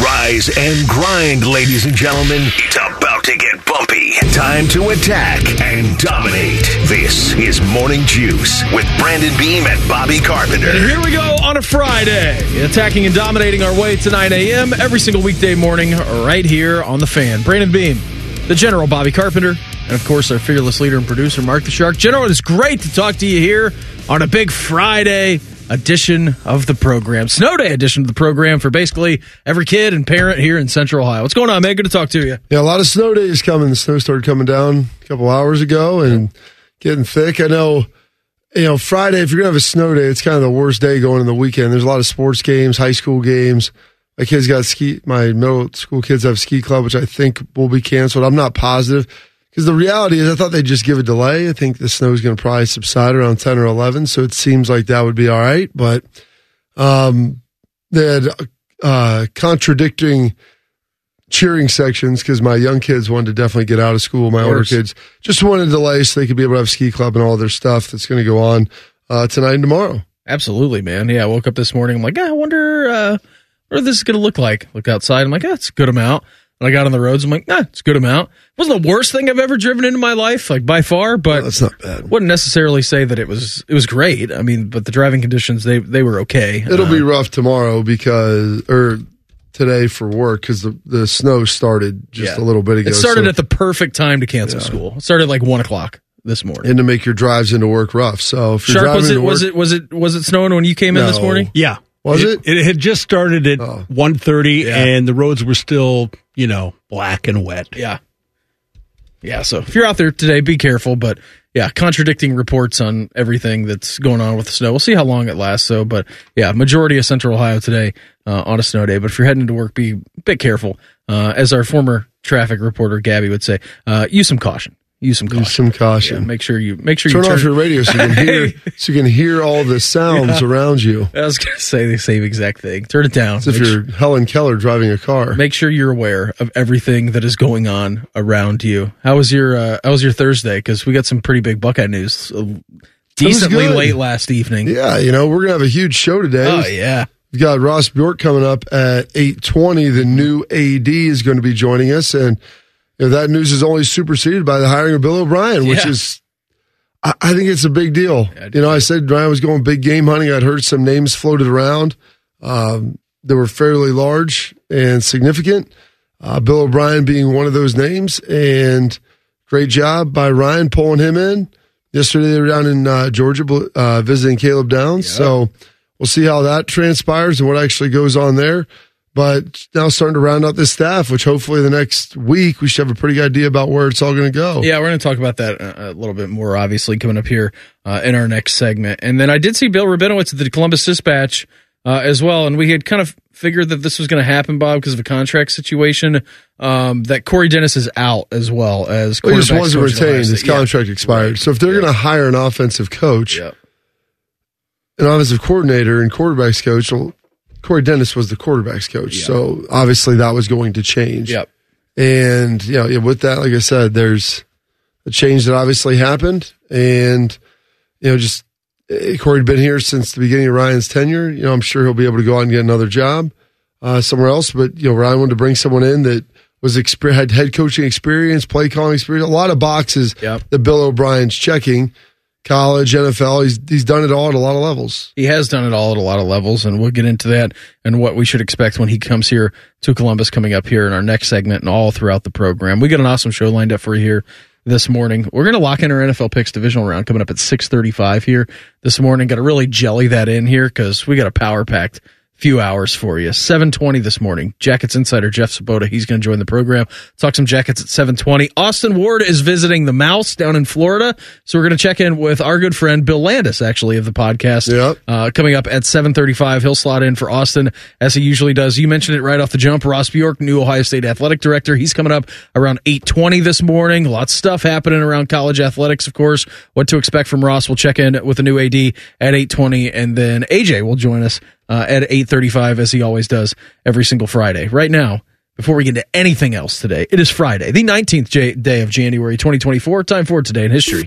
rise, and grind, ladies and gentlemen. It's about to get bumpy. Time to attack and dominate. This is Morning Juice with Brandon Beam and Bobby Carpenter. And here we go on a Friday, attacking and dominating our way to 9 a.m. every single weekday morning, right here on the fan. Brandon Beam, the General Bobby Carpenter, and of course our fearless leader and producer Mark the Shark. General, it is great to talk to you here on a big Friday edition of the program, snow day edition of the program for basically every kid and parent here in Central Ohio. What's going on, man? Good to talk to you. Yeah, a lot of snow days coming. The snow started coming down a couple hours ago and getting thick. I know, you know, Friday, if you're going to have a snow day, it's kind of the worst day going in the weekend. There's a lot of sports games, high school games. My kids got ski, my middle school kids have ski club, which I think will be canceled. I'm not positive because the reality is I thought they'd just give a delay. I think the snow is going to probably subside around 10 or 11. So it seems like that would be all right. But, um, they had, uh, contradicting, cheering sections because my young kids wanted to definitely get out of school. My older kids just wanted to delay so they could be able to have ski club and all their stuff that's going to go on uh, tonight and tomorrow. Absolutely, man. Yeah, I woke up this morning. I'm like, yeah, I wonder uh, what this is going to look like. Look outside. I'm like, yeah, it's a good amount. And I got on the roads. I'm like, nah, it's a good amount. It wasn't the worst thing I've ever driven into my life, like by far, but That's not bad. wouldn't necessarily say that it was it was great. I mean, but the driving conditions they they were okay. It'll Uh, be rough tomorrow because, or today for work because the, the snow started just Yeah. a little bit ago. it started so- at the perfect time to cancel school. It started like one o'clock this morning. and to make your drives into work rough. So if you're Sharp was it into was it was it was it snowing when you came in this morning? Yeah. Was it? It had just started at Oh. 1.30 Yeah. and the roads were still, you know, black and wet. Yeah. Yeah, so if you're out there today, be careful. But yeah, contradicting reports on everything that's going on with the snow. We'll see how long it lasts. So, but yeah, majority of Central Ohio today uh, on a snow day. But if you're heading to work, be a bit careful. Uh, as our former traffic reporter Gabby would say, uh, use some caution. Use some caution. Use some caution. Yeah, make sure you make sure turn you turn off your radio so you can hear so you can hear all the sounds around you. I was going to say the same exact thing. Turn it down. As if Make you're Helen Keller driving a car. make sure you're aware of everything that is going on around you. How was your uh, How was your Thursday? Because we got some pretty big Buckeye news. uh, Decently late last evening. Yeah, you know we're gonna have a huge show today. Oh yeah, We've got Ross Bjork coming up at eight twenty. The new AD is going to be joining us, and you know, that news is only superseded by the hiring of Bill O'Brien, which Yeah. is. I I think it's a big deal. Yeah, you know, I said Ryan was going big game hunting. I'd heard some names floated around. Um, that were fairly large and significant. Uh, Bill O'Brien being one of those names, and great job by Ryan pulling him in. Yesterday they were down in uh, Georgia uh, visiting Caleb Downs, so we'll see how that transpires and what actually goes on there. But now starting to round out this staff, which hopefully the next week we should have a pretty good idea about where it's all going to go. yeah. We're going to talk about that uh, a little bit more, obviously, coming up here uh, in our next segment. And then I did see Bill Rabinowitz at the Columbus Dispatch uh, as well, and we had kind of figured that this was going to happen, Bob, because of a contract situation. Um, that Corey Dennis is out as well as Well, he just wasn't coach at Ohio retained. His State. Yeah. contract expired. So if they're going to hire an offensive coach, Yeah. an offensive coordinator and quarterbacks coach. Well, Corey Dennis was the quarterbacks coach, so obviously that was going to change. Yep. And you know, yeah, with that, like I said, there's a change that obviously happened, and you know, just eh, Corey'd been here since the beginning of Ryan's tenure. You know, I'm sure he'll be able to go out and get another job uh, somewhere else. But you know, Ryan wanted to bring someone in that was exper- had head coaching experience, play calling experience, a lot of boxes Yep. that Bill O'Brien's checking. College, NFL, he's he's done it all at a lot of levels. He has done it all at a lot of levels, and we'll get into that and what we should expect when he comes here to Columbus coming up here in our next segment and all throughout the program. We got an awesome show lined up for you here this morning. We're going to lock in our NFL picks divisional round coming up at 635 here this morning. Got to really jelly that in here because we got a power packed few hours for you. 720 this morning. Jackets insider Jeff Svoboda, he's going to join the program. Talk some Jackets at 720. Austin Ward is visiting the Mouse down in Florida. So we're going to check in with our good friend Bill Landis, actually, of the podcast. Yep. Uh, coming up at 735. He'll slot in for Austin as he usually does. You mentioned it right off the jump. Ross Bjork, new Ohio State athletic director. He's coming up around 820 this morning. Lots of stuff happening around college athletics, of course. What to expect from Ross. We'll check in with the new AD at 820. And then AJ will join us uh, at 835 as he always does every single Friday. Right now, before we get into anything else today, it is Friday, the 19th J- day of January 2024. Time for today in history.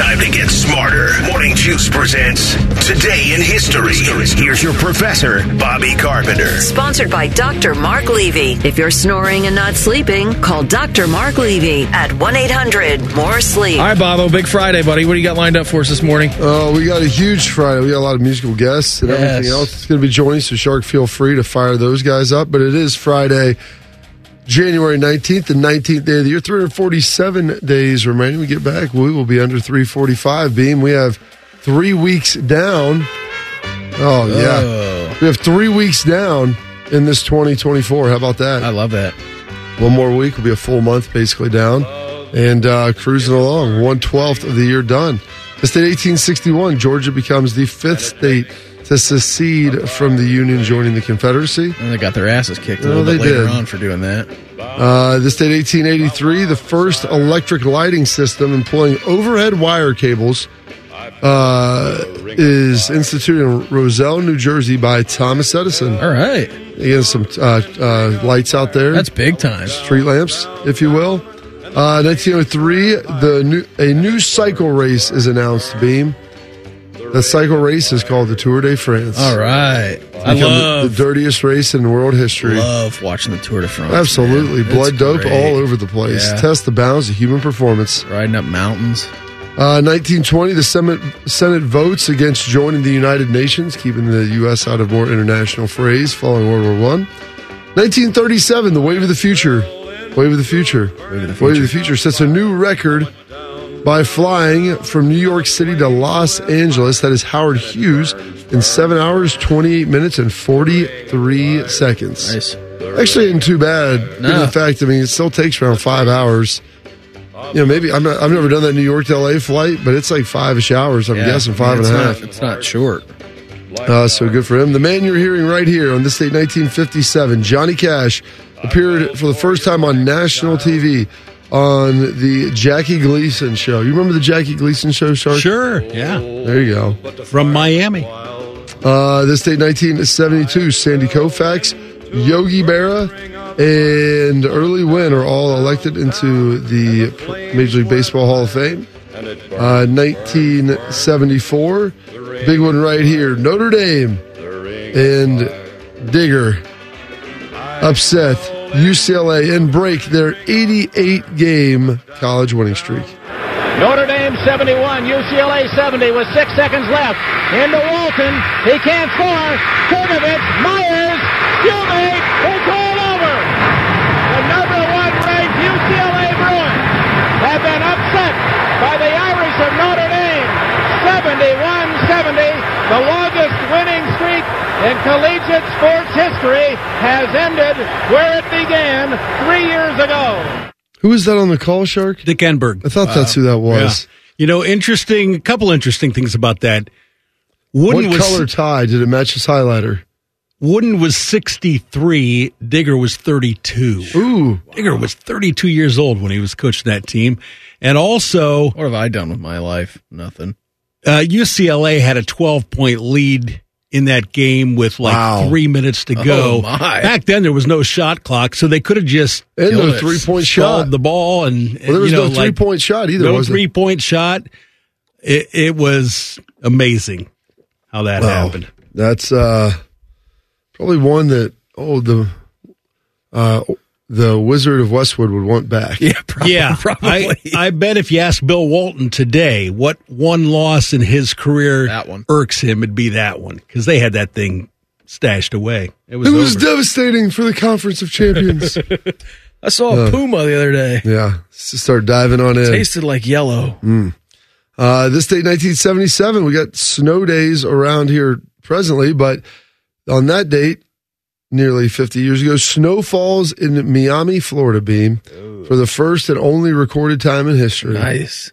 Time to get smarter. Morning Juice presents Today in History. Here's your professor, Bobby Carpenter. Sponsored by Dr. Mark Levy. If you're snoring and not sleeping, call Dr. Mark Levy at 1 800 More Sleep. All right, Bobo, oh, big Friday, buddy. What do you got lined up for us this morning? Oh, we got a huge Friday. We got a lot of musical guests and Yes. everything else. It's going to be joining. So, Shark, feel free to fire those guys up. But it is Friday, January 19th, the 19th day of the year. 347 days remaining. We get back. We will be under 345. Beam. We have three weeks down. Oh, yeah. We have three weeks down in this 2024. How about that? I love that. One more week will be a full month basically down and uh, cruising along. One twelfth of the year done. This date 1861, Georgia becomes the fifth state to secede from the Union, joining the Confederacy. And they got their asses kicked a Oh, little bit they later did. on for doing that. Uh, this date 1883, the first electric lighting system employing overhead wire cables uh, is instituted in Roselle, New Jersey by Thomas Edison. All right. Again, some uh, uh, lights out there. That's big time. street lamps, if you will. Uh, 1903, the new, a new cycle race is announced. Beam. The cycle race is called the Tour de France. All right. I Become the- love, the, dirtiest race in world history. love watching the Tour de France. Absolutely, man. blood It's dope great. all over the place. Yeah. Test the bounds of human performance. Riding up mountains. Uh, 1920, the Senate, Senate votes against joining the United Nations, keeping the U.S. out of more international frays following World War One. 1937, the Wave of the Future. Wave of the Future. Wave of the Wave of the Future sets a new record by flying from New York City to Los Angeles. That is Howard Hughes in 7 hours, 28 minutes, and 43 seconds. Nice. Actually, isn't too bad. Given the fact, I mean, it still takes around five hours. You know, maybe I'm not, I've never done that New York to LA flight, but it's like five ish hours. I'm Yeah. guessing five and a not- half. It's not short. Uh, so good for him. The man you're hearing right here on this date, 1957, Johnny Cash, appeared for the first time on national TV on the Jackie Gleason show. You remember the Jackie Gleason show, Shark? Sure. Yeah. There you go. From Miami. Uh, this date, 1972, Sandy Koufax, Yogi Berra, and Early Wynn are all elected into the Major League Baseball Hall of Fame. Uh, 1974, big one right here, Notre Dame and Digger upset UCLA and break their 88 game college winning streak. Notre Dame 71, UCLA 70 with six seconds left. Into Walton. He can't score. Trgovich, Meyers, Shumate. It's all over. The number one ranked UCLA Bruins have been upset by the Irish of Notre Dame. 71-70, the longest winning streak in collegiate sports history has ended where it began three years ago. Who was that on the call, Shark? Dick Enberg. I thought that's who that uh, was. Yeah. You know, interesting, a couple interesting things about that. Wooden What was color tie did it match his highlighter? Wooden was 63, Digger was 32. Ooh, Digger was 32 years old when he was coaching that team. And also, What have I done with my life? Nothing. Uh, UCLA had a 12 point lead in that game with like Wow. three minutes to go. Oh, my. Back then, there was no shot clock, so they could have just and no three point shot. the ball and, well, there was you know, no three like, point shot either. no three point shot. It, it was amazing how that Wow. happened. That's uh, probably one that oh the uh, the Wizard of Westwood would want back. Yeah, probably. Yeah, probably. I, I bet if you ask Bill Walton today what one loss in his career That one. irks him, it'd be that one because they had that thing stashed away. It was, It was devastating for the Conference of Champions. I saw a puma the other day. yeah, start diving on it. in. Tasted like yellow. Uh, this date, 1977, we got snow days around here presently, but on that date, nearly 50 years ago, snow falls in Miami, Florida, Beam, for the first and only recorded time in history. Nice.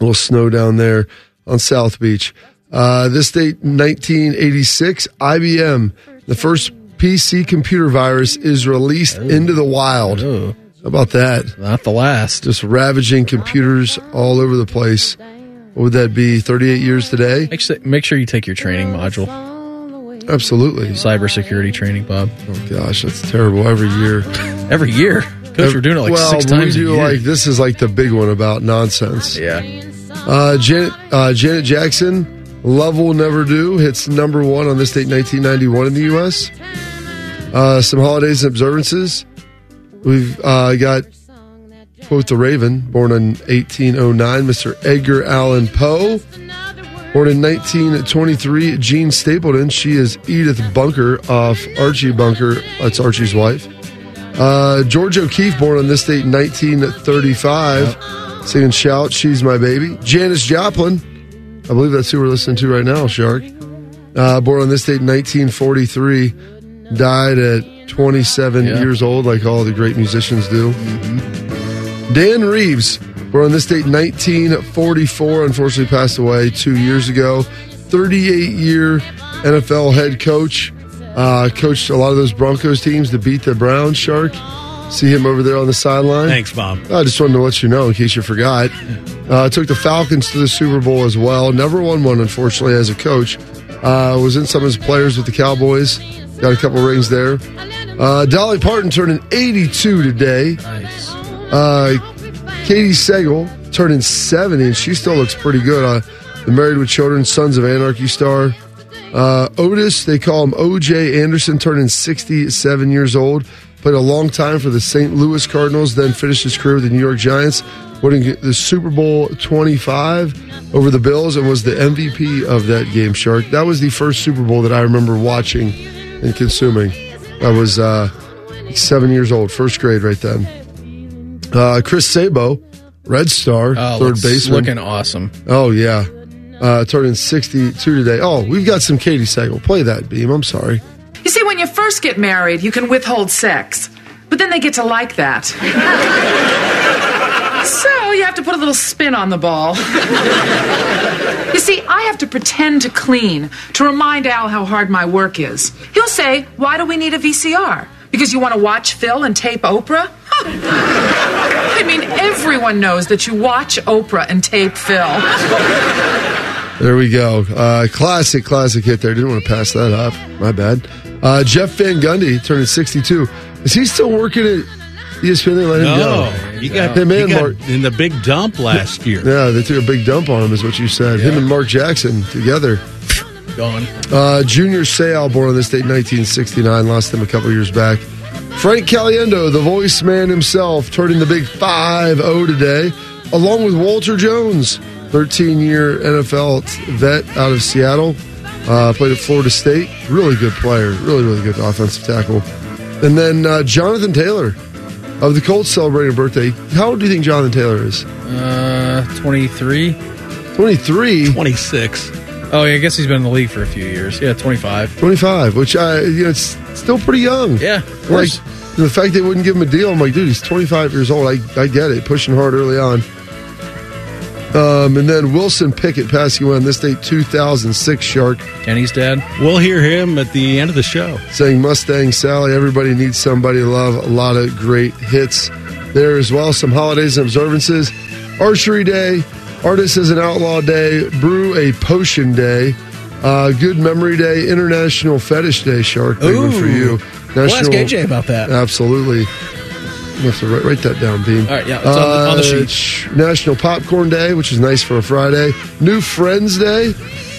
A little snow down there on South Beach. Uh, this date, 1986, IBM, the first PC computer virus is released into the wild. Oh, How about that? not the last. Just ravaging computers all over the place. What would that be? 38 years today? Make sure, make sure you take your training module, Absolutely. cybersecurity training, Bob. Oh gosh, that's terrible. Every year, Every year, coach, we're doing it like well, six we times a do year. like this is like the big one about nonsense. yeah, Uh, Janet, uh, Janet Jackson, Love Will Never Do, hits number one on this date 1991 in the U.S. Uh, some holidays and observances. We've uh, got, quote, the Raven, born in 1809, Mr. Edgar Allan Poe. Born in 1923, Jean Stapleton. She is Edith Bunker off Archie Bunker. That's Archie's wife. Uh, George O'Keefe, born on this date in 1935, singing Shout, She's My Baby. Janis Joplin, I believe that's who we're listening to right now, Shark. Uh, born on this date in 1943, died at 27 Yeah. years old, like all the great musicians do. Dan Reeves, born on this date 1944, unfortunately passed away two years ago. 38 year NFL head coach. Uh, coached a lot of those Broncos teams to beat the Browns, Shark. See him over there on the sideline. Thanks, Bob. I just wanted to let you know in case you forgot. Uh, took the Falcons to the Super Bowl as well. Never won one, unfortunately, as a coach. Uh, was in some of his players with the Cowboys. Got a couple rings there. Uh, Dolly Parton turning 82 today. Nice. Katey Sagal turning 70, and she still looks pretty good. Uh, the Married with Children, Sons of Anarchy star. Uh, Ottis, they call him OJ Anderson, turning 67 years old. Played a long time for the St. Louis Cardinals, then finished his career with the New York Giants, winning the Super Bowl 25 over the Bills and was the MVP of that game, Shark. That was the first Super Bowl that I remember watching and consuming. I was uh, seven years old, first grade right then. Uh, Chris Sabo, Red Star, Oh, third looks- baseman. Looking awesome. Oh yeah, uh, turning sixty-two today. Oh, we've got some Katey Sagal. Play that beam. I'm sorry. You see, when you first get married, you can withhold sex, but then they get to like that. so you have to put a little spin on the ball. you see, I have to pretend to clean to remind Al how hard my work is. He'll say, Why do we need a VCR? Because you want to watch Phil and tape Oprah? Huh. I mean, everyone knows that you watch Oprah and tape Phil. There we go. Uh, classic, classic hit there. Didn't want to pass that up. My bad. Uh, Jeff Van Gundy turning sixty-two. Is he still working at ESPN? They let him No, go. you got, him man, you got Mark. in the big dump last year. Yeah, they took a big dump on him, is what you said. Him and Mark Jackson together. Gone. Uh, Junior Seau, born on this date, 1969, lost him a couple years back. Frank Caliendo, the voice man himself, turning the big 5 0 today, along with Walter Jones, 13 year NFL vet out of Seattle. Uh, played at Florida State. Really good player. Really, really good offensive tackle. And then uh, Jonathan Taylor of the Colts celebrating a birthday. How old do you think Jonathan Taylor is? Uh, 23. 23. 26. Oh, yeah, I guess he's been in the league for a few years. Yeah, 25. 25, which I, you know, it's still pretty young. Yeah, of Like course. the fact they wouldn't give him a deal, I'm like, dude, he's 25 years old. I, I get it, pushing hard early on. Um, and then Wilson Pickett passing away on this date, 2006. Shark And he's dead. We'll hear him at the end of the show. saying Mustang Sally. Everybody needs somebody to love. A lot of great hits there as well. Some holidays and observances. Archery Day, Artist as an Outlaw Day, Brew a Potion Day, uh, Good Memory Day, International Fetish Day. Shark, big one for you. We'll ask AJ about that. Absolutely. You have to write, write that down, Beam. All right, yeah, it's on the- on the sheet. sh- National Popcorn Day, which is nice for a Friday. New Friends Day.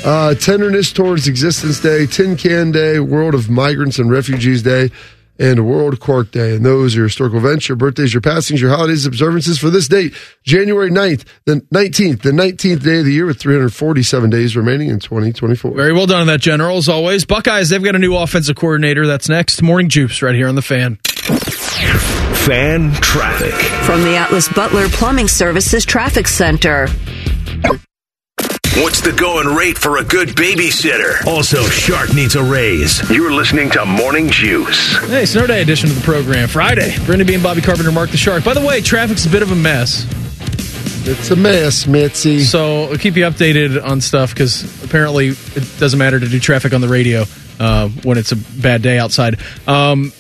Uh, Tenderness Towards Existence Day. Tin Can Day. World of Migrants and Refugees Day. And World Quark Day. And those are your historical events, your birthdays, your passings, your holidays, observances for this date, January 9th, the 19th, the 19th day of the year with 347 days remaining in 2024. Very well done on that, General, as always. Buckeyes, they've got a new offensive coordinator. That's next. Morning Juice right here on the fan. Fan traffic. From the Atlas Butler Plumbing Services Traffic Center. What's the going rate for a good babysitter? Also, Shark needs a raise. You're listening to Morning Juice. Hey, Snow Day edition of the program. Friday. Brandon Beam, Bobby Carpenter, Mark the Shark. By the way, traffic's a bit of a mess. It's a mess, Mitzi. So I'll keep you updated on stuff because apparently it doesn't matter to do traffic on the radio uh, when it's a bad day outside. Um,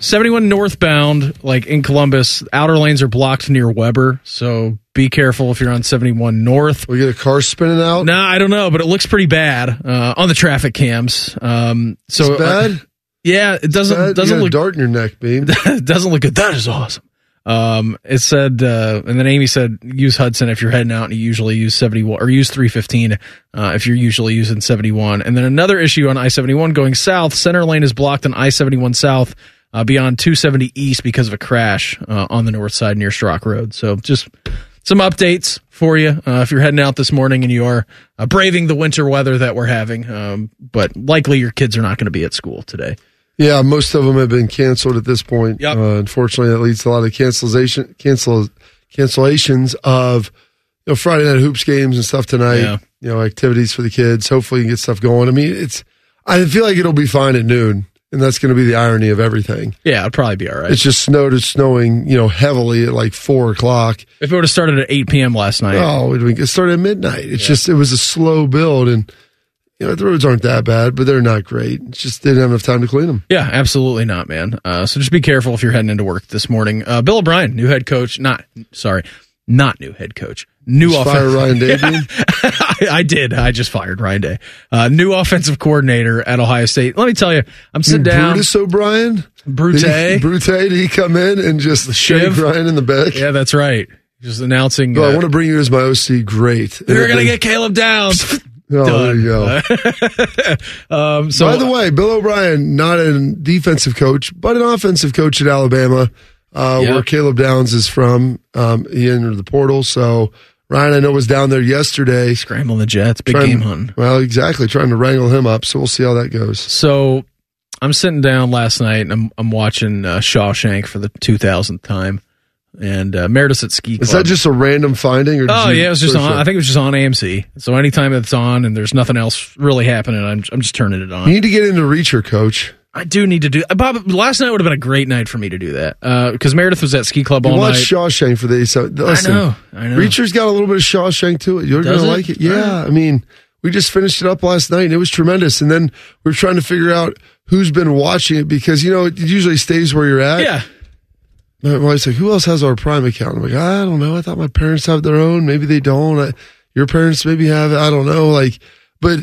71 northbound, like in Columbus, outer lanes are blocked near Weber. So be careful if you're on 71 north. We get a car spinning out. Nah, I don't know, but it looks pretty bad uh, on the traffic cams. Um, so It's bad. uh, yeah, it doesn't Bad? You doesn't a look dart in your neck, Beam. it doesn't look good. That is awesome. Um, it said, uh, and then Amy said, use Hudson if you're heading out and you usually use 71 or use 315, uh, if you're usually using 71. And then another issue on I-71 going south, center lane is blocked on I-71 south, uh, beyond 270 east because of a crash, uh, on the north side near Schrock Road. So just some updates for you, uh, if you're heading out this morning and you are uh, braving the winter weather that we're having. Um, but likely your kids are not going to be at school today. Yeah, most of them have been canceled at this point. Yep. Uh, unfortunately, that leads to a lot of cancellation, cancel, cancellations of you know Friday night hoops games and stuff tonight. Yeah. You know, activities for the kids. Hopefully, you can get stuff going. I mean, it's. I feel like it'll be fine at noon, and that's going to be the irony of everything. Yeah, it'd probably be all right. It's just snowed. It's snowing. You know, heavily at like four o'clock. if it would have started at 8 p.m. last night, Oh, it it started at midnight. It's just it was a slow build, and you know the roads aren't that bad, but they're not great. It's just didn't have enough time to clean them. Yeah, absolutely not, man. Uh, so just be careful if you're heading into work this morning. Uh, Bill O'Brien, new head coach, not sorry, not new head coach, new fire offensive. Ryan Day. I, I did. I just fired Ryan Day, uh, new offensive coordinator at Ohio State. Let me tell you, I'm sitting down. Brutus O'Brien. Brute. Did he, Brute, did he come in and just shake Ryan in the back? Yeah, that's right. Just announcing. Oh, I uh, want to bring you as my OC. Great. we're gonna get Caleb Downs. Oh, there you go. um, so By the way, Bill O'Brien, not a defensive coach, but an offensive coach at Alabama, uh, where Caleb Downs is from. Um, he entered the portal. So Ryan, I know, was down there yesterday. scrambling the Jets, big trying- game hunting. Well, exactly. Trying to wrangle him up. So we'll see how that goes. So I'm sitting down last night and I'm I'm watching uh, Shawshank for the 2000th time, and uh, Meredith's at Ski Club. Is that just a random finding? Or Oh yeah, it was just on. it? I think it was just on AMC. So anytime it's on and there's nothing else really happening, I'm I'm just turning it on. You need to get into Reacher, coach. I do need to do. uh, Bob, last night would have been a great night for me to do that because Meredith was at Ski Club You all watch night. Shawshank for the so, listen, know, I know. Reacher's got a little bit of Shawshank to it. You're Does gonna it? like it. Yeah, I mean, we just finished it up last night and it was tremendous. And then we are trying to figure out who's been watching it because you know it usually stays where you're at. yeah, My wife's like, "Who else has our Prime account?" I'm like, "I don't know. I thought my parents have their own. Maybe they don't. I, your parents maybe have it. I don't know." Like, but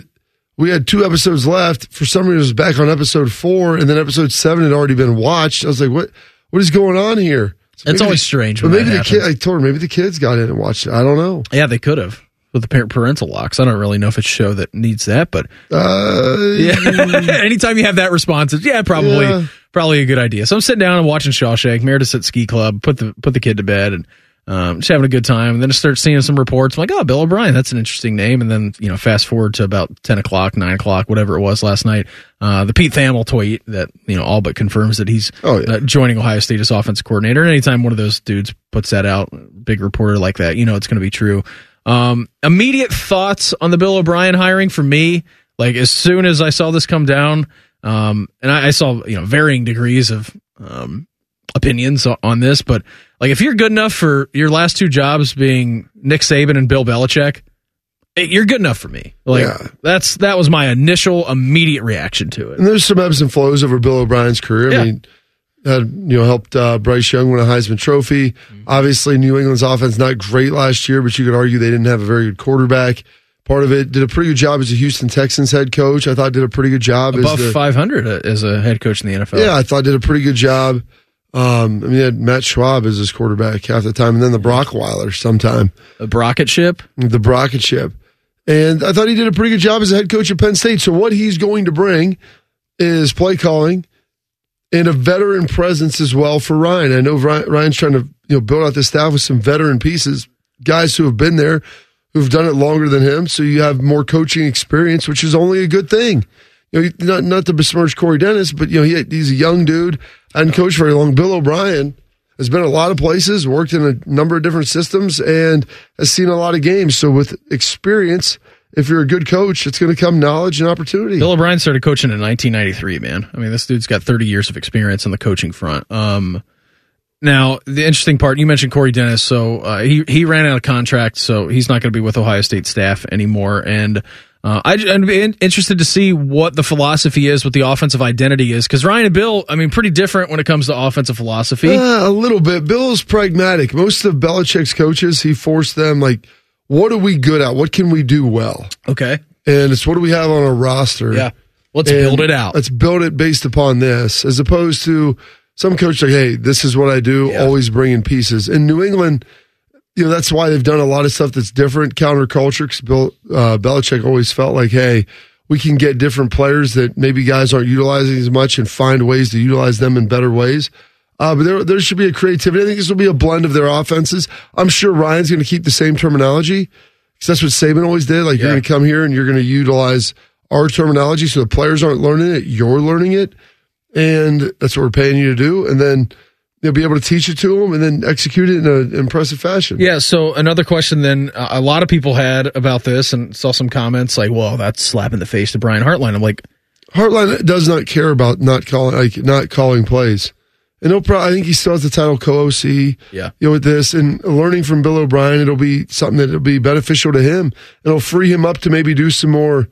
we had two episodes left. For some reason, it was back on episode four, and then episode seven had already been watched. I was like, "What? What is going on here?" So It's always the- strange But maybe the kid. I told her maybe the kids got in and watched it. I don't know. yeah, they could have with the parent parental locks. I don't really know if it's a show that needs that, but Uh, yeah, anytime you have that response, it's, yeah, probably Yeah. probably a good idea. So I'm sitting down and watching Shawshank. Meredith's at Ski Club. Put the put the kid to bed and. Um, just having a good time, and then I start seeing some reports. I'm like, "Oh, Bill O'Brien, that's an interesting name." And then, you know, fast forward to about ten o'clock, nine o'clock, whatever it was last night. Uh, the Pete Thamel tweet that you know all but confirms that he's Oh, yeah. uh, joining Ohio State as offensive coordinator. And anytime one of those dudes puts that out, big reporter like that, you know it's going to be true. Um, immediate thoughts on the Bill O'Brien hiring for me, like as soon as I saw this come down, um, and I, I saw you know varying degrees of um, opinions on this, but like if you're good enough for your last two jobs being Nick Saban and Bill Belichick, eh, you're good enough for me. Like Yeah. that's that was my initial immediate reaction to it. And there's some ebbs and flows over Bill O'Brien's career. Yeah. I mean, had you know helped uh, Bryce Young win a Heisman Trophy. Mm-hmm. Obviously, New England's offense not great last year, but you could argue they didn't have a very good quarterback. Part of it did a pretty good job as a Houston Texans head coach. I thought did a pretty good job Above the, 500 as a head coach in the NFL. yeah. I thought did a pretty good job. Um, I mean, had Matt Schaub as his quarterback half the time, and then the Brock Osweiler sometime a Brockett ship. the Brockett ship. And I thought he did a pretty good job as a head coach at Penn State. So what he's going to bring is play calling and a veteran presence as well for Ryan. I know Ryan's trying to you know build out the staff with some veteran pieces, guys who have been there, who've done it longer than him. So you have more coaching experience, which is only a good thing. You know, not not to besmirch Corey Dennis, but you know he, he's a young dude, hadn't coached very long. Bill O'Brien has been a lot of places, worked in a number of different systems, and has seen a lot of games. So with experience, if you're a good coach, it's going to come knowledge and opportunity. Bill O'Brien started coaching in 1993, man. I mean, this dude's got 30 years of experience on the coaching front. Um, now, the interesting part, you mentioned Corey Dennis. So uh, he, he ran out of contract, so he's not going to be with Ohio State staff anymore. And uh, I, I'd be interested to see what the philosophy is, what the offensive identity is. Because Ryan and Bill, I mean, pretty different when it comes to offensive philosophy. Uh, a little bit. Bill's pragmatic. Most of Belichick's coaches, he forced them like, what are we good at? What can we do well? okay. And it's what do we have on our roster? Yeah. Let's And build it out. Let's build it based upon this, as opposed to some coach like, hey, this is what I do. Always bringing pieces. In New England, you know that's why they've done a lot of stuff that's different, counterculture. Because Bill uh, Belichick always felt like, hey, we can get different players that maybe guys aren't utilizing as much and find ways to utilize them in better ways. Uh, but there, there should be a creativity. I think this will be a blend of their offenses. I'm sure Ryan's going to keep the same terminology because that's what Saban always did. Like you're going to come here and you're going to utilize our terminology, so the players aren't learning it, you're learning it, and that's what we're paying you to do. And then you'll be able to teach it to them and then execute it in an impressive fashion. Yeah. So another question then uh, a lot of people had about this and saw some comments like, well, that's slapping the face to Brian Hartline. I'm like, Hartline does not care about not calling like not calling plays. And he'll probably, I think he still has the title co-OC. Yeah. You know, with this and learning from Bill O'Brien, it'll be something that'll be beneficial to him. It'll free him up to maybe do some more,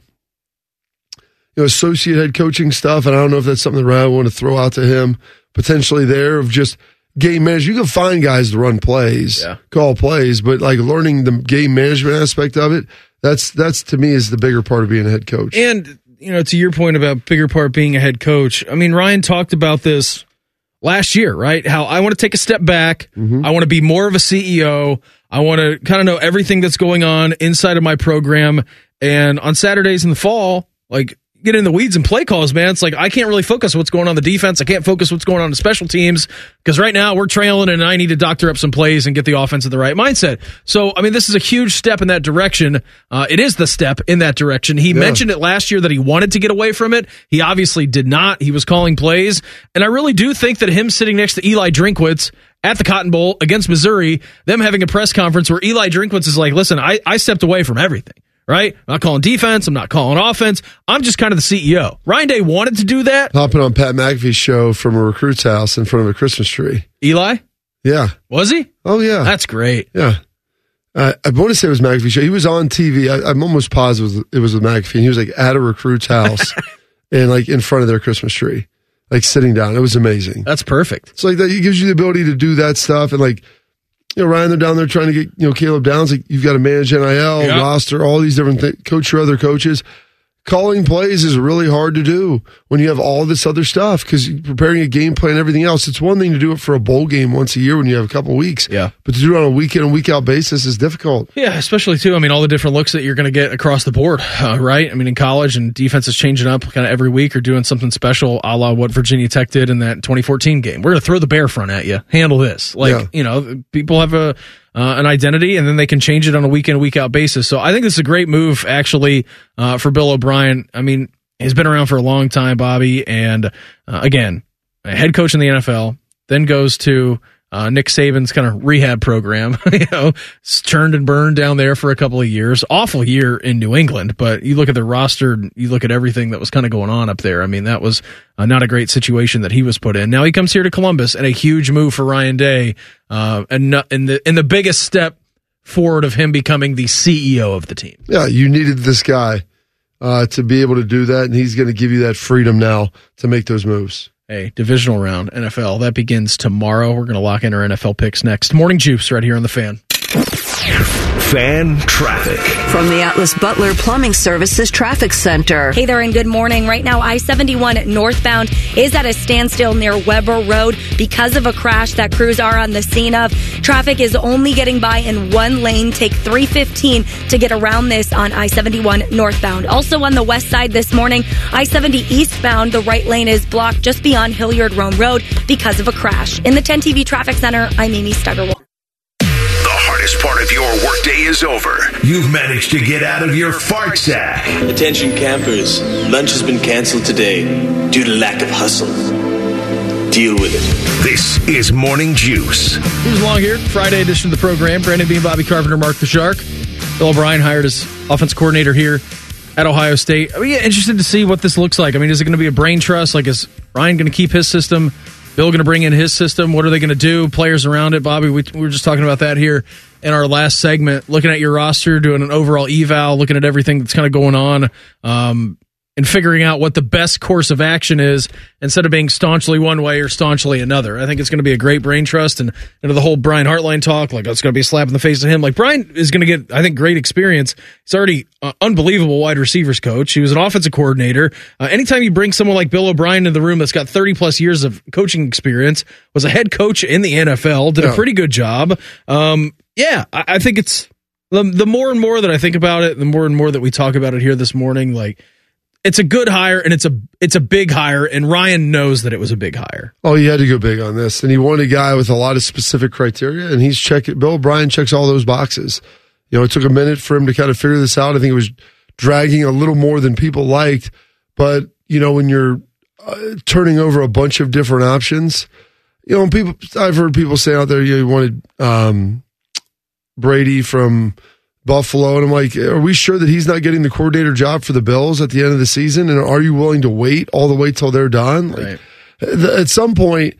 you know, associate head coaching stuff. And I don't know if that's something that Ryan want to throw out to him potentially there of just game management. You can find guys to run plays, Yeah. call plays, but like learning the game management aspect of it, that's, that's to me is the bigger part of being a head coach. And you know, to your point about bigger part being a head coach, I mean, Ryan talked about this last year, right? How I want to take a step back. Mm-hmm. I want to be more of a CEO. I want to kind of know everything that's going on inside of my program. And on Saturdays in the fall, like get in the weeds and play calls, man. It's like I can't really focus what's going on the defense. I can't focus what's going on the special teams because right now we're trailing and I need to doctor up some plays and get the offense in the right mindset. So, I mean, this is a huge step in that direction. Uh, it is the step in that direction. He mentioned it last year that he wanted to get away from it. He obviously did not. He was calling plays. And I really do think that him sitting next to Eli Drinkwitz at the Cotton Bowl against Missouri, them having a press conference where Eli Drinkwitz is like, listen, I, I stepped away from everything right? I'm not calling defense. I'm not calling offense. I'm just kind of the CEO. Ryan Day wanted to do that. Hopping on Pat McAfee's show from a recruit's house in front of a Christmas tree. Eli, Yeah. was he? Oh yeah. That's great. yeah. Uh, I want to say it was McAfee show. He was on TV. I, I'm almost positive it was, it was with McAfee. And he was like at a recruit's house and like in front of their Christmas tree, like sitting down. It was amazing. That's perfect. So like that, it gives you the ability to do that stuff and like, you know, Ryan, they're down there trying to get, you know, Caleb Downs. Like you've got to manage NIL, Yeah. roster, all these different things, coach your other coaches. Calling plays is really hard to do when you have all this other stuff because preparing a game plan and everything else. It's one thing to do it for a bowl game once a year when you have a couple weeks. Yeah. But to do it on a week in and week out basis is difficult. Yeah, especially too. I mean, all the different looks that you're going to get across the board, uh, right? I mean, in college and defense is changing up kind of every week or doing something special, a la what Virginia Tech did in that 2014 game. We're going to throw the bear front at you. Handle this. Like, Yeah. you know, people have a uh, an identity and then they can change it on a week in, week out basis. So I think this is a great move, actually, uh, for Bill O'Brien. I mean, he's been around for a long time, Bobby, and uh, again, head coach in the NFL, then goes to uh, Nick Saban's kind of rehab program. you know, it's churned and burned down there for a couple of years. Awful year in New England, but you look at the roster, you look at everything that was kind of going on up there. I mean, that was uh, not a great situation that he was put in. Now he comes here to Columbus, and a huge move for Ryan Day, uh, and and the and the biggest step forward of him becoming the CEO of the team. Yeah, you needed this guy uh, to be able to do that, and he's going to give you that freedom now to make those moves. Hey, divisional round NFL that begins tomorrow. We're going to lock in our NFL picks next. Morning juice right here on the fan. Fan traffic. From the Atlas Butler Plumbing Services Traffic Center. Hey there, and good morning. Right now, I 71 northbound is at a standstill near Weber Road because of a crash that crews are on the scene of. Traffic is only getting by in one lane. Take 315 to get around this on I 71 northbound. Also on the west side this morning, I 70 eastbound, the right lane is blocked just beyond Hilliard Rome Road because of a crash. In the 10 TV Traffic Center, I'm Amy Steigerwald. The hardest part of your workday is over. You've managed to get out of your fart sack. Attention campers, lunch has been canceled today due to lack of hustle. Deal with it. This is Morning Juice. Who's along here? Friday edition of the program. Brandon Beam, Bobby Carpenter, Mark the Shark. Bill O'Brien hired as offense coordinator here at Ohio State. I mean, yeah, interested to see what this looks like. I mean, is it going to be a brain trust? Like, is Ryan going to keep his system? Bill going to bring in his system? What are they going to do? Players around it, Bobby. We, we were just talking about that here in our last segment. Looking at your roster, doing an overall eval, looking at everything that's kind of going on. Um, and figuring out what the best course of action is instead of being staunchly one way or staunchly another. I think it's going to be a great brain trust and into the whole Brian Hartline talk. Like it's going to be a slap in the face to him. Like Brian is going to get, I think, great experience. He's already uh, unbelievable wide receivers coach. He was an offensive coordinator. Uh, anytime you bring someone like Bill O'Brien in the room that's got 30 plus years of coaching experience, was a head coach in the NFL, did a pretty good job. Um, yeah, I, I think it's the, the more and more that I think about it, the more and more that we talk about it here this morning, like it's a good hire and it's a it's a big hire and Ryan knows that it was a big hire. Oh, he had to go big on this, and he wanted a guy with a lot of specific criteria, and he's checking. Bill O'Brien checks all those boxes. You know, it took a minute for him to kind of figure this out. I think it was dragging a little more than people liked, but you know, when you're uh, turning over a bunch of different options, you know, people I've heard people say out there, you, wanted um, Brady from Buffalo, and I'm like, are we sure that he's not getting the coordinator job for the Bills at the end of the season? And are you willing to wait all the way till they're done? Like, Right. at some point,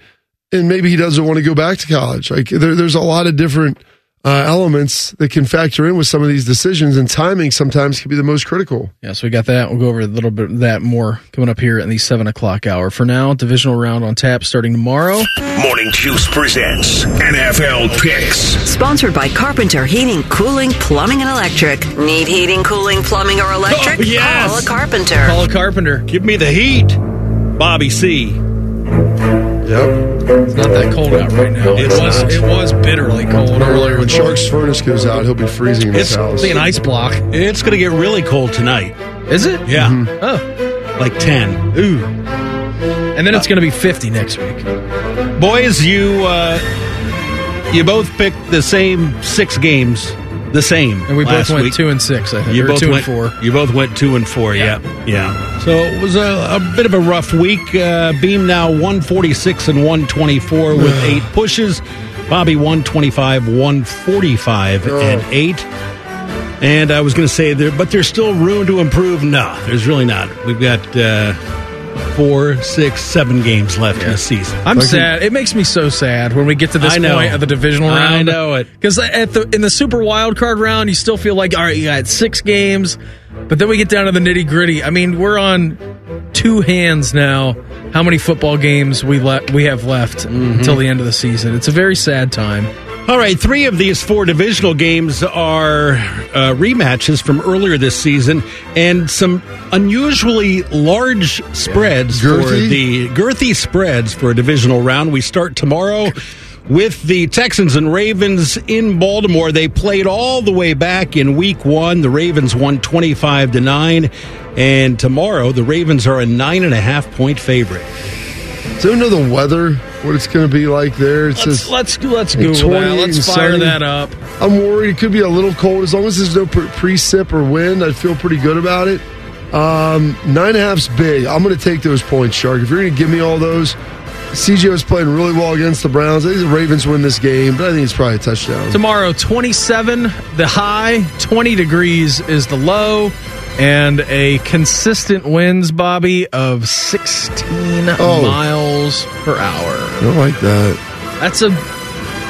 and maybe he doesn't want to go back to college. Like there, there's a lot of different uh, elements that can factor in with some of these decisions, and timing sometimes can be the most critical. Yeah, so we got that. We'll go over a little bit of that more coming up here in the seven o'clock hour. For now, divisional round on tap starting tomorrow. Morning Juice presents NFL Picks. Sponsored by Carpenter Heating, Cooling, Plumbing, and Electric. Need heating, cooling, plumbing, or electric? Oh, yes. Call a carpenter. Paula Carpenter. Give me the heat, Bobby C. Yep. It's not that cold out right now. It was not. it was bitterly cold earlier. When Shark's furnace goes out, he'll be freezing in his It's- house. Be an ice block. It's going to get really cold tonight. Is it? Yeah, Oh. like 10. Ooh. And then it's going to be 50 next week. Boys, you uh, you both picked the same six games, the same. And we last both went week. 2 and 6, I think. You or both 2 went and 4. You both went two and four. Yeah, yeah. So it was a, a bit of a rough week. Uh, Beam now one forty six and one twenty four with eight pushes. Bobby one twenty five, one forty five and eight. And I was going to say there, but there's still room to improve. No, there's really not. We've got uh, four, six, seven games left in the season. I'm sad. It makes me so sad when we get to this point of the divisional round. I know it. Because at the in the super wild card round, you still feel like all right, you got six games, but then we get down to the nitty gritty. I mean, we're on two hands now. How many football games we let we have left Mm-hmm. until the end of the season? It's a very sad time. All right, three of these four divisional games are uh, rematches from earlier this season, and some unusually large spreads for the girthy spreads for a divisional round. We start tomorrow with the Texans and Ravens in Baltimore. They played all the way back in Week One. The Ravens won twenty-five to nine, and tomorrow the Ravens are a nine and a half point favorite. So, know the weather? What it's going to be like there? It Let's says let's let's like Google that. Let's fire sunny. that up. I'm worried it could be a little cold. As long as there's no precip or wind, I'd feel pretty good about it. Um, nine and a half's big. I'm going to take those points, Shark. If you're going to give me all those, CJ was playing really well against the Browns. I think the Ravens win this game, but I think it's probably a touchdown. Tomorrow, 27 the high, 20 degrees is the low, and a consistent winds, Bobby, of 16 Oh. miles per hour. I don't like that. That's a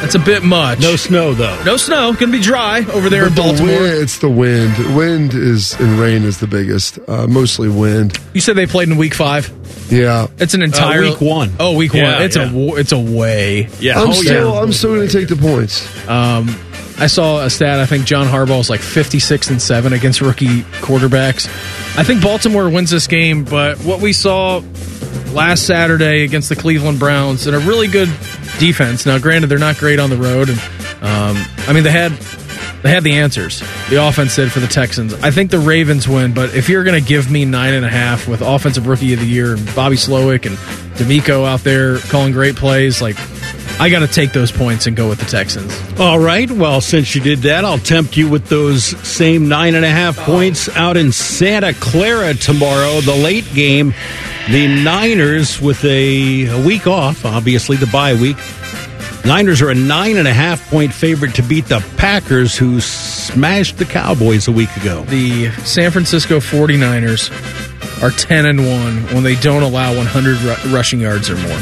that's a bit much. No snow though. no snow. Going to be dry over there But in the Baltimore. wind- it's the wind. Wind is and rain is the biggest. Uh, mostly wind. You said they played in week five. Yeah. It's an entire week one. Oh, week Yeah, one. It's yeah. a it's a way. Yeah. I'm oh, still yeah. I'm still going to take the points. Um, I saw a stat. I think John Harbaugh is like 56 and 7 against rookie quarterbacks. I think Baltimore wins this game, but what we saw last Saturday against the Cleveland Browns and a really good defense. Now, granted, they're not great on the road, and um, I mean they had they had the answers. The offense did for the Texans. I think the Ravens win, but if you're going to give me nine and a half with offensive rookie of the year and Bobby Slowik and DeMeco out there calling great plays, like I got to take those points and go with the Texans. All right. Well, since you did that, I'll tempt you with those same nine and a half points out in Santa Clara tomorrow, the late game. The Niners with a, a week off, obviously the bye week. Niners are a nine and a half point favorite to beat the Packers, who smashed the Cowboys a week ago. the San Francisco 49ers are 10 and 1 when they don't allow 100 ru- rushing yards or more.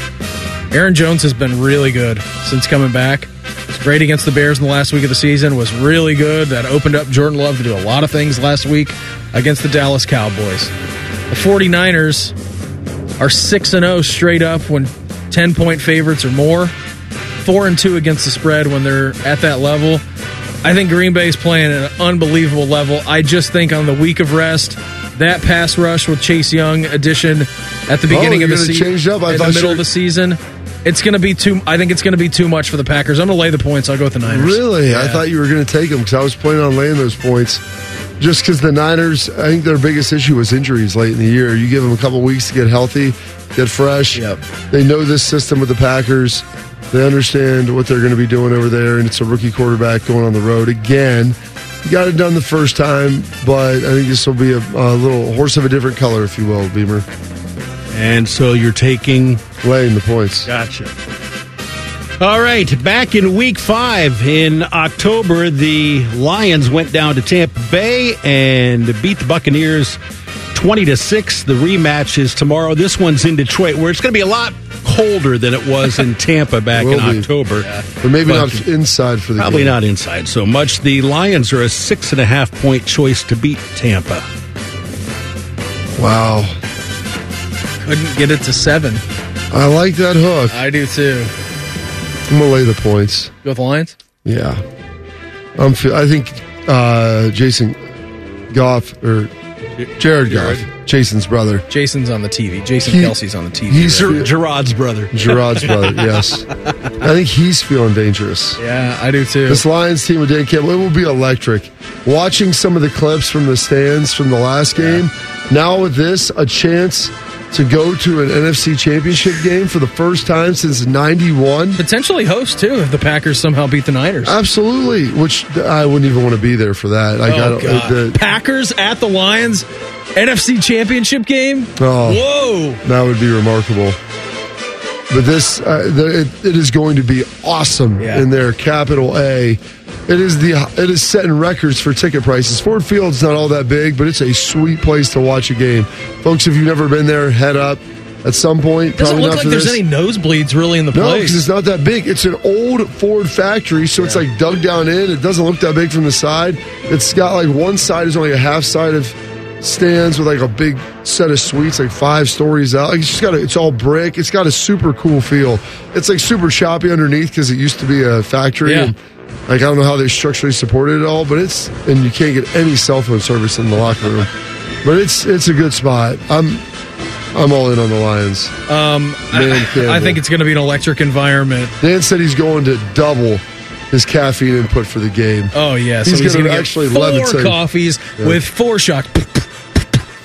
Aaron Jones has been really good since coming back. Was great against the Bears in the last week of the season. Was really good. That opened up Jordan Love to do a lot of things last week against the Dallas Cowboys. The 49ers are 6 and 0 straight up when 10 point favorites or more. 4 and 2 against the spread when they're at that level. I think Green Bay is playing at an unbelievable level. I just think on the week of rest, that pass rush with Chase Young addition at the beginning Oh, of the season, in the middle you of the season, it's going to be too. I think it's going to be too much for the Packers. I'm going to lay the points. I'll go with the Niners. Really? I thought you were going to take them because I was planning on laying those points. Just because the Niners, I think their biggest issue was injuries late in the year. You give them a couple weeks to get healthy, get fresh. Yep. They know this system with the Packers. They understand what they're going to be doing over there, and it's a rookie quarterback going on the road again. You got it done the first time, but I think this will be a, a little horse of a different color, if you will, Beamer. And so you're taking laying the points. Gotcha. All right, back in week five in October, the Lions went down to Tampa Bay and beat the Buccaneers 20 to 6. The rematch is tomorrow. This one's in Detroit, where it's going to be a lot colder than it was in Tampa back in Will be. October. But maybe But not inside for the game. Probably game. not inside so much. The Lions are a six and a half point choice to beat Tampa. Wow. Couldn't get it to seven. I like that hook. I do too. I'm going to lay the points. Go with the Lions. Yeah, I'm. fe- I think uh, Jason Goff or Jared Goff, Jason's brother. Jason's on the TV. Jason He- Kelce's on the TV. he's- right? Gerard's brother. Gerard's brother. Yes, I think he's feeling dangerous. yeah, I do too. This Lions team with Dan Campbell, it will be electric. Watching some of the clips from the stands from the last game, now with this, a chance to go to an NFC Championship game for the first time since '91. Potentially host too if the Packers somehow beat the Niners. Absolutely, which I wouldn't even want to be there for that. Like, I oh God! the- Packers at the Lions, NFC Championship game. Oh. Whoa! That would be remarkable. But this, uh, the, it, it is going to be awesome Yeah. in there. Capital A. It is the it is setting records for ticket prices. Ford Field's not all that big, but it's a sweet place to watch a game, folks. If you've never been there, head up at some point. Doesn't look like there's this. any nosebleeds really in the No, place. No, because it's not that big. It's an old Ford factory, so it's like dug down in. It doesn't look that big from the side. It's got like one side is only a half side of stands with like a big set of suites, like five stories out. Like it's just got a, it's all brick. It's got a super cool feel. It's like super choppy underneath because it used to be a factory. Yeah. And, like I don't know how they structurally support it all, but it's and you can't get any cell phone service in the locker room. But it's it's a good spot. I'm I'm all in on the Lions. um, I, I think it's going to be an electric environment. Dan said he's going to double his caffeine input for the game. Oh yeah, He's so gonna actually get four levitate. coffees Yeah. with four shots.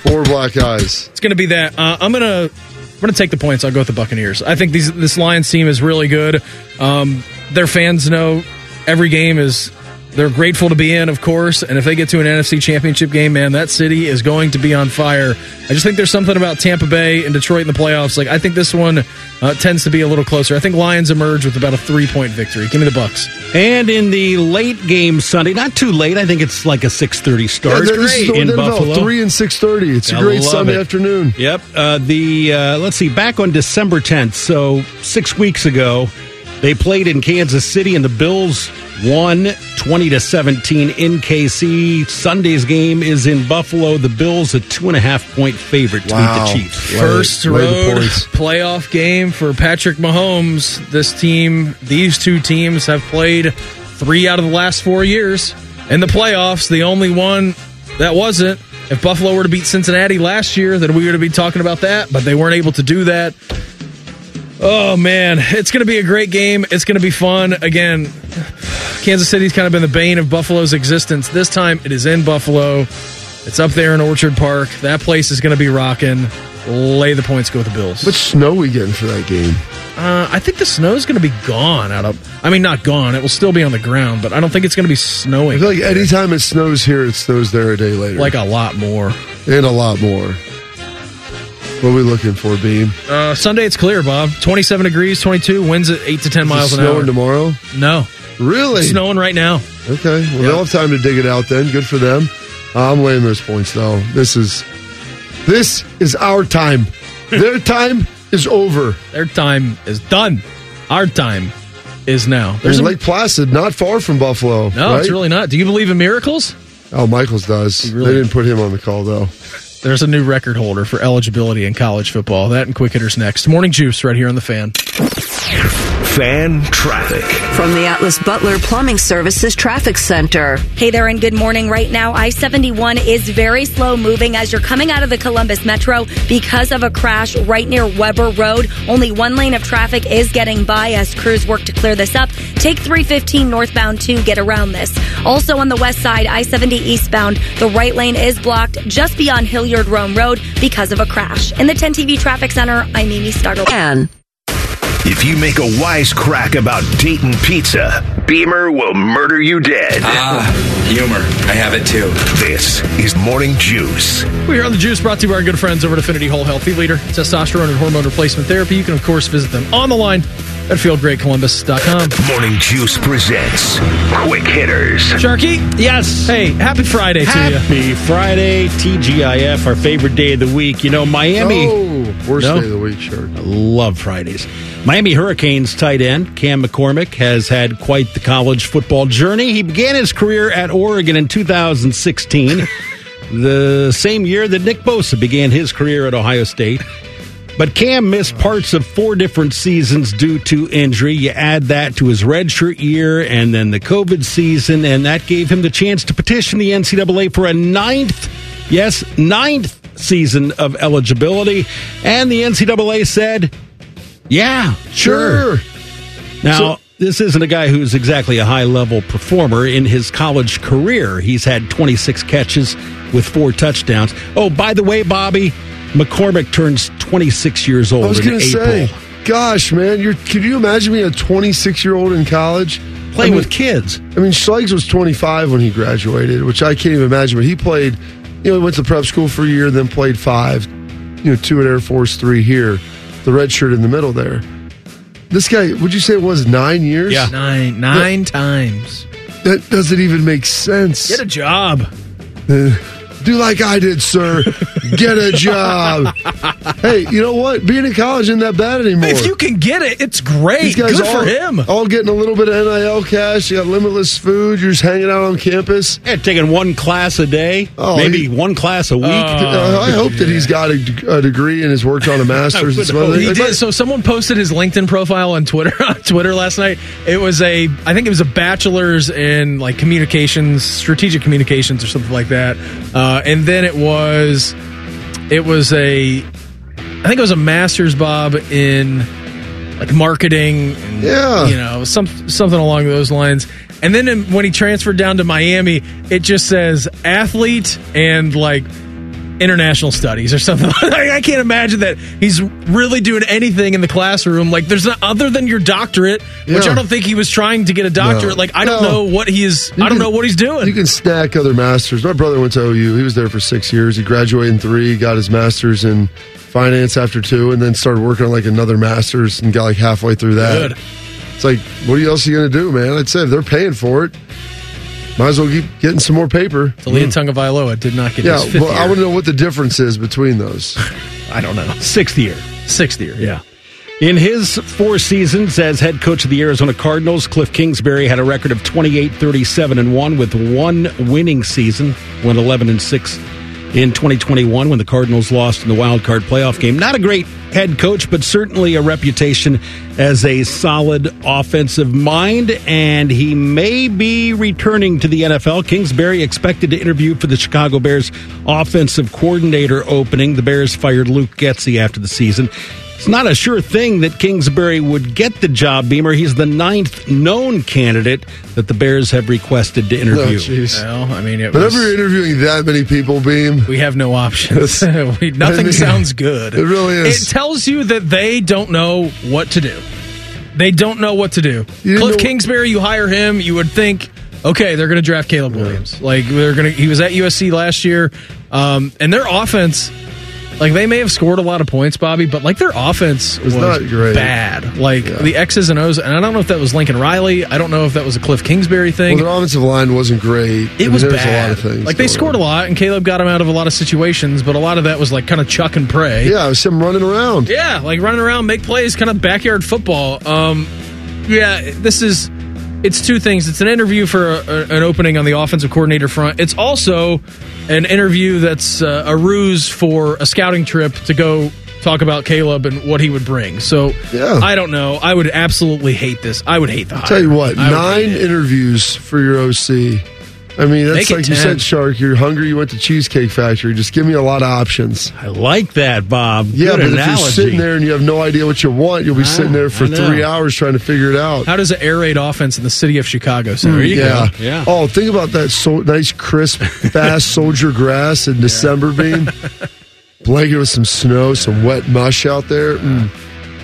Four black eyes. It's going to be that. Uh, I'm going to I'm going to take the points. I'll go with the Buccaneers. I think these this Lions team is really good. Um, their fans know every game is they're grateful to be in, of course. And if they get to an NFC Championship game, man, that city is going to be on fire. I just think there's something about Tampa Bay and Detroit in the playoffs. Like I think this one uh, tends to be a little closer. I think Lions emerge with about a three point victory. Give me the Bucks. And in the late game Sunday, not too late. I think it's like a six thirty start Yeah, this is in NFL, Buffalo. Three and six thirty. It's a I great Sunday it. afternoon. Yep. Uh, the uh, let's see, back on December 10th, so six weeks ago, they played in Kansas City, and the Bills won 20 to 17 in KC. Sunday's game is in Buffalo. The Bills a two and a half point favorite to Wow. beat the Chiefs. Lay- First lay road playoff game for Patrick Mahomes. This team, these two teams have played three out of the last four years in the playoffs. The only one that wasn't. If Buffalo were to beat Cincinnati last year, then we would be talking about that, but they weren't able to do that. Oh man, it's going to be a great game. It's going to be fun. Again, Kansas City's kind of been the bane of Buffalo's existence. This time it is in Buffalo. It's up there in Orchard Park. That place is going to be rocking. Lay the points, go with the Bills. What snow we getting for that game? Uh, I think the snow's going to be gone out of. I mean, not gone. It will still be on the ground, but I don't think it's going to be snowing. I feel like anytime it snows here, it snows there a day later. like a lot more. and a lot more. What are we looking for, Beam? Uh, Sunday it's clear, Bob. Twenty-seven degrees, twenty-two winds at eight to ten miles Is it an snowing hour. tomorrow? No, Really? it's snowing right now. Okay. Well, they'll have time to dig it out then. Good for them. Uh, I'm laying those points though. This is this is our time. Their time is over. Their time is done. Our time is now. There's There's a, Lake Placid, not far from Buffalo. no, right? it's really not. Do you believe in miracles? Oh, Michaels does. really- They didn't put him on the call though. There's a new record holder for eligibility in college football. That and quick hitters next. Morning juice right here on the fan. Fan traffic. From the Atlas Butler Plumbing Services Traffic Center. Hey there, and good morning. Right now, I 71 is very slow moving as you're coming out of the Columbus Metro because of a crash right near Weber Road. Only one lane of traffic is getting by as crews work to clear this up. Take 315 northbound to get around this. Also on the west side, I 70 eastbound, the right lane is blocked just beyond Hilliard Rome Road because of a crash. In the 10 TV Traffic Center, I'm Amy Startle. And If you make a wise crack about Dayton pizza, Beamer will murder you dead. Ah, humor. I have it too. This is Morning Juice. We're on the juice brought to you by our good friends over at Affinity Whole Healthy Leader, testosterone and hormone replacement therapy. You can, of course, visit them on the line at feelgreatcolumbus.com. Morning Juice presents Quick Hitters. Sharky? Yes. Hey, happy Friday to you. Happy Friday, TGIF, our favorite day of the week. You know, Miami. Oh, worst No? day of the week, sure. I love Fridays. Miami Hurricanes tight end Cam McCormick has had quite the college football journey. He began his career at Oregon in 2016, the same year that Nick Bosa began his career at Ohio State. But Cam missed parts of four different seasons due to injury. You add that to his redshirt year and then the COVID season, and that gave him the chance to petition the NCAA for a ninth, yes, ninth season of eligibility. And the NCAA said, yeah, sure. Now, So- this isn't a guy who's exactly a high level performer in his college career. He's had 26 catches with four touchdowns. Oh, by the way, Bobby, McCormick turns 26 years old I was in going to April. say, gosh, man, you're, could you imagine being a 26 year old in college? Playing I mean, with kids. I mean, Schlegels was 25 when he graduated, which I can't even imagine. But he played, you know, he went to prep school for a year, then played five, you know, two at Air Force, three here, the red shirt in the middle there. This guy, would you say it was nine years? Yeah. Nine, nine times. That doesn't even make sense. Get a job. Uh, Do like I did, sir. Get a job. hey, you know what? Being in college isn't that bad anymore. If you can get it, it's great. These guys Good all, for him. all getting a little bit of NIL cash. You got limitless food. You're just hanging out on campus. Yeah, taking one class a day, Oh, maybe he- one class a week. Uh, I hope that he's got a, a degree and has worked on a master's and some other He things. did. So someone posted his LinkedIn profile on Twitter on Twitter last night. It was a, I think it was a bachelor's in like communications, strategic communications, or something like that. Uh, Uh, and then it was, it was a, I think it was a master's, Bob, in like marketing. And, Yeah. you know, some something along those lines. And then in, when he transferred down to Miami, it just says athlete and like international studies or something. I I can't imagine that he's really doing anything in the classroom. Like, there's not other than your doctorate, which I don't think he was trying to get a doctorate. No. Like, I don't No. know what he is. You I don't can- know what he's doing. You can stack other masters. My brother went to OU. He was there for six years. He graduated in three, got his master's in finance after two, and then started working on like another master's and got like halfway through that. Good. It's like, what else are you going to do, man? I'd say if they're paying for it, might as well keep getting some more paper. Taulia hmm. Tagovailoa did not get Yeah, his fifth well, I want to know what the difference is between those. I don't know. Sixth year. Sixth year. Yeah. In his four seasons as head coach of the Arizona Cardinals, Cliff Kingsbury had a record of 28, 37, and 1 with one winning season, went 11 and 6 in 2021 when the Cardinals lost in the wild card playoff game. Not a great head coach, but certainly a reputation as a solid offensive mind, and he may be returning to the NFL. Kingsbury expected to interview for the Chicago Bears offensive coordinator opening. The Bears fired Luke Getsy after the season. It's not a sure thing that Kingsbury would get the job, Beamer. He's the ninth known candidate that the Bears have requested to Oh, interview. jeez. Well, I mean, it Whenever was, you're interviewing that many people, Beam, we have no options. we, nothing I mean, sounds good. it really is. It tells you that they don't know what to do. They don't know what to do. You Cliff know- Kingsbury, you hire him, you would think, okay, they're going to draft Caleb Williams. Like they're going to. He was at USC last year, um, and their offense. Like they may have scored a lot of points, Bobby, but like their offense was not great. bad. Like the X's and O's, and I don't know if that was Lincoln Riley. I don't know if that was a Cliff Kingsbury thing. well, their offensive line wasn't great. I It mean, was bad. a lot of things. like they scored a lot, and Caleb got him out of a lot of situations, but a lot of that was like kind of chuck and pray. Yeah, it was him running around. Yeah, like running around, make plays, kind of backyard football. Um, yeah, this is it's two things. It's an interview for a, a, an opening on the offensive coordinator front. It's also an interview that's uh, a ruse for a scouting trip to go talk about Caleb and what he would bring. So Yeah. I don't know. I would absolutely hate this. I would hate the hire. Tell you what, I nine interviews for your OC. I mean, that's like you said, Shark. You're hungry. You went to Cheesecake Factory. Just give me a lot of options. I like that, Bob. Yeah, Good but analogy. if you're sitting there and you have no idea what you want, you'll be sitting there for three hours trying to figure it out. How does an air raid offense in the city of Chicago sound? There you yeah. go. Yeah. Oh, think about that so nice, crisp, fast soldier grass in December beam. Blanket with some snow, some wet mush out there. Mm.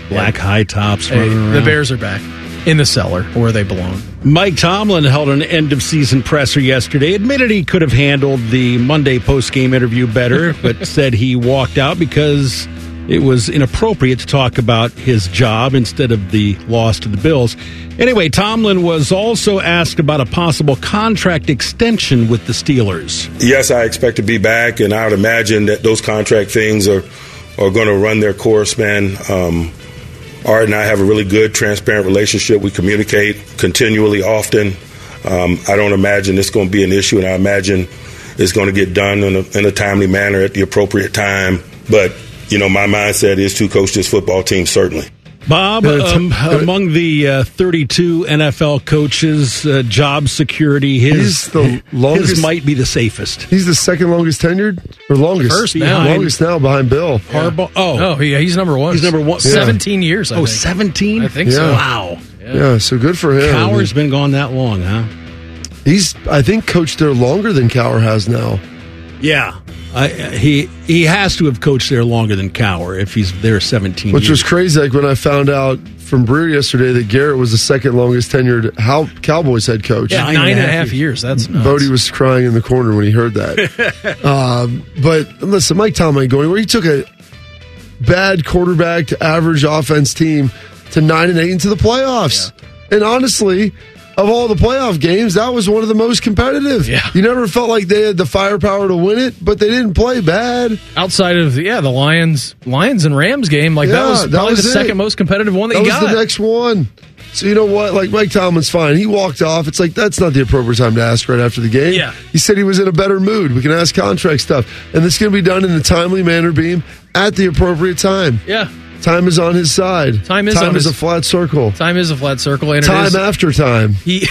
Black high tops Hey, the. Bears are back in the cellar where they belong. Mike Tomlin held an end of season presser yesterday. Admitted he could have handled the Monday post game interview better, but said he walked out because it was inappropriate to talk about his job instead of the loss to the Bills. Anyway, Tomlin was also asked about a possible contract extension with the Steelers. yes, I expect to be back, and I would imagine that those contract things are are going to run their course, man. Um, Art and I have a really good, transparent relationship. We communicate continually, often. Um, I don't imagine it's going to be an issue, and I imagine it's going to get done in a, in a timely manner at the appropriate time. But you know, my mindset is to coach this football team, certainly. Bob, Uh, um, among the uh, 32 NFL coaches, uh, job security, his, the longest- his might be the safest. He's the second longest tenured, or longest First now. longest now behind Bill. Harbaugh. Oh, Oh, yeah, he's number one. He's number one. Yeah. 17 years, I oh, think. 17? I think so. Wow. Yeah, so good for him. Cowher's been gone that long, huh? He's, I think, coached there longer than Cowher has now. Yeah. I, he he has to have coached there longer than Cowher if he's there 17 Which years. was crazy. Like when I found out from Brewer yesterday that Garrett was the second longest tenured How Cowboys head coach. Yeah, nine and a half years. That's nuts. Bodie was crying in the corner when he heard that. um, but listen, Mike Tomlin ain't going anywhere. He took a bad quarterback to average offense team to nine and eight into the playoffs. And honestly, of all the playoff games, that was one of the most competitive. Yeah. You never felt like they had the firepower to win it, but they didn't play bad. Outside of yeah, the Lions, Lions and Rams game, like that Yeah, was that probably was the it. second most competitive one that, That you was got. the next one. So you know what? Like Mike Tomlin's fine. He walked off. It's like that's not the appropriate time to ask right after the game. Yeah. He said he was in a better mood. We can ask contract stuff, and this is going to be done in a timely manner, Beam, at the appropriate time. yeah, Time is on his side. Time is time is his- a flat circle. time is a flat circle, and Time is- after time. he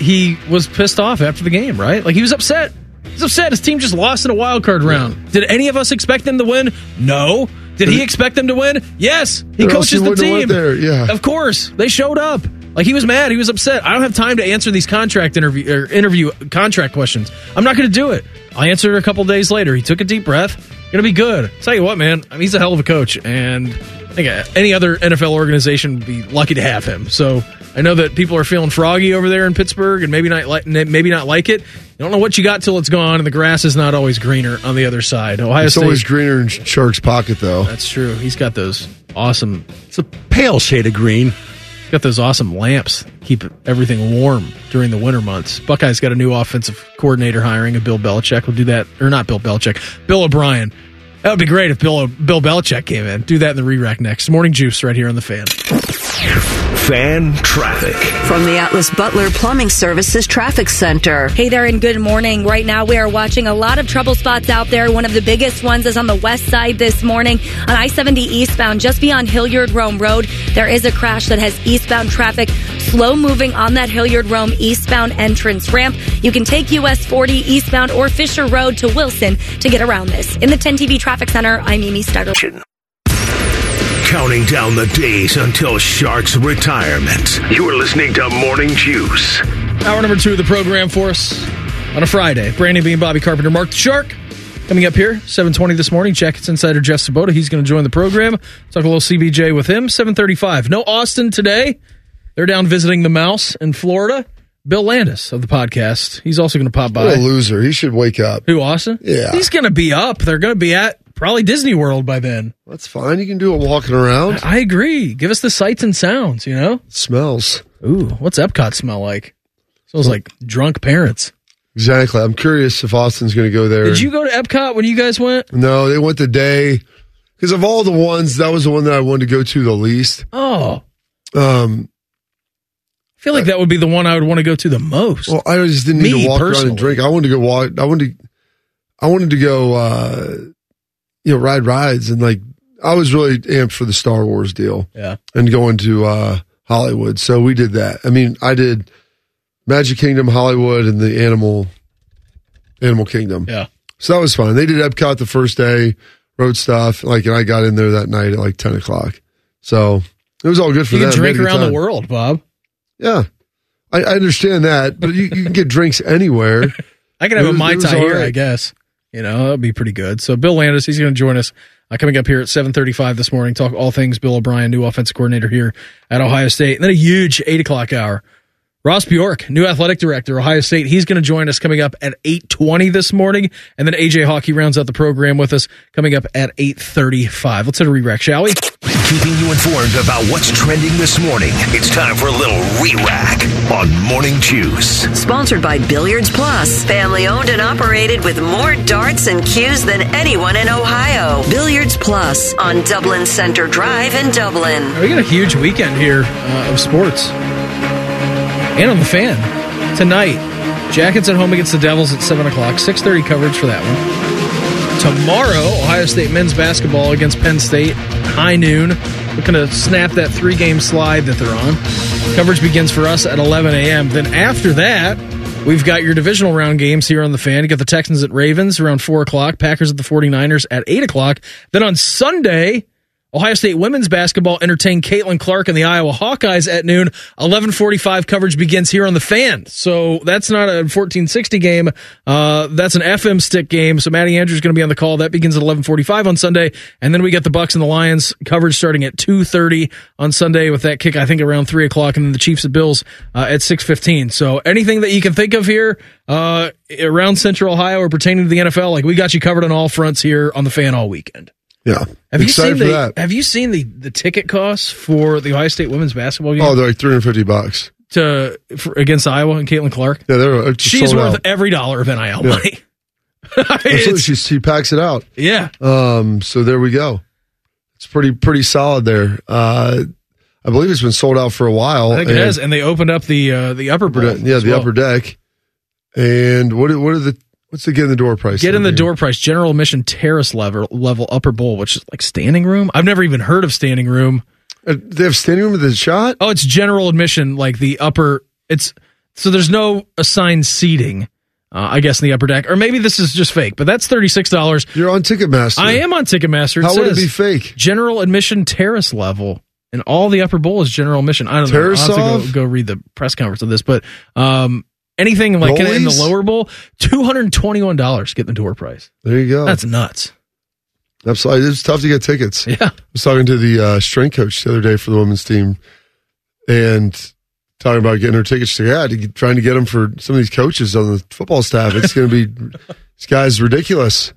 he was pissed off after the game, right? Like he was upset. He's upset. His team just lost in a wild card round. Did any of us expect them to win? No. Did he expect them to win? Yes. He Or coaches he the team. yeah. Of course. They showed up. Like he was mad. He was upset. I don't have time to answer these contract interview or interview contract questions. I'm not going to do it. I'll answer it a couple days later. He took a deep breath. Going to be good. Tell you what, man. I mean, he's a hell of a coach, and I think any other NFL organization would be lucky to have him. So I know that people are feeling froggy over there in Pittsburgh, and maybe not like maybe not like it. You don't know what you got till it's gone, and the grass is not always greener on the other side. Ohio It's State. always greener in Shark's pocket, though. that's true. He's got those awesome. It's a pale shade of green. Got those awesome lamps keep everything warm during the winter months. Buckeyes got a new offensive coordinator hiring, a Bill Belichick will do that, or not Bill Belichick, Bill O'Brien. That would be great if Bill Bill Belichick came in. Do that in the re-rack next. Morning juice right here on the fan. Fan traffic. From the Atlas Butler Plumbing Services Traffic Center. Hey there, and good morning. Right now, we are watching a lot of trouble spots out there. One of the biggest ones is on the west side this morning on I 70 eastbound, just beyond Hilliard Rome Road. There is a crash that has eastbound traffic slow moving on that Hilliard Rome eastbound entrance ramp. You can take US 40 eastbound or Fisher Road to Wilson to get around this. In the 10 TV Traffic Center, I'm Mimi Startle. Counting down the days until Shark's retirement. You're listening to Morning Juice. Hour number two of the program for us on a Friday. Brandon Beam, Bobby Carpenter, Mark the Shark. Coming up here, 720 this morning, Jackets insider Jeff Svoboda. He's going to join the program. Talk a little CBJ with him. 735. No Austin today. They're down visiting the Mouse in Florida. Bill Landis of the podcast. He's also going to pop by. What a loser. He should wake up. Who, Austin? Yeah. He's going to be up. They're going to be at probably Disney World by then. That's fine. You can do it walking around. I agree. Give us the sights and sounds, you know? smells. Ooh, what's Epcot smell like? Smells like drunk parents. Exactly. I'm curious if Austin's going to go there. Did you go to Epcot when you guys went? No, they went the day because of all the ones. That was the one that I wanted to go to the least. Oh, Um, I feel like that would be the one I would want to go to the most. Well, I just didn't Me, need to walk around and drink. I wanted to go walk. I wanted to. I wanted to go. uh You know, ride rides and like I was really amped for the Star Wars deal. Yeah. and going to uh Hollywood. So we did that. I mean, I did Magic Kingdom, Hollywood, and the Animal Animal Kingdom. Yeah. So that was fun. They did Epcot the first day, road stuff. Like, and I got in there that night at like ten o'clock. So it was all good for You them. can drink around the world, Bob. Yeah, I, I understand that, but you, you can get drinks anywhere. I could have It a was- Mai Tai here, right. I guess. You know, that'd be pretty good. So Bill Landis, he's going to join us uh, coming up here at 735 this morning, talk all things Bill O'Brien, new offensive coordinator here at Ohio State. And then a huge 8 o'clock hour. Ross Bjork, new athletic director, Ohio State. He's going to join us coming up at 820 this morning. And then AJ Hockey rounds out the program with us coming up at 835. Let's hit a re-rack, shall we? Keeping you informed about what's trending this morning. It's time for a little re-rack on Morning Juice. Sponsored by Billiards Plus, family owned and operated with more darts and cues than anyone in Ohio. Billiards Plus on Dublin Center Drive in Dublin. We got a huge weekend here uh, of sports. And on the fan tonight, Jackets at home against the Devils at seven o'clock. Six thirty coverage for that one. Tomorrow, Ohio State men's basketball against Penn State, high noon. Looking to snap that three game slide that they're on. Coverage begins for us at 11 a.m. Then after that, we've got your divisional round games here on the fan. You got the Texans at Ravens around 4 o'clock, Packers at the 49ers at 8 o'clock. Then on Sunday, Ohio State women's basketball entertain Caitlin Clark and the Iowa Hawkeyes at noon. 11:45 coverage begins here on the Fan. So that's not a 1460 game. Uh, that's an FM stick game. So Maddie Andrews going to be on the call. That begins at 11:45 on Sunday, and then we get the Bucks and the Lions coverage starting at 2:30 on Sunday with that kick. I think around three o'clock, and then the Chiefs and Bills uh, at 6:15. So anything that you can think of here uh, around Central Ohio or pertaining to the NFL, like we got you covered on all fronts here on the Fan all weekend. Yeah, Have you seen for the that. Have you seen the the ticket costs for the Ohio State women's basketball game Oh, they're like three hundred fifty bucks. to for, against Iowa and Caitlin Clark? Yeah, they're uh, She's worth out. every dollar of NIL Yeah. money. Absolutely, she, she packs it out. Yeah. Um. So there we go. It's pretty pretty solid there. Uh, I believe it's been sold out for a while. I think it has, and they opened up the uh, the upper bowl. yeah, the well. upper deck. And what what are the what's the get in the door price? Get in the there, door price, general admission terrace level level upper bowl, which is like standing room. I've never even heard of standing room. Uh, they have standing room with the shot. Oh, it's general admission, like the upper. It's so there's no assigned seating. Uh, I guess in the upper deck, or maybe this is just fake, but that's thirty six dollars. You're on Ticketmaster. I am on Ticketmaster. How would it be fake? General admission terrace level, and all the upper bowl is general admission. I don't know. I'll have to go, go read the press conference of this, but um, anything like in, in the lower bowl, two hundred twenty one dollars get the door price. There you go. That's nuts. Absolutely. It's tough to get tickets. Yeah. I was talking to the uh, strength coach the other day for the women's team and talking about getting her tickets. Said, yeah, to get- trying to get them for some of these coaches on the football staff. It's going to be, this guy's ridiculous.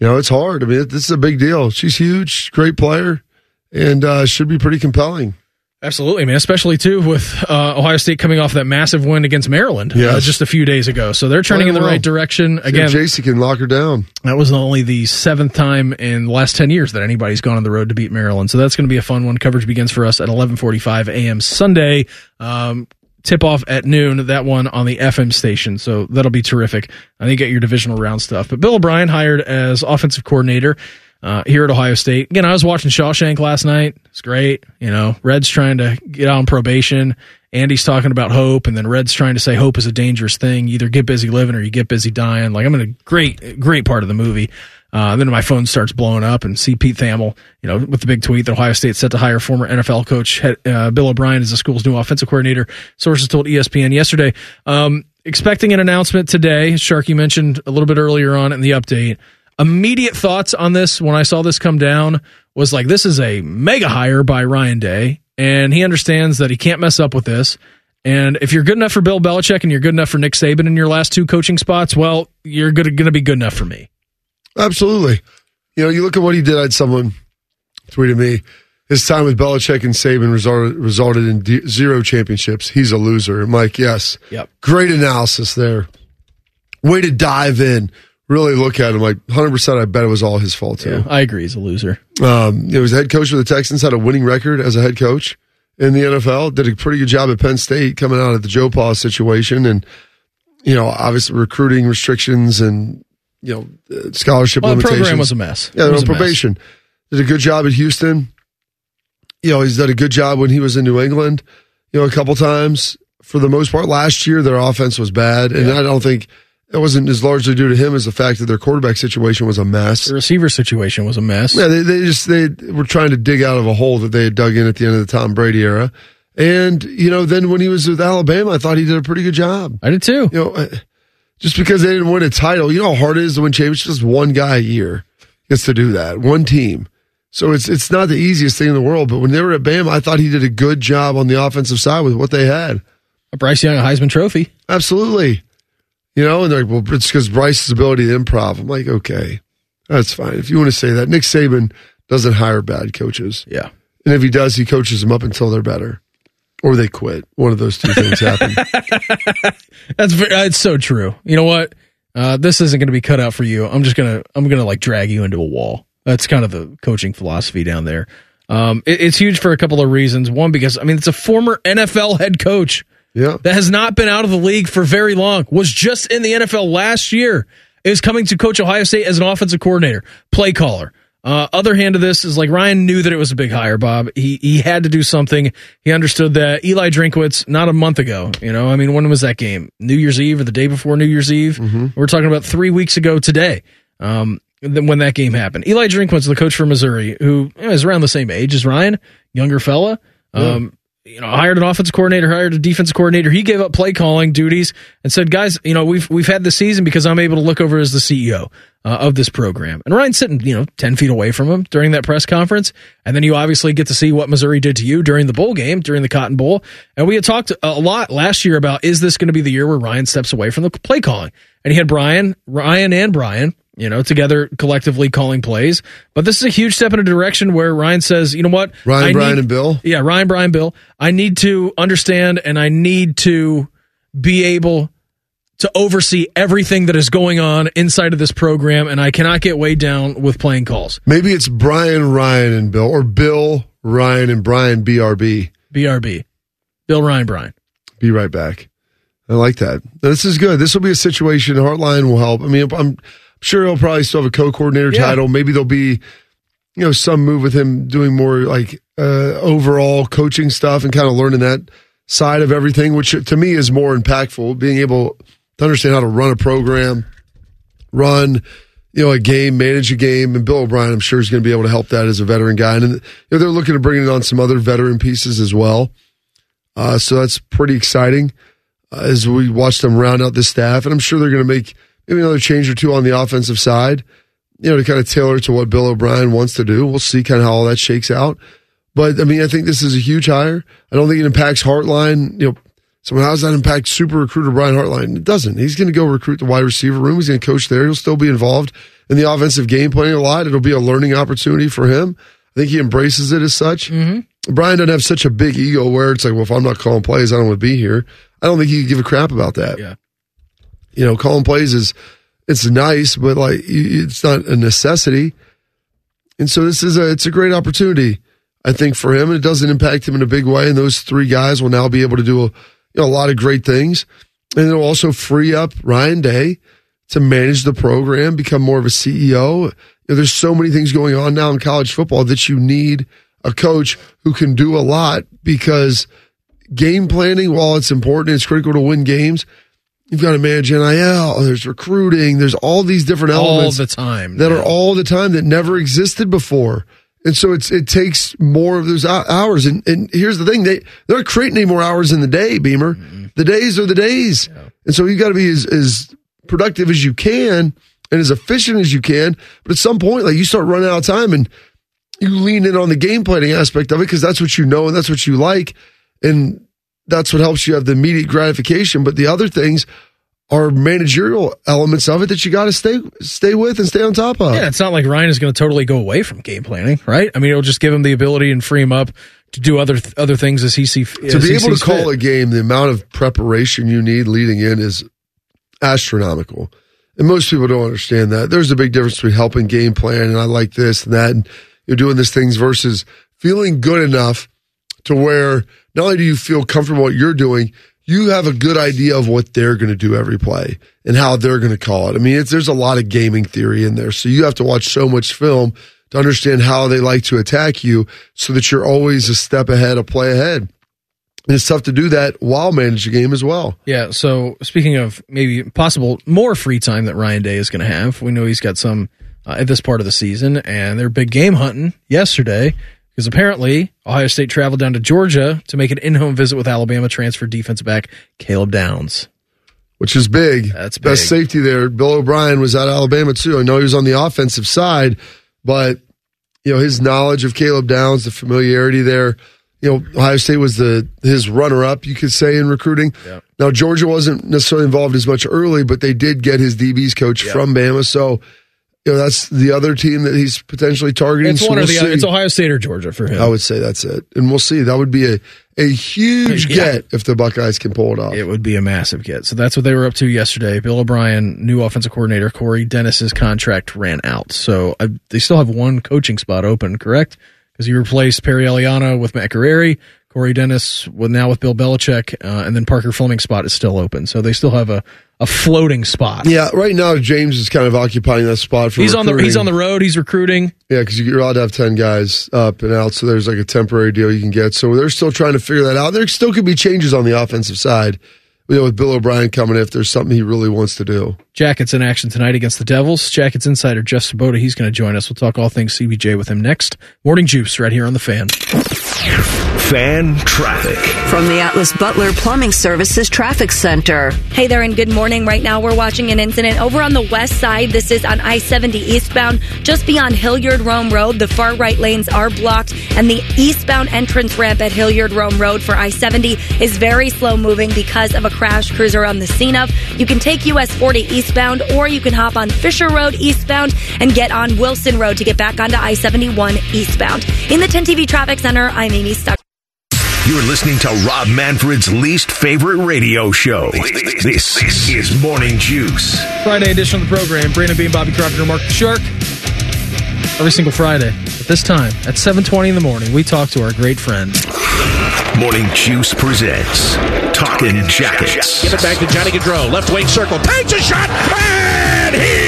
You know, it's hard. I mean, it, this is a big deal. She's huge, great player, and uh, should be pretty compelling. Absolutely, man. Especially too with uh, Ohio State coming off that massive win against Maryland uh, just a few days ago, so they're turning in the well. right direction. Again, Jason can lock her down. That was only the seventh time in the last ten years that anybody's gone on the road to beat Maryland. So that's going to be a fun one. Coverage begins for us at eleven forty-five a.m. Sunday. Um, tip off at noon. That one on the FM station. So that'll be terrific. I think you get your divisional round stuff. But Bill O'Brien hired as offensive coordinator. Uh, here at Ohio State. Again, I was watching Shawshank last night. It's great. You know, Red's trying to get on probation. Andy's talking about hope, and then Red's trying to say hope is a dangerous thing. Either get busy living or you get busy dying. Like I'm in a great, great part of the movie. Uh, then my phone starts blowing up and see Pete Thamel, you know, with the big tweet that Ohio State set to hire former NFL coach uh, Bill O'Brien as the school's new offensive coordinator. Sources told ESPN yesterday. Um, expecting an announcement today. Sharky mentioned a little bit earlier on in the update. Immediate thoughts on this when I saw this come down was like, this is a mega hire by Ryan Day, and he understands that he can't mess up with this. And if you're good enough for Bill Belichick and you're good enough for Nick Saban in your last two coaching spots, well, you're going to be good enough for me. Absolutely. You know, you look at what he did. I had someone tweeted me. His time with Belichick and Saban resulted, resulted in zero championships. He's a loser. I'm yes. Yep. Great analysis there. Way to dive in. Really look at him. Like 100%, I bet it was all his fault, too. I agree. He's a loser. Um, he was head coach for the Texans, had a winning record as a head coach, in the NFL. Did a pretty good job at Penn State coming out of the JoePa situation, and you know, obviously recruiting restrictions and you know uh, scholarship Well, the limitations. program was a mess. Yeah, was on a mess. probation. Did a good job at Houston. You know, he's done a good job when he was in New England. You know, a couple times. For the most part, last year their offense was bad, and I don't think it wasn't as largely due to him as the fact that their quarterback situation was a mess. The receiver situation was a mess. Yeah, they, they just they were trying to dig out of a hole that they had dug in at the end of the Tom Brady era. And you know, then when he was with Alabama, I thought he did a pretty good job. I did too. You know, just because they didn't win a title, you know how hard it is to win championships. Just one guy a year gets to do that, one team. So it's it's not the easiest thing in the world. But when they were at Bama, I thought he did a good job on the offensive side with what they had. A Bryce Young, a Heisman Trophy. Absolutely. You know, and they're like, well, it's because Bryce's ability to improv. I'm like, okay, that's fine. If you want to say that, Nick Saban doesn't hire bad coaches. Yeah. And if he does, he coaches them up until they're better or they quit. One of those two things happen. That's very, it's so true. You know what? Uh, this isn't going to be cut out for you. I'm just gonna I'm gonna like drag you into a wall. That's kind of the coaching philosophy down there. Um, it- it's huge for a couple of reasons. One, because I mean it's a former NFL head coach. Yeah. That has not been out of the league for very long. Was just in the NFL last year. Is coming to coach Ohio State as an offensive coordinator, play caller. Uh, other hand of this is like Ryan knew that it was a big hire, Bob. He he had to do something. He understood that Eli Drinkwitz not a month ago. You know, I mean, when was that game? New Year's Eve or the day before New Year's Eve? We're talking about three weeks ago today. Um, then when that game happened, Eli Drinkwitz, the coach for Missouri, who you know, is around the same age as Ryan, younger fella. Um, you know, hired an offensive coordinator, hired a defensive coordinator. He gave up play calling duties and said, "Guys, you know, we've we've had the season because I'm able to look over as the CEO uh, of this program." And Ryan's sitting, you know, ten feet away from him during that press conference, and then you obviously get to see what Missouri did to you during the bowl game, during the Cotton Bowl. And we had talked a lot last year about is this going to be the year where Ryan steps away from the play calling? And he had Brian, Ryan, and Brian you know, together collectively calling plays. But this is a huge step in a direction where Ryan says, you know what? Ryan, I Brian, need- and Bill. Yeah, Ryan, Brian, Bill. I need to understand and I need to be able to oversee everything that is going on inside of this program, and I cannot get weighed down with playing calls. Maybe it's Brian, Ryan, and Bill, or Bill, Ryan, and Brian, BRB. BRB. Bill, Ryan, Brian. Be right back. I like that. This is good. This will be a situation. Hartline will help. I mean, I'm sure he'll probably still have a co-coordinator Yeah. title. Maybe there'll be, you know, some move with him doing more like uh, overall coaching stuff and kind of learning that side of everything, which to me is more impactful. Being able to understand how to run a program, run, you know, a game, manage a game, and Bill O'Brien, I'm sure is going to be able to help that as a veteran guy. And you know, they're looking to bring in on some other veteran pieces as well. Uh, so that's pretty exciting uh, as we watch them round out the staff. And I'm sure they're going to make maybe another change or two on the offensive side, you know, to kind of tailor to what Bill O'Brien wants to do. We'll see kind of how all that shakes out. But I mean, I think this is a huge hire. I don't think it impacts Hartline. You know, so how does that impact super recruiter Brian Hartline? It doesn't. He's going to go recruit the wide receiver room. He's going to coach there. He'll still be involved in the offensive game planning a lot. It'll be a learning opportunity for him. I think he embraces it as such. Mm-hmm. Brian doesn't have such a big ego where it's like, well, if I'm not calling plays, I don't want to be here. I don't think he could give a crap about that. Yeah. You know, calling plays is it's nice, but like it's not a necessity. And so this is a it's a great opportunity, I think, for him. It doesn't impact him in a big way. And those three guys will now be able to do a, you know, a lot of great things. And it'll also free up Ryan Day to manage the program, become more of a CEO. You know, there's so many things going on now in college football that you need a coach who can do a lot because game planning, while it's important, it's critical to win games. You've got to manage NIL. There's recruiting. There's all these different elements All the time. that are all the time that never existed before. And so it's it takes more of those hours. And and here's the thing: they they're not creating any more hours in the day, Beamer. Mm-hmm. The days are the days, and so you've got to be as as productive as you can and as efficient as you can. But at some point, like you start running out of time, and you lean in on the game planning aspect of it because that's what you know and that's what you like, and that's what helps you have the immediate gratification. But the other things are managerial elements of it that you got to stay stay with and stay on top of. Yeah, it's not like Ryan is going to totally go away from game planning, right? I mean, it'll just give him the ability and free him up to do other other things as he see to be able to call a game, the amount of preparation you need leading in is astronomical. And most people don't understand that. There's a big difference between helping game plan and I like this and that and you're doing these things versus feeling good enough to where not only do you feel comfortable what you're doing, you have a good idea of what they're going to do every play and how they're going to call it. I mean, there's a lot of gaming theory in there. So you have to watch so much film to understand how they like to attack you so that you're always a step ahead, a play ahead. And it's tough to do that while managing a game as well. Yeah. So speaking of maybe possible more free time that Ryan Day is going to have, we know he's got some uh, at this part of the season, and they're big game hunting yesterday because apparently Ohio State traveled down to Georgia to make an in-home visit with Alabama transfer defensive back Caleb Downs. Which is big. That's best safety there. Bill O'Brien was at Alabama too. I know he was on the offensive side, but you know his knowledge of Caleb Downs, the familiarity there. You know, Ohio State was the his runner up, you could say, in recruiting. Now Georgia wasn't necessarily involved as much early, but they did get his DBs coach from Bama. So you know that's the other team that he's potentially targeting. It's so one or we'll the other. It's Ohio State or Georgia for him. I would say that's it, and we'll see. That would be a a huge Yeah. get if the Buckeyes can pull it off. It would be a massive get. So that's what they were up to yesterday. Bill O'Brien, new offensive coordinator, Corey Dennis's contract ran out. So I, they still have one coaching spot open, correct? Because you replaced Perry Eliano with Matt Guerrieri, Corey Dennis with now with Bill Belichick, uh, and then Parker Fleming's spot is still open. So they still have a, a floating spot. Yeah, right now James is kind of occupying that spot for He's on the he's on the road. He's recruiting. Yeah, because you're allowed to have 10 guys up and out, so there's like a temporary deal you can get. So they're still trying to figure that out. There still could be changes on the offensive side, you know, with Bill O'Brien coming if there's something he really wants to do. Jackets in action tonight against the Devils. Jackets insider Jeff Svoboda, he's going to join us. We'll talk all things CBJ with him next. Morning Juice right here on the fan. Fan traffic. From the Atlas Butler Plumbing Services Traffic Center. Hey there, and good morning. Right now, we're watching an incident over on the west side. This is on I 70 eastbound, just beyond Hilliard Rome Road. The far right lanes are blocked, and the eastbound entrance ramp at Hilliard Rome Road for I 70 is very slow moving because of a crash cruiser on the scene of. You can take US 40 eastbound, or you can hop on Fisher Road eastbound and get on Wilson Road to get back onto I 71 eastbound. In the 10 TV Traffic Center, I'm Amy Stuck. You're listening to Rob Manfred's least favorite radio show. This, this is Morning Juice. Friday edition of the program. Brandon Beam, Bobby Carpenter, Mark the Shark. Every single Friday at this time at 7:20 in the morning, we talk to our great friend. Morning Juice presents Talking Jackets. Give it back to Johnny Gaudreau. Left wing circle. Takes a shot. And he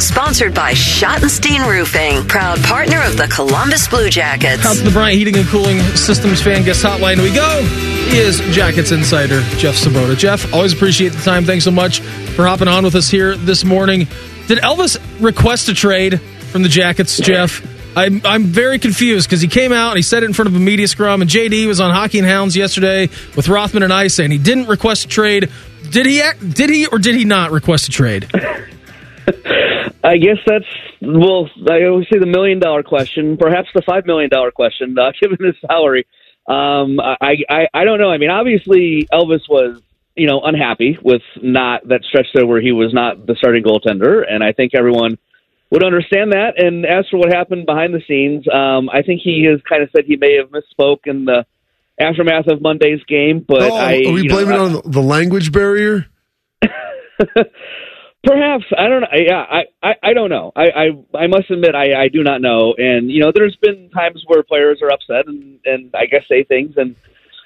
Sponsored by Schottenstein Roofing, proud partner of the Columbus Blue Jackets. Out to the Bryant Heating and Cooling Systems fan guest hotline we go. He is Jackets insider Jeff Svoboda. Jeff, always appreciate the time. Thanks so much for hopping on with us here this morning. Did Elvis request a trade from the Jackets, Jeff? I'm, I'm very confused because he came out and he said it in front of a media scrum, and JD was on Hockey and Hounds yesterday with Rothman and I saying he didn't request a trade. Did he? act- Did he or did he not request a trade? I guess that's well. I always say the million dollar question, perhaps the five million dollar question, uh, given his salary. Um, I, I I don't know. I mean, obviously Elvis was you know unhappy with not that stretch there where he was not the starting goaltender, and I think everyone would understand that. And as for what happened behind the scenes, um, I think he has kind of said he may have misspoke in the aftermath of Monday's game. But oh, I, are we you know, blaming I- on the language barrier? Perhaps I don't know. Yeah, I, I, I don't know. I, I, I must admit I, I do not know. And you know, there's been times where players are upset and, and I guess say things. And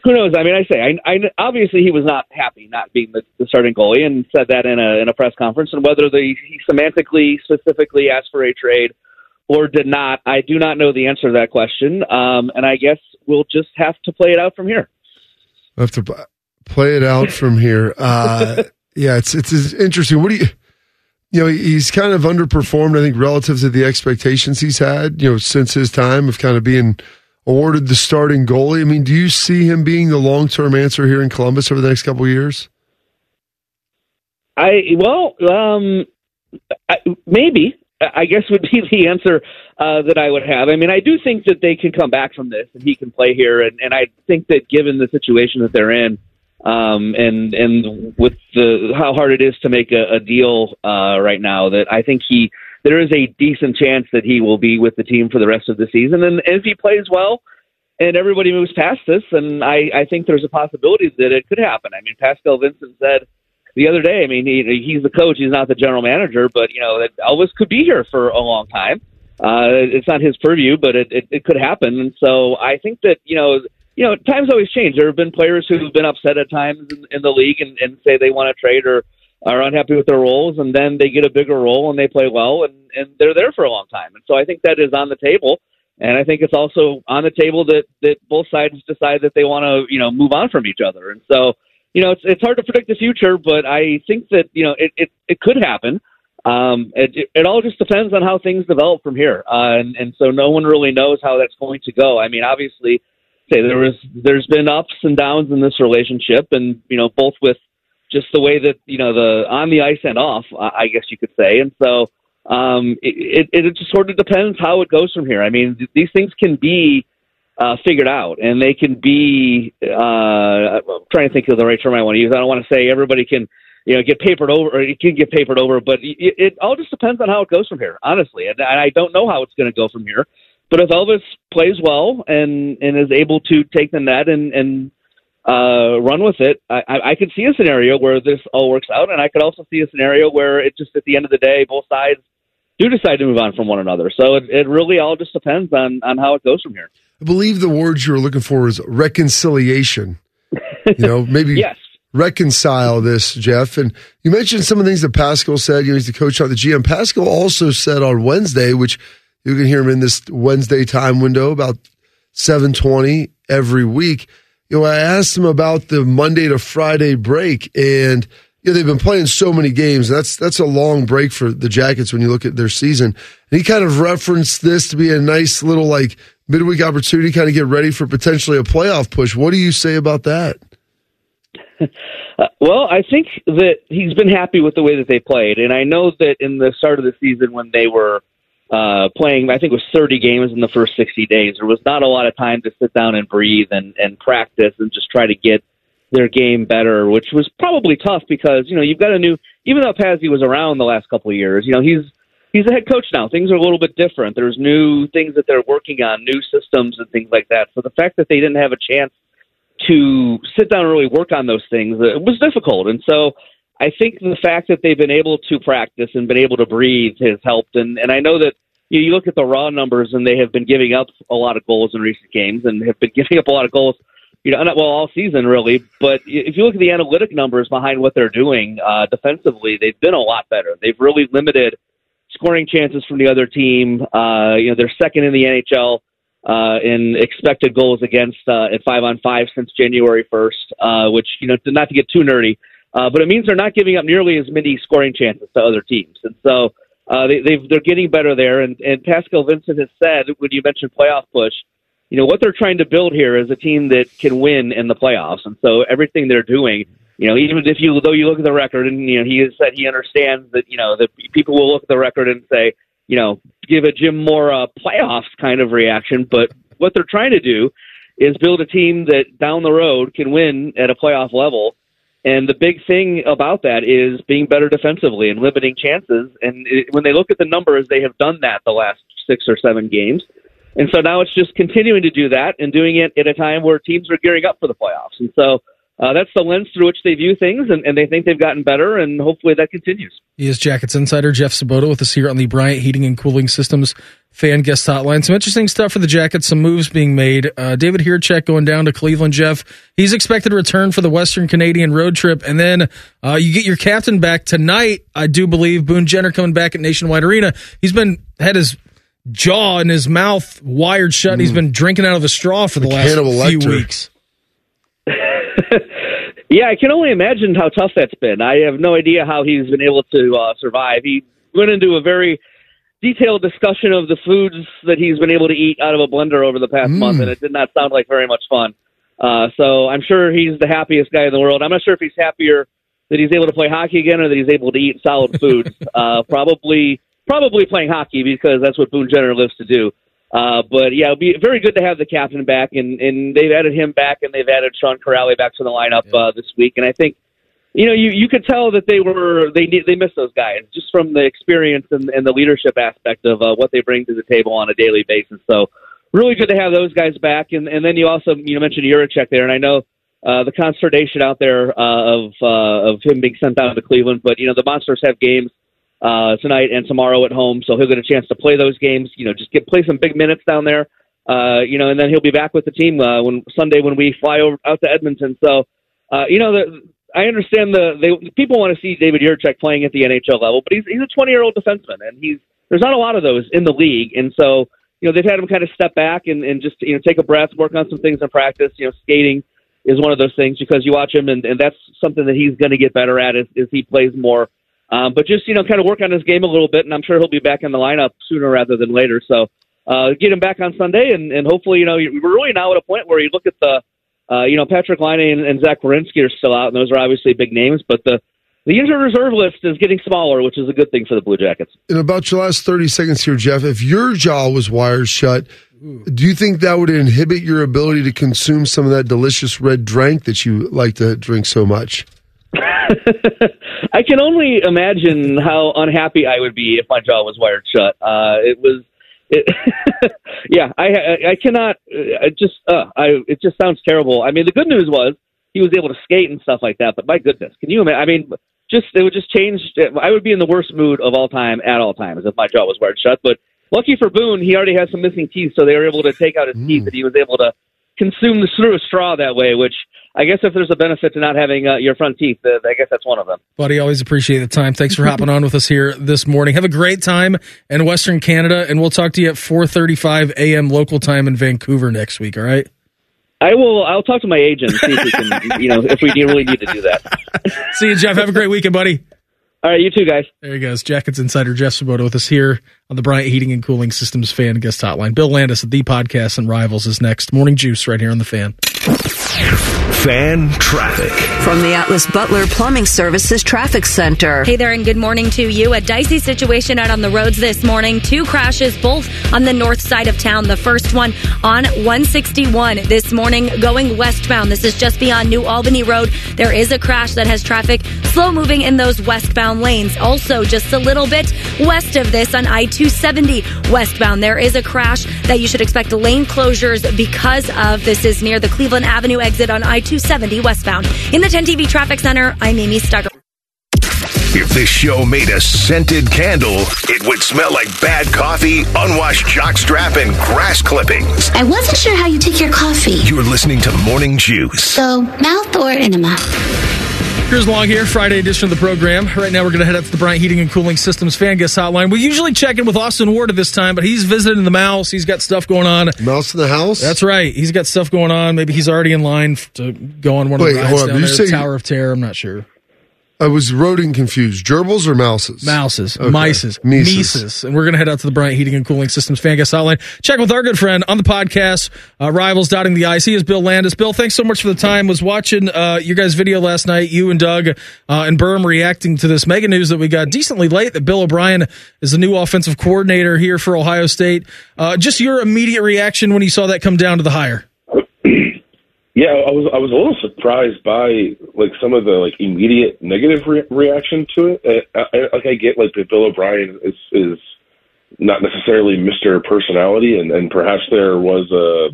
who knows? I mean, I say I, I obviously he was not happy not being the, the starting goalie and said that in a in a press conference. And whether the he semantically specifically asked for a trade or did not, I do not know the answer to that question. Um, and I guess we'll just have to play it out from here. Have to play it out from here. Uh, yeah, it's, it's it's interesting. What do you? You know, he's kind of underperformed, I think, relative to the expectations he's had. You know, since his time of kind of being awarded the starting goalie. I mean, do you see him being the long term answer here in Columbus over the next couple of years? I well, um, I, maybe I guess would be the answer uh, that I would have. I mean, I do think that they can come back from this and he can play here, and, and I think that given the situation that they're in, um, and and with the how hard it is to make a, a deal uh, right now, that I think he there is a decent chance that he will be with the team for the rest of the season, and if he plays well. And everybody moves past this, and I, I think there's a possibility that it could happen. I mean, Pascal Vincent said the other day. I mean, he, he's the coach; he's not the general manager. But you know Elvis could be here for a long time, uh, it's not his purview, but it, it, it could happen. And so I think that you know, you know, times always change. There have been players who've been upset at times in, in the league and, and say they want to trade or are unhappy with their roles, and then they get a bigger role and they play well, and and they're there for a long time. And so I think that is on the table. And I think it's also on the table that that both sides decide that they want to, you know, move on from each other. And so, you know, it's it's hard to predict the future, but I think that you know it it, it could happen. Um, it, it all just depends on how things develop from here, uh, and and so no one really knows how that's going to go. I mean, obviously, say there was there's been ups and downs in this relationship, and you know, both with just the way that you know the on the ice and off, I guess you could say, and so um, it, it, it just sort of depends how it goes from here. I mean, th- these things can be uh, figured out, and they can be. Uh, I'm trying to think of the right term I want to use. I don't want to say everybody can, you know, get papered over, or it can get papered over, but it, it all just depends on how it goes from here, honestly. And, and I don't know how it's going to go from here. But if Elvis plays well and and is able to take the net and and uh, run with it, I, I could see a scenario where this all works out, and I could also see a scenario where it just at the end of the day, both sides do decide to move on from one another. So it, it really all just depends on on how it goes from here. I believe the words you were looking for is reconciliation. You know, maybe yes. reconcile this, Jeff. And you mentioned some of the things that Pascal said. You know, he's the coach on the GM. Pascal also said on Wednesday, which you can hear him in this Wednesday time window about 720 every week. You know, I asked him about the Monday to Friday break and – yeah, they've been playing so many games. That's that's a long break for the Jackets when you look at their season. And he kind of referenced this to be a nice little like midweek opportunity, kind of get ready for potentially a playoff push. What do you say about that? Uh, well, I think that he's been happy with the way that they played, and I know that in the start of the season when they were uh, playing, I think it was 30 games in the first 60 days. There was not a lot of time to sit down and breathe and, and practice and just try to get their game better, which was probably tough because you know you've got a new. Even though Pazzi was around the last couple of years, you know he's he's a head coach now. Things are a little bit different. There's new things that they're working on, new systems and things like that. So the fact that they didn't have a chance to sit down and really work on those things it was difficult. And so I think the fact that they've been able to practice and been able to breathe has helped. And and I know that you, look at the raw numbers and they have been giving up a lot of goals in recent games and have been giving up a lot of goals you know, not well all season really, but if you look at the analytic numbers behind what they're doing uh, defensively, they've been a lot better. They've really limited scoring chances from the other team. Uh, you know, they're second in the NHL uh, in expected goals against uh, at five on five since January first, uh, which you know, not to get too nerdy, uh, but it means they're not giving up nearly as many scoring chances to other teams, and so. Uh, they, they've, they're getting better there, and, and Pascal Vincent has said when you mentioned playoff push, you know what they're trying to build here is a team that can win in the playoffs, and so everything they're doing, you know, even if you though you look at the record, and you know he has said he understands that you know that people will look at the record and say, you know, give a Jim Mora playoffs kind of reaction, but what they're trying to do is build a team that down the road can win at a playoff level. And the big thing about that is being better defensively and limiting chances. And it, when they look at the numbers, they have done that the last six or seven games. And so now it's just continuing to do that and doing it at a time where teams are gearing up for the playoffs. And so uh, that's the lens through which they view things, and, and, they think they've gotten better, and hopefully that continues. He is Jackets insider Jeff Svoboda with us here on the Bryant Heating and Cooling Systems fan guest hotline. Some interesting stuff for the Jackets, some moves being made. Uh, David Jiricek going down to Cleveland, Jeff. He's expected to return for the Western Canadian road trip, and then uh, you get your captain back tonight, I do believe. Boone Jenner coming back at Nationwide Arena. He's been had his jaw and his mouth wired shut. Mm. He's been drinking out of a straw for the, the last few weeks. yeah, I can only imagine how tough that's been. I have no idea how he's been able to uh, survive. He went into a very detailed discussion of the foods that he's been able to eat out of a blender over the past mm. month, and it did not sound like very much fun. Uh, so I'm sure he's the happiest guy in the world. I'm not sure if he's happier that he's able to play hockey again or that he's able to eat solid foods. uh, probably probably playing hockey because that's what Boone Jenner lives to do. Uh, but yeah, it'll be very good to have the captain back, and, and they've added him back, and they've added Sean Kuraly back to the lineup yeah. uh, this week. And I think, you know, you you could tell that they were they they missed those guys just from the experience and, and the leadership aspect of uh, what they bring to the table on a daily basis. So really good to have those guys back. And and then you also you know mentioned Jiricek there, and I know. Uh, the consternation out there uh, of uh, of him being sent down to Cleveland, but you know the Monsters have games uh, tonight and tomorrow at home. So he'll get a chance to play those games. You know, just get play some big minutes down there. Uh, you know, and then he'll be back with the team uh, when Sunday when we fly over out to Edmonton. So, uh, you know, the, I understand the they, people want to see David Jiricek playing at the NHL level, but he's he's a 20 year old defenseman, and he's there's not a lot of those in the league, and so you know they've had him kind of step back and, and just you know take a breath, work on some things in practice. You know, skating is one of those things because you watch him, and, and that's something that he's going to get better at as, as he plays more. Um, but just you know, kind of work on his game a little bit, and I'm sure he'll be back in the lineup sooner rather than later. So uh, get him back on Sunday, and, and hopefully, you know, we're really now at a point where you look at the uh, you know, Patrik Laine and, and Zach Werenski are still out, and those are obviously big names, but the the injured reserve list is getting smaller, which is a good thing for the Blue Jackets. In about your last 30 seconds here, Jeff, if your jaw was wired shut, do you think that would inhibit your ability to consume some of that delicious red drink that you like to drink so much? I can only imagine how unhappy I would be if my jaw was wired shut. Uh, it was it, yeah, I I cannot. I just uh, I it just sounds terrible. I mean, the good news was he was able to skate and stuff like that. But my goodness, can you imagine? I mean, just it would just change. I would be in the worst mood of all time at all times if my jaw was wired shut. But lucky for Boone, he already has some missing teeth, so they were able to take out his mm. teeth, and he was able to consume the through a straw that way, which I guess if there's a benefit to not having uh, your front teeth, uh, I guess that's one of them. Buddy, always appreciate the time. Thanks for hopping on with us here this morning. Have a great time in Western Canada, and we'll talk to you at 4:35 a.m. local time in Vancouver next week. All right. I will. I'll talk to my agent see if we can, you know, if we really need to do that. see you, Jeff. Have a great weekend, buddy. All right, you too, guys. There he goes. Jackets insider Jeff Svoboda with us here on the Bryant Heating and Cooling Systems fan guest hotline. Bill Landis at the podcast and Rivals is next. Morning Juice right here on the fan. Fan traffic. From the Atlas Butler Plumbing Services Traffic Center. Hey there, and good morning to you. A dicey situation out on the roads this morning. Two crashes, both on the north side of town. The first one on 161 this morning going westbound. This is just beyond New Albany Road. There is a crash that has traffic slow moving in those westbound lanes. Also, just a little bit west of this on I 270 westbound, there is a crash that you should expect lane closures because of. This is near the Cleveland Avenue exit on I 270 westbound. In the 10 TV Traffic Center, I'm Amy Stugger. If this show made a scented candle, it would smell like bad coffee, unwashed jockstrap, and grass clippings. I wasn't sure how you take your coffee. You're listening to Morning Juice. So, mouth or enema? Here's Long here, Friday edition of the program. Right now, we're going to head up to the Bryant Heating and Cooling Systems fan guest hotline. We usually check in with Austin Ward at this time, but he's visiting the mouse. He's got stuff going on. Mouse in the house? That's right. He's got stuff going on. Maybe he's already in line to go on one Wait, of the rides down there, the Tower of Terror. I'm not sure. I was roding confused. Gerbils or mouses? Mouses, okay. mices, Mises. Mises. And we're going to head out to the Bryant Heating and Cooling Systems fan guest hotline. Check with our good friend on the podcast, uh, Rivals Dotting the I's. He is Bill Landis. Bill, thanks so much for the time. Was watching uh, your guys' video last night, you and Doug uh, and Berm reacting to this mega news that we got decently late that Bill O'Brien is the new offensive coordinator here for Ohio State. Uh, just your immediate reaction when you saw that come down to the hire. Yeah, I was I was a little surprised by like some of the like immediate negative re- reaction to it. I, I, like I get like that Bill O'Brien is is not necessarily Mister Personality, and and perhaps there was a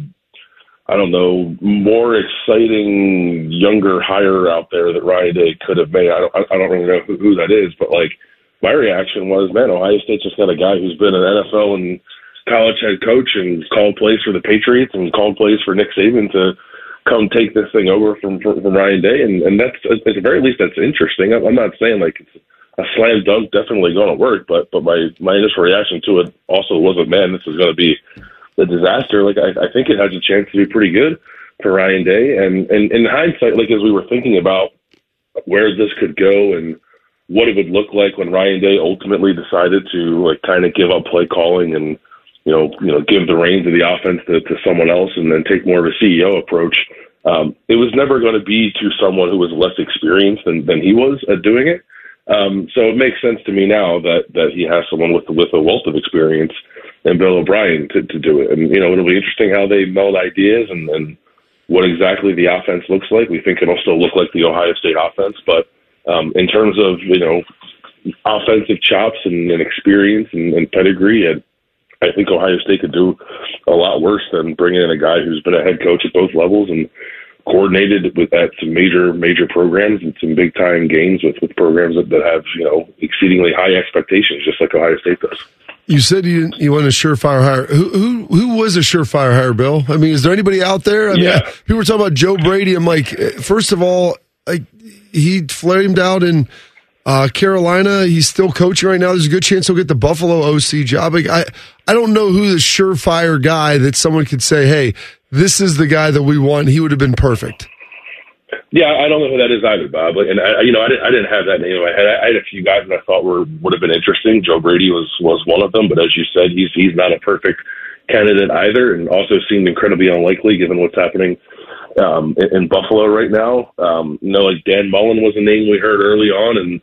I don't know more exciting younger hire out there that Ryan Day could have made. I don't I don't really know who, who that is, but like my reaction was, man, Ohio State just got a guy who's been an NFL and college head coach and called plays for the Patriots and called plays for Nick Saban to come take this thing over from from, Ryan Day, and and that's at the very least that's interesting. I'm not saying like it's a slam dunk, definitely going to work, but but my my initial reaction to it also wasn't, man, this is going to be a disaster. Like I, I think it has a chance to be pretty good for Ryan Day, and and in hindsight, like as we were thinking about where this could go and what it would look like when Ryan Day ultimately decided to like kind of give up play calling and you know, you know, give the reins of the offense to, to someone else and then take more of a CEO approach. Um, it was never going to be to someone who was less experienced than, than he was at doing it. Um, so it makes sense to me now that, that he has someone with with a wealth of experience and Bill O'Brien to, to do it. And you know, it'll be interesting how they meld ideas and, and what exactly the offense looks like. We think it'll still look like the Ohio State offense, but um, in terms of you know offensive chops and, and experience and, and pedigree, and I think Ohio State could do a lot worse than bringing in a guy who's been a head coach at both levels and coordinated with at some major major programs and some big time games with with programs that, that have you know exceedingly high expectations, just like Ohio State does. You said you you want a surefire hire. Who who who was a surefire hire, Bill? I mean, is there anybody out there? I mean, Yeah. people were talking about Joe Brady. I'm like, eh, first of all, like he flamed out in uh, Carolina. He's still coaching right now. There's a good chance he'll get the Buffalo OC job. Like, I I don't know who the surefire guy that someone could say, hey, this is the guy that we want. He would have been perfect. Yeah, I don't know who that is either, Bob. And I, you know, I didn't, I didn't have that name in my head. I, I had a few guys that I thought were would have been interesting. Joe Brady was was one of them, but as you said, he's he's not a perfect candidate either, and also seemed incredibly unlikely given what's happening um, in, in Buffalo right now. Um, you know, like Dan Mullen was a name we heard early on, and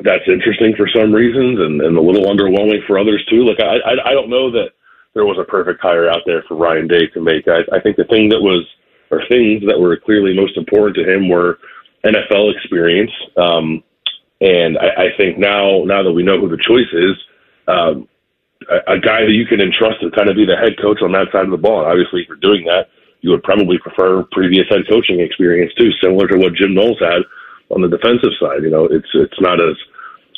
that's interesting for some reasons, and, and a little underwhelming for others too. Like I, I, I don't know that there was a perfect hire out there for Ryan Day to make. I, I think the thing that was, or things that were clearly most important to him were NFL experience. Um, and I, I think now, now that we know who the choice is, um, a, a guy that you can entrust to kind of be the head coach on that side of the ball. And obviously, for doing that, you would probably prefer previous head coaching experience too, similar to what Jim Knowles had on the defensive side. You know, it's it's not as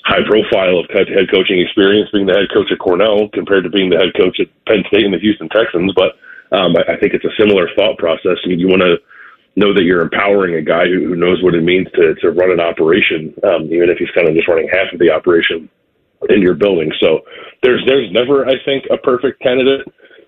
high profile of head coaching experience being the head coach at Cornell compared to being the head coach at Penn State and the Houston Texans. But um, I, I think it's a similar thought process. I mean, you want to know that you're empowering a guy who, who knows what it means to to run an operation, um, even if he's kind of just running half of the operation in your building. So there's there's never, I think, a perfect candidate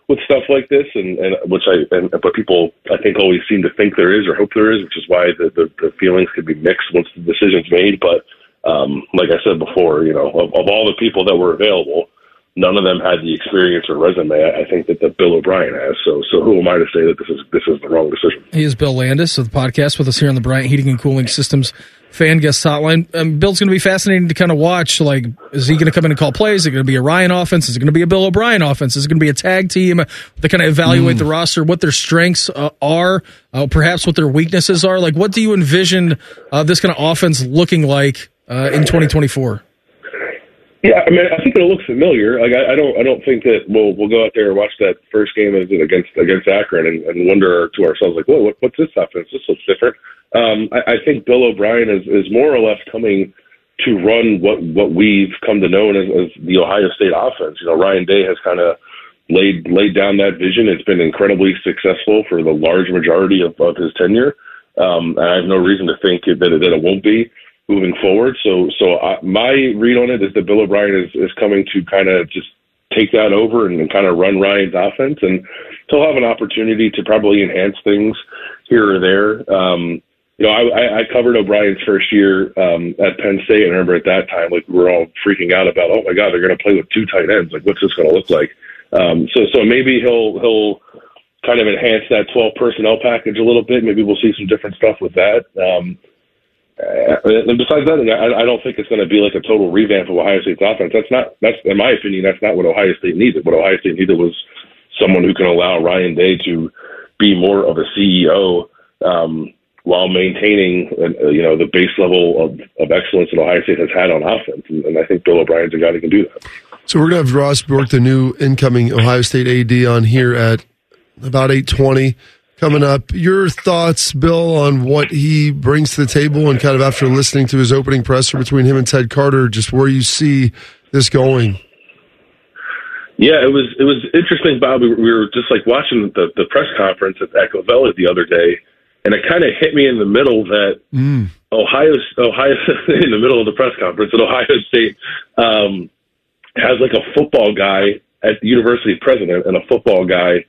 with stuff like this, and, and which I and but people I think always seem to think there is or hope there is, which is why the the, the feelings could be mixed once the decision's made. But um, like I said before, you know, of, of all the people that were available, none of them had the experience or resume I, I think that, that Bill O'Brien has. So so who am I to say that this is this is the wrong decision? He is Bill Landis of the podcast with us here on the Bryant Heating and Cooling Systems fan guest hotline. Um, Bill's going to be fascinating to kind of watch. Like, is he going to come in and call plays? Is it going to be a Ryan offense? Is it going to be a Bill O'Brien offense? Is it going to be a tag team? They kind of evaluate Mm. the roster, what their strengths uh, are, uh, perhaps what their weaknesses are. Like, what do you envision uh, this kind of offense looking like uh, in 2024? Yeah, I mean, I think it'll look familiar. Like, I, I don't, I don't think that we'll we'll go out there and watch that first game against against Akron and, and wonder to ourselves like, whoa, what, what's this offense? This looks different. Um, I, I think Bill O'Brien is is more or less coming to run what what we've come to know as, as the Ohio State offense. You know, Ryan Day has kind of laid laid down that vision. It's been incredibly successful for the large majority of, of his tenure. Um, and I have no reason to think that that it won't be moving forward. So, so I, my read on it is that Bill O'Brien is, is coming to kind of just take that over and, kind of run Ryan's offense, and he'll have an opportunity to probably enhance things here or there. Um, you know, I, I- I covered O'Brien's first year um, at Penn State, and I remember at that time, like we were all freaking out about, oh my God, they're going to play with two tight ends. Like, what's this going to look like? Um, so, so maybe he'll he'll kind of enhance that 12 personnel package a little bit. Maybe we'll see some different stuff with that. Um, uh, and besides that, I, I don't think it's going to be like a total revamp of Ohio State's offense. That's not that's in my opinion. That's not what Ohio State needed. What Ohio State needed was someone who can allow Ryan Day to be more of a CEO um, while maintaining uh, you know the base level of, of excellence that Ohio State has had on offense. And, and I think Bill O'Brien's a guy that can do that. So we're gonna have Ross Bjork, the new incoming Ohio State AD, on here at about eight twenty coming up. Your thoughts, Bill, on what he brings to the table, and kind of after listening to his opening presser between him and Ted Carter, just where you see this going. Yeah, it was it was interesting, Bob. We were, just like watching the the press conference at Echo Valley the other day, and it kind of hit me in the middle that Mm. Ohio Ohio in the middle of the press conference that Ohio State um, has like a football guy at the university president and a football guy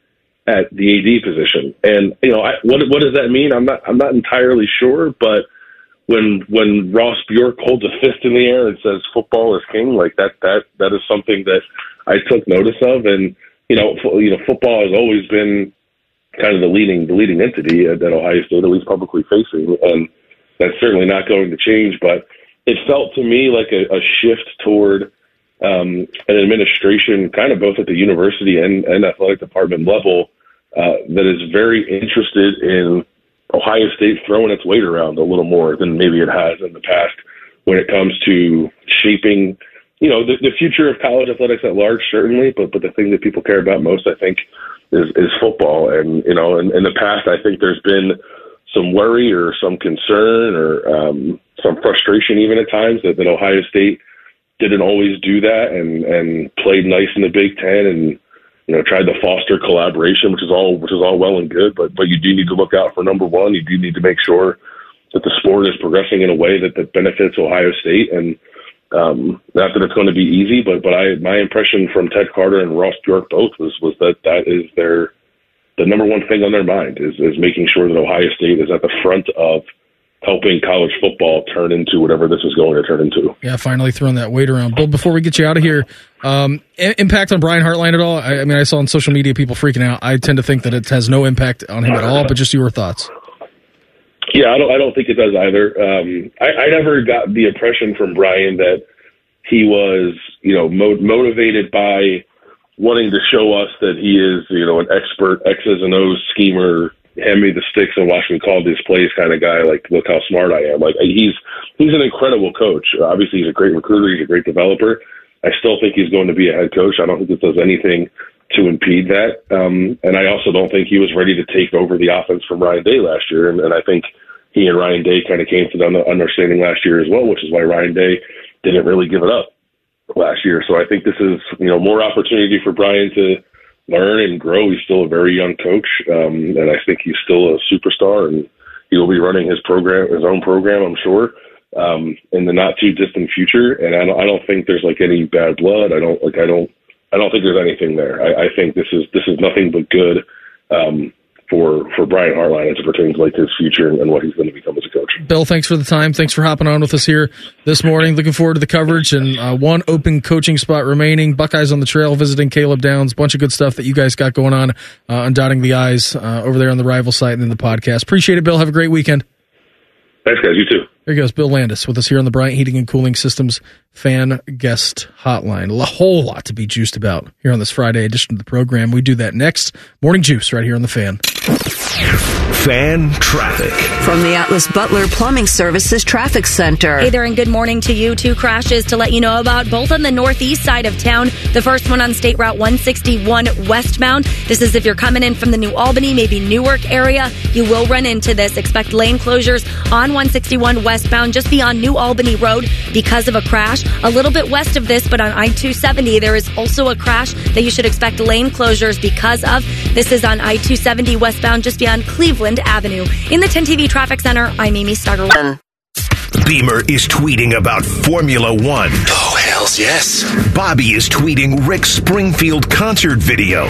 at the AD position. And you know, I, what what does that mean? I'm not I'm not entirely sure, but when when Ross Bjork holds a fist in the air and says football is king, like that that that is something that I took notice of. And you know, fo- you know, football has always been kind of the leading the leading entity at Ohio State, at least publicly facing, and that's certainly not going to change. But it felt to me like a, a shift toward um, an administration, kind of both at the university and, and athletic department level, uh, that is very interested in Ohio State throwing its weight around a little more than maybe it has in the past when it comes to shaping, you know, the, the future of college athletics at large, certainly. But but the thing that people care about most, I think, is is football. And you know, in, in the past, I think there's been some worry or some concern or um, some frustration even at times that, that Ohio State didn't always do that and and played nice in the Big Ten and you know tried to foster collaboration, which is all which is all well and good. But but you do need to look out for number one. You do need to make sure that the sport is progressing in a way that, that benefits Ohio State and. Um, not that it's going to be easy, but but I my impression from Ted Carter and Ross Bjork both was was that that is their the number one thing on their mind is is making sure that Ohio State is at the front of helping college football turn into whatever this is going to turn into. Yeah, finally throwing that weight around. But before we get you out of here, um, impact on Brian Hartline at all? I, I, mean, I saw on social media people freaking out. I tend to think that it has no impact on him at all, but just your thoughts. Yeah, I don't. I don't think it does either. Um, I, I never got the impression from Brian that he was, you know, mo- motivated by wanting to show us that he is, you know, an expert X's and O's schemer, hand me the sticks and watch me call these plays kind of guy. Like, look how smart I am. Like, he's he's an incredible coach. Obviously, he's a great recruiter. He's a great developer. I still think he's going to be a head coach. I don't think it does anything to impede that. Um, and I also don't think he was ready to take over the offense from Ryan Day last year. And, and I think he and Ryan Day kind of came to the understanding last year as well, which is why Ryan Day didn't really give it up last year. So I think this is, you know, more opportunity for Brian to learn and grow. He's still a very young coach, um, and I think he's still a superstar, and he will be running his program, his own program, I'm sure, um, in the not too distant future. And I don't, I don't think there's like any bad blood. I don't like, I don't, I don't think there's anything there. I, I think this is this is nothing but good. Um, for for Brian Hartline as it pertains like his future and, and, what he's going to become as a coach. Bill, thanks for the time. Thanks for hopping on with us here this morning. Looking forward to the coverage and uh, one open coaching spot remaining. Buckeyes on the trail visiting Caleb Downs. Bunch of good stuff that you guys got going on uh, on dotting the i's uh, over there on the rival site and in the podcast. Appreciate it, Bill. Have a great weekend. Thanks, guys. You too. There goes Bill Landis with us here on the Bryant Heating and Cooling Systems fan guest hotline. A whole lot to be juiced about here on this Friday edition of the program. We do that next. Morning Juice right here on the fan. Fan traffic. From the Atlas Butler Plumbing Services Traffic Center. Hey there, and good morning to you. Two crashes to let you know about, both on the northeast side of town. The first one on State Route 161 westbound. This is if you're coming in from the New Albany, maybe Newark area. You will run into this. Expect lane closures on 161 westbound, just beyond New Albany Road, because of a crash. A little bit west of this, but on I 270, there is also a crash that you should expect lane closures because of. This is on I 270 westbound, just beyond Cleveland Avenue. In the 10 TV Traffic Center, I'm Amy Stugger. Beamer is tweeting about Formula One. Oh, hells yes. Bobby is tweeting Rick Springfield concert video.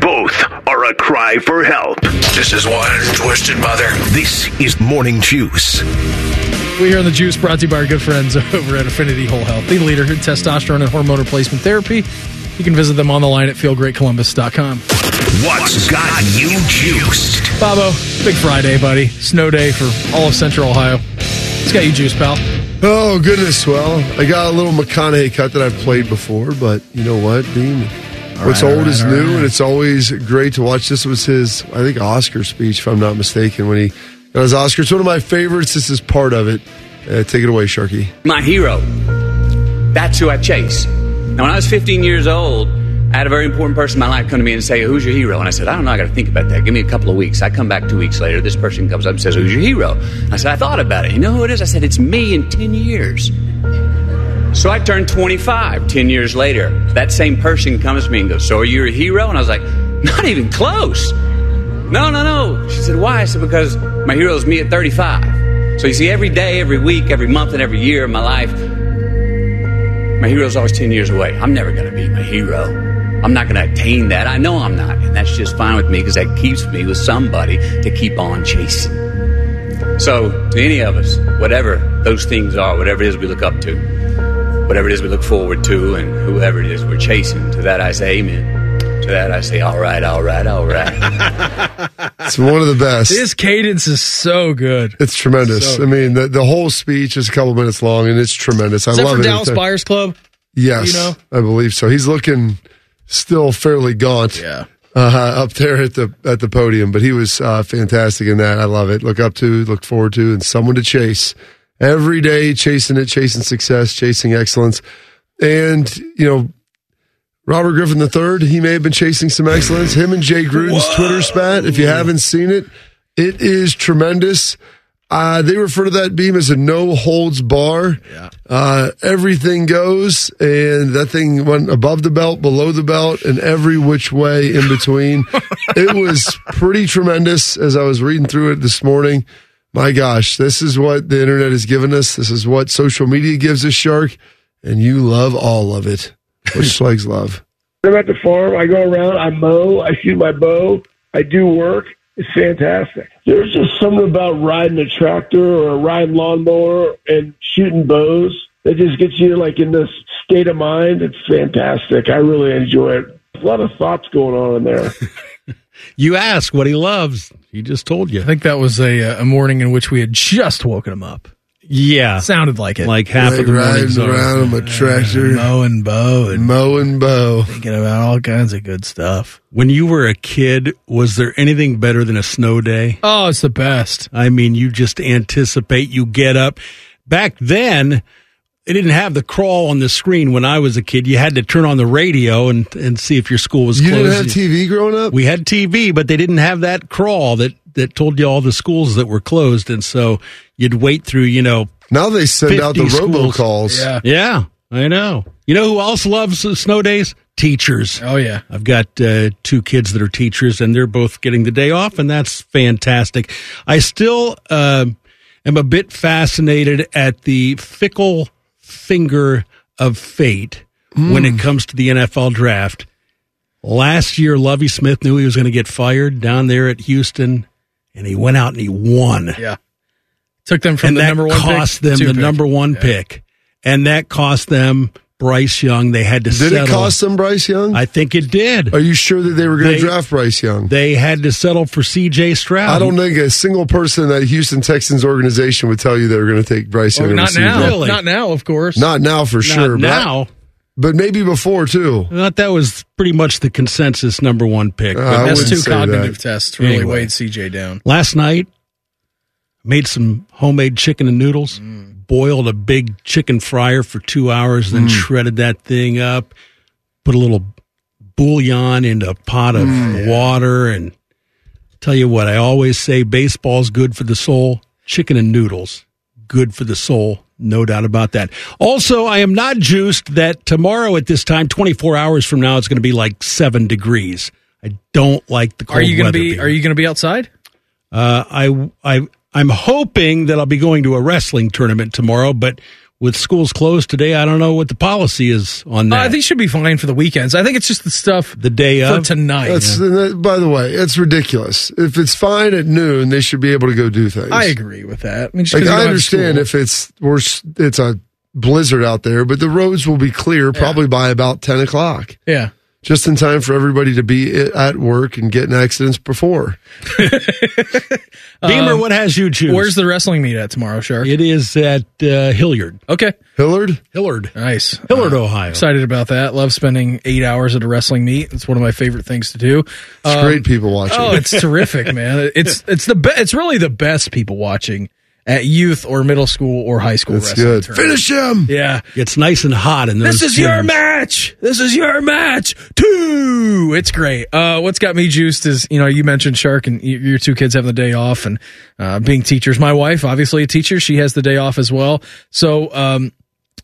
Both are a cry for help. This is one twisted mother. This is Morning Juice. We here on the Juice brought to you by our good friends over at Affinity Whole Health, the leader in testosterone and hormone replacement therapy. You can visit them on the line at feelgreatcolumbus.com. What's got you juiced? Bobo, big Friday, buddy. Snow day for all of Central Ohio. It's got you juiced, pal. Oh, goodness. Well, I got a little McConaughey cut that I've played before, but you know what, Dean? What's right, old right, is new, right. and it's always great to watch. This was his, I think, Oscar speech, if I'm not mistaken, when he got his Oscar. It's one of my favorites. This is part of it. Uh, take it away, Sharky. My hero. That's who I chase. Now, when I was 15 years old, I had a very important person in my life come to me and say, Who's your hero? And I said, I don't know. I got to think about that. Give me a couple of weeks. I come back two weeks later. This person comes up and says, Who's your hero? I said, I thought about it. You know who it is? I said, It's me in 10 years. So I turned 25 10 years later. That same person comes to me and goes, So are you a hero? And I was like, Not even close. No, no, no. She said, Why? I said, Because my hero is me at 35. So you see, every day, every week, every month, and every year of my life, my hero's always 10 years away. I'm never going to be my hero. I'm not going to attain that. I know I'm not. And that's just fine with me because that keeps me with somebody to keep on chasing. So, to any of us, whatever those things are, whatever it is we look up to, whatever it is we look forward to, and whoever it is we're chasing, to that I say amen. To that I say, all right, all right, all right. it's one of the best. His cadence is so good. It's tremendous. So I mean, the, the whole speech is a couple minutes long, and it's tremendous. Is I love for it. Dallas Buyers Club? Yes, you know? I believe so. He's looking still fairly gaunt. Yeah. Uh, up there at the at the podium, but he was uh, fantastic in that. I love it. Look up to, look forward to, and someone to chase every day, chasing it, chasing success, chasing excellence, and you know Robert Griffin III, he may have been chasing some excellence. Him and Jay Gruden's Whoa. Twitter spat, if you haven't seen it, It is tremendous. Uh, they refer to that beam as a no holds bar. Yeah. Uh, everything goes, and that thing went above the belt, below the belt, and every which way in between. it was pretty tremendous as I was reading through it this morning. My gosh, this is what the internet has given us. This is what social media gives us, Shark, and you love all of it. Which slugs love. I'm at the farm. I go around. I mow. I shoot my bow. I do work. It's fantastic. There's just something about riding a tractor or a riding lawnmower and shooting bows that just gets you like in this state of mind. It's fantastic. I really enjoy it. A lot of thoughts going on in there. You ask what he loves. He just told you. I think that was a, uh, a morning in which we had just woken him up. Yeah. Sounded like it. Like half Like of the mornings riding are. around on a tractor, mowing bow and mowing bow. thinking about all kinds of good stuff. When you were a kid, was there anything better than a snow day? Oh, it's the best. I mean, you just anticipate, you get up. Back then, they didn't have the crawl on the screen when I was a kid. You had to turn on the radio and, and see if your school was You closed. didn't have TV growing up? We had TV, but they didn't have that crawl that, that told you all the schools that were closed. And so you'd wait through, you know. Now they send out the 50 schools. robocalls. Yeah. Yeah, I know. You know who else loves snow days? Teachers. Oh, yeah. I've got uh, two kids that are teachers, and they're both getting the day off, and that's fantastic. I still uh, am a bit fascinated at the fickle finger of fate when it comes to the NFL draft. Last year, Lovie Smith knew he was going to get fired down there at Houston, and he went out and he won. Yeah. Took them from and the that number one cost pick them the pick. number one Yeah. pick, and that cost them Bryce Young. They had to settle. Did settle. it cost them Bryce Young? I think it did. Are you sure that they were going They- to draft Bryce Young? They had to settle for C.J. Stroud. I don't think a single person in that Houston Texans organization would tell you they were going to take Bryce Well, Young. not now. Really? Not now, of course. Not now for Not sure. but I- now. But maybe before too. I thought that was pretty much the consensus number one pick. Uh, But I That's wouldn't two cognitive that. tests really Anyway. weighed CJ down. last night, made some homemade chicken and noodles. Boiled a big chicken fryer for two hours, then shredded that thing up. Put a little bouillon into a pot of water, and tell you what, I always say baseball's good for the soul. Chicken and noodles, good for the soul. No doubt about that. Also, I am not juiced that tomorrow at this time, 24 hours from now, it's going to be like seven degrees. I don't like the cold Are you going to weather be? being- Are you going to be outside? uh, I, I, I'm hoping that I'll be going to a wrestling tournament tomorrow, but with schools closed today, I don't know what the policy is on Uh, that. I think it should be fine for the weekends. I think it's just the stuff the day for of. tonight. That's and by the way, it's ridiculous. If it's fine at noon, they should be able to go do things. I agree with that. I mean, just Like 'cause you I understand if it's worse, it's a blizzard out there, but the roads will be clear probably by about ten o'clock, yeah. Just in time for everybody to be at work and get in accidents before. Beamer, Um, what has you choose? Where's the wrestling meet at tomorrow, Shark? it is at uh, Hilliard. Okay. Hillard, Hilliard. Nice. Hilliard, Uh, Ohio. Excited about that. Love spending eight hours at a wrestling meet. It's one of my favorite things to do. it's Um, great people watching. Oh, it's terrific, man. It's it's the be- it's really the best people watching at youth or middle school or high school That's wrestling. good. tournaments. Finish him. Yeah. It's nice and hot in those. This is your match. This is your match. Two. It's great. Uh, what's got me juiced is, you know, you mentioned Shark and y- your two kids having the day off and uh, being teachers. My wife, obviously a teacher, she has the day off as well. So, um,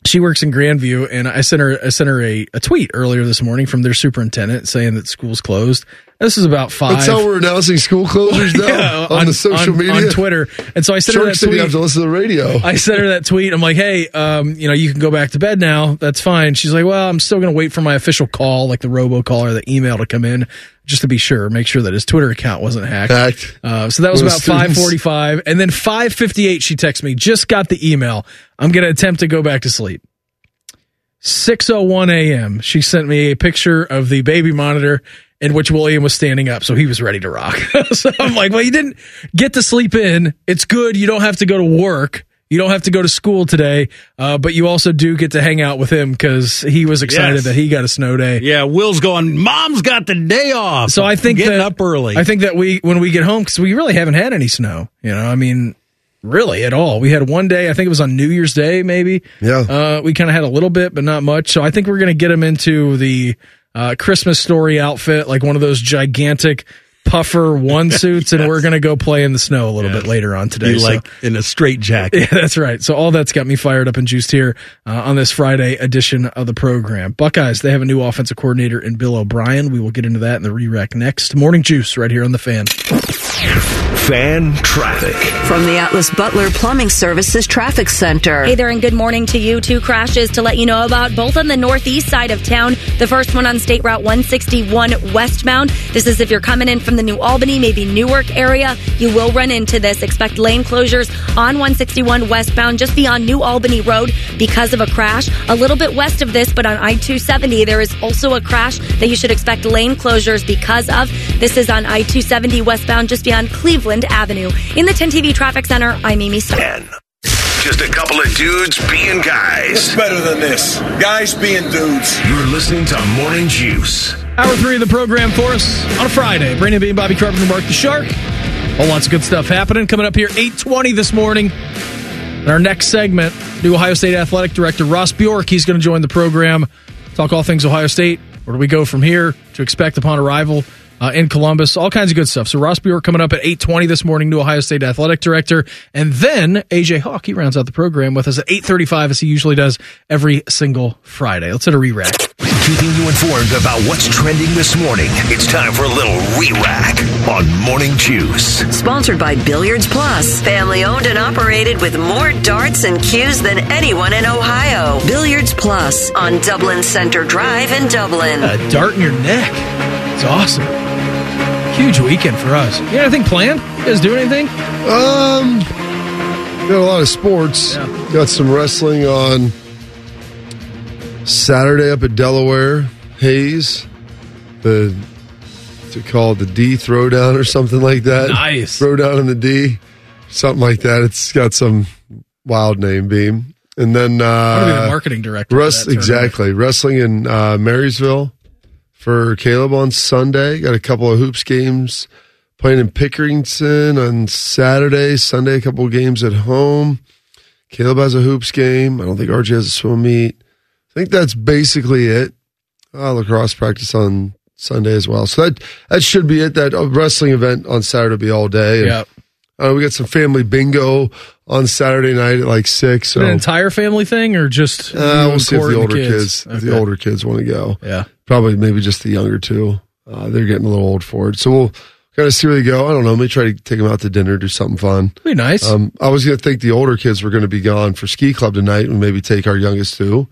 she works in Grandview, and I sent her I sent her a, a tweet earlier this morning from their superintendent saying that school's closed. This is about five. That's how we're announcing school closures now Yeah, on, the social on- media on Twitter. And so I sent her that tweet. you have to listen to the radio. I sent her that tweet. I'm like, hey, um, you know, you can go back to bed now. That's fine. She's like, well, I'm still going to wait for my official call, like the robocall or the email to come in, just to be sure, make sure that his Twitter account wasn't hacked. Hacked. Uh, so that was about 5:45, and then 5:58, she texts me, just got the email. I'm going to attempt to go back to sleep. 6:01 a.m. She sent me a picture of the baby monitor in which William was standing up, so he was ready to rock. so I'm like, well, you didn't get to sleep in. It's good. You don't have to go to work. You don't have to go to school today, uh, but you also do get to hang out with him because he was excited Yes. that he got a snow day. Yeah, Will's going. Mom's got the day off. So I think getting that, up early. I think that we when we get home because we really haven't had any snow. You know, I mean, really at all. We had one day. I think it was on New Year's Day, maybe. Yeah. Uh, we kind of had a little bit, but not much. So I think we're gonna get him into the uh, Christmas story outfit, like one of those gigantic puffer one suits, and we're going to go play in the snow a little bit later on today. So- like in a straight jacket. yeah, that's right. So all that's got me fired up and juiced here uh, on this Friday edition of the program. Buckeyes, they have a new offensive coordinator in Bill O'Brien. We will get into that in the re-rack next. Morning juice right here on the fan. Fan traffic. From the Atlas Butler Plumbing Services Traffic Center. Hey there, and good morning to you. Two crashes to let you know about, both on the northeast side of town. The first one on State Route 161 westbound. This is if you're coming in from the New Albany, maybe Newark area. You will run into this. Expect lane closures on 161 westbound, just beyond New Albany Road, because of a crash. A little bit west of this, but on I 270, there is also a crash that you should expect lane closures because of. This is on I 270 westbound, just beyond Cleveland Avenue. In the 10 TV Traffic Center, I'm Amy Starr. Just a couple of dudes being guys. What's better than this? Guys being dudes. You're listening to Morning Juice. Hour three of the program for us on a Friday. Brandon Beam, Bobby Carpenter, Mark the Shark. All lots of good stuff happening. Coming up here, 820 this morning. In our next segment, new Ohio State Athletic Director Ross Bjork. He's going to join the program, talk all things Ohio State. Where do we go from here to expect upon arrival uh, in Columbus? All kinds of good stuff. So Ross Bjork coming up at 820 this morning, new Ohio State Athletic Director. And then AJ Hawk, he rounds out the program with us at 835 as he usually does every single Friday. Let's hit a re-rack. Keeping you informed about what's trending this morning. It's time for a little re-rack on Morning Juice. Sponsored by Billiards Plus, family owned and operated with more darts and cues than anyone in Ohio. Billiards Plus on Dublin Center Drive in Dublin. A dart in your neck. It's awesome. Huge weekend for us. You got anything planned? You guys do anything? Um, got a lot of sports. Got some wrestling on Saturday up at Delaware. Hayes, the what's it called? The D throwdown or something like that. Nice. Throwdown in the D, something like that. It's got some wild name beam. And then uh, I want be the marketing director. Rest, exactly. Wrestling in uh, Marysville for Caleb on Sunday. Got a couple of hoops games playing in Pickerington on Saturday. Sunday, a couple of games at home. Caleb has a hoops game. I don't think RJ has a swim meet. I think that's basically it. Uh, lacrosse practice on Sunday as well. So that that should be it. That uh, wrestling event on Saturday will be all day. Yep. Uh, we got some family bingo on Saturday night at like six. So An entire family thing or just uh, we'll see if the older kids, if the older kids want to go. Yeah. Probably maybe just the younger two. Uh, they're getting a little old for it. So we'll kind of see where they go. I don't know. Maybe try to take them out to dinner, do something fun. Be nice. Um, I was going to think the older kids were going to be gone for ski club tonight and maybe take our youngest two.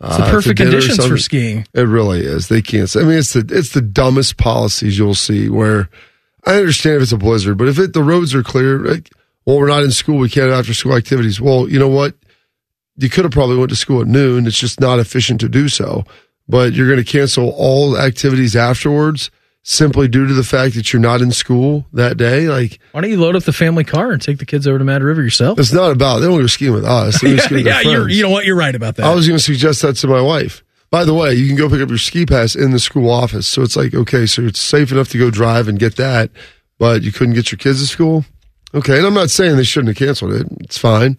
It's the uh, perfect or conditions for skiing. It really is. They can't. I mean, it's the it's the dumbest policies you'll see. Where I understand if it's a blizzard, but if it the roads are clear, like, well, we're not in school, we can't have after school activities. Well, you know what? You could have probably went to school at noon. It's just not efficient to do so. But you're going to cancel all activities afterwards simply due to the fact that you're not in school that day. Like Why don't you load up the family car and take the kids over to Mad River yourself? it's not about. They don't go skiing with us. Yeah, skiing with their yeah you're, you know what? You're right about that. I was going to suggest that to my wife. By the way, you can go pick up your ski pass in the school office. So it's like, okay, so it's safe enough to go drive and get that, but you couldn't get your kids to school? Okay. And I'm not saying they shouldn't have canceled it. It's fine.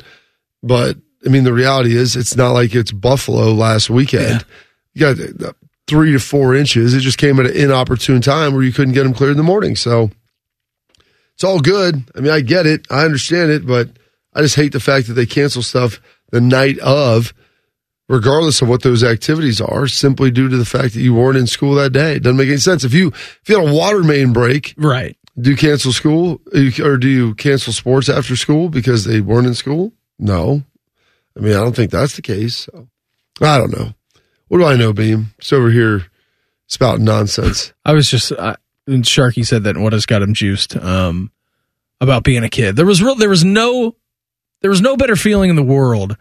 But I mean, the reality is it's not like it's Buffalo last weekend. You got three to four inches. It just came at an inopportune time where you couldn't get them cleared in the morning. So it's all good. I mean, I get it. I understand it, but I just hate the fact that they cancel stuff the night of, regardless of what those activities are, simply due to the fact that you weren't in school that day. It doesn't make any sense. If you if you had a water main break, right? Do you cancel school or do you cancel sports after school because they weren't in school? No. I mean, I don't think that's the case. So I don't know. What do I know, Beam? It's over here spouting nonsense. I was just uh, and Sharky said that what has got him juiced um, about being a kid. There was real. There was no. There was no better feeling in the world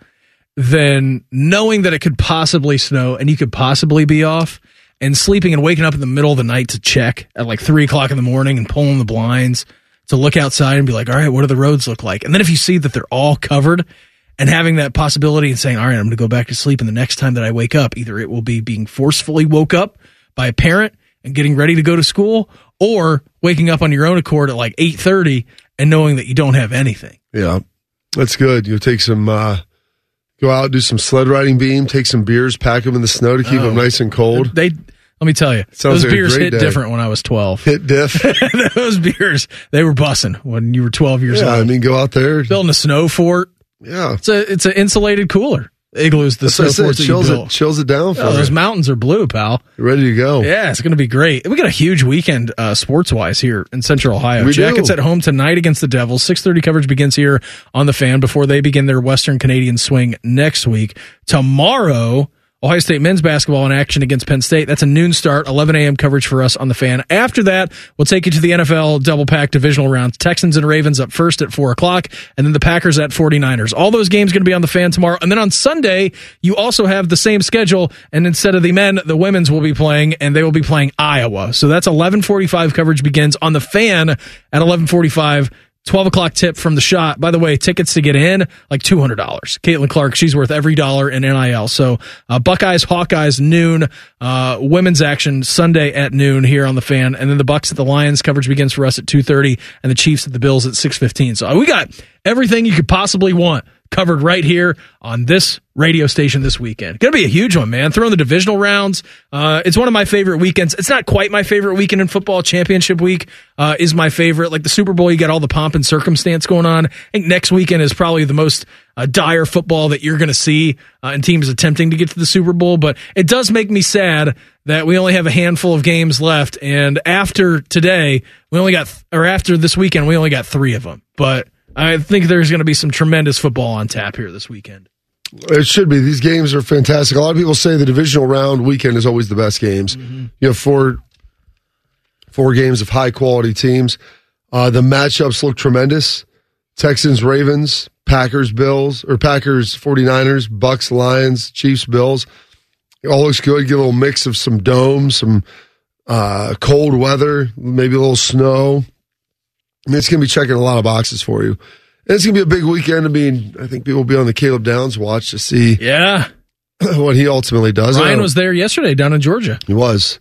than knowing that it could possibly snow and you could possibly be off and sleeping and waking up in the middle of the night to check at like three o'clock in the morning and pulling the blinds to look outside and be like, all right, what do the roads look like? And then if you see that they're all covered and having that possibility and saying, all right, I'm going to go back to sleep. And the next time that I wake up, either it will be being forcefully woke up by a parent and getting ready to go to school or waking up on your own accord at like 830 and knowing that you don't have anything. Yeah, that's good. You'll take some, uh, go out, do some sled riding beam, take some beers, pack them in the snow to keep Oh. them nice and cold. They Let me tell you, Sounds those like beers hit day. different when I was 12. Hit diff. those beers, they were bussing when you were 12 years Yeah, old. I mean, go out there. Building a snow fort. Yeah. It's a it's an insulated cooler. Igloos, the That's said, forts that chills it, chills it down for Oh, those mountains are blue, pal. You're ready to go. Yeah, it's going to be great. We got a huge weekend uh, sports wise here in Central Ohio. We do. Jackets at home tonight against the Devils. Six thirty coverage begins here on the fan before they begin their Western Canadian swing next week. Tomorrow. Ohio State men's basketball in action against Penn State. That's a noon start, 11 a.m. coverage for us on the fan. After that, we'll take you to the NFL double pack divisional rounds. Texans and Ravens up first at 4 o'clock, and then the Packers at 49ers. All those games going to be on the fan tomorrow. And then on Sunday, you also have the same schedule, and instead of the men, the women's will be playing, and they will be playing Iowa. So that's 1145 coverage begins on the fan at 1145. 12 o'clock tip from the Schott. By the way, tickets to get in, like $200. Caitlin Clark, she's worth every dollar in NIL. So, uh, Buckeyes, Hawkeyes, noon, uh, women's action Sunday at noon here on the fan. And then the Bucks at the Lions coverage begins for us at 2.30 and the Chiefs at the Bills at 6.15. So uh, we got everything you could possibly want covered right here on this radio station this weekend. Gonna be a huge one, man. Throwing the divisional rounds. Uh, it's one of my favorite weekends. It's not quite my favorite weekend in football. Championship week uh, is my favorite. Like the Super Bowl, you got all the pomp and circumstance going on. I think next weekend is probably the most uh, dire football that you're going to see uh, and teams attempting to get to the Super Bowl. But it does make me sad that we only have a handful of games left. And after today, we only got, or after this weekend, we only got three of them. But I think there's going to be some tremendous football on tap here this weekend. It should be. These games are fantastic. A lot of people say the divisional round weekend is always the best games. Mm-hmm. You have four four games of high quality teams. Uh, the matchups look tremendous. Texans, Ravens, Packers, Bills, or Packers, 49ers, Bucks, Lions, Chiefs, Bills. It all looks good. Get a little mix of some domes, some uh, cold weather, maybe a little snow. I mean, it's going to be checking a lot of boxes for you. And it's going to be a big weekend. I mean, I think people will be on the Caleb Downs watch to see Yeah. what he ultimately does. Ryan Uh, was there yesterday down in Georgia. He was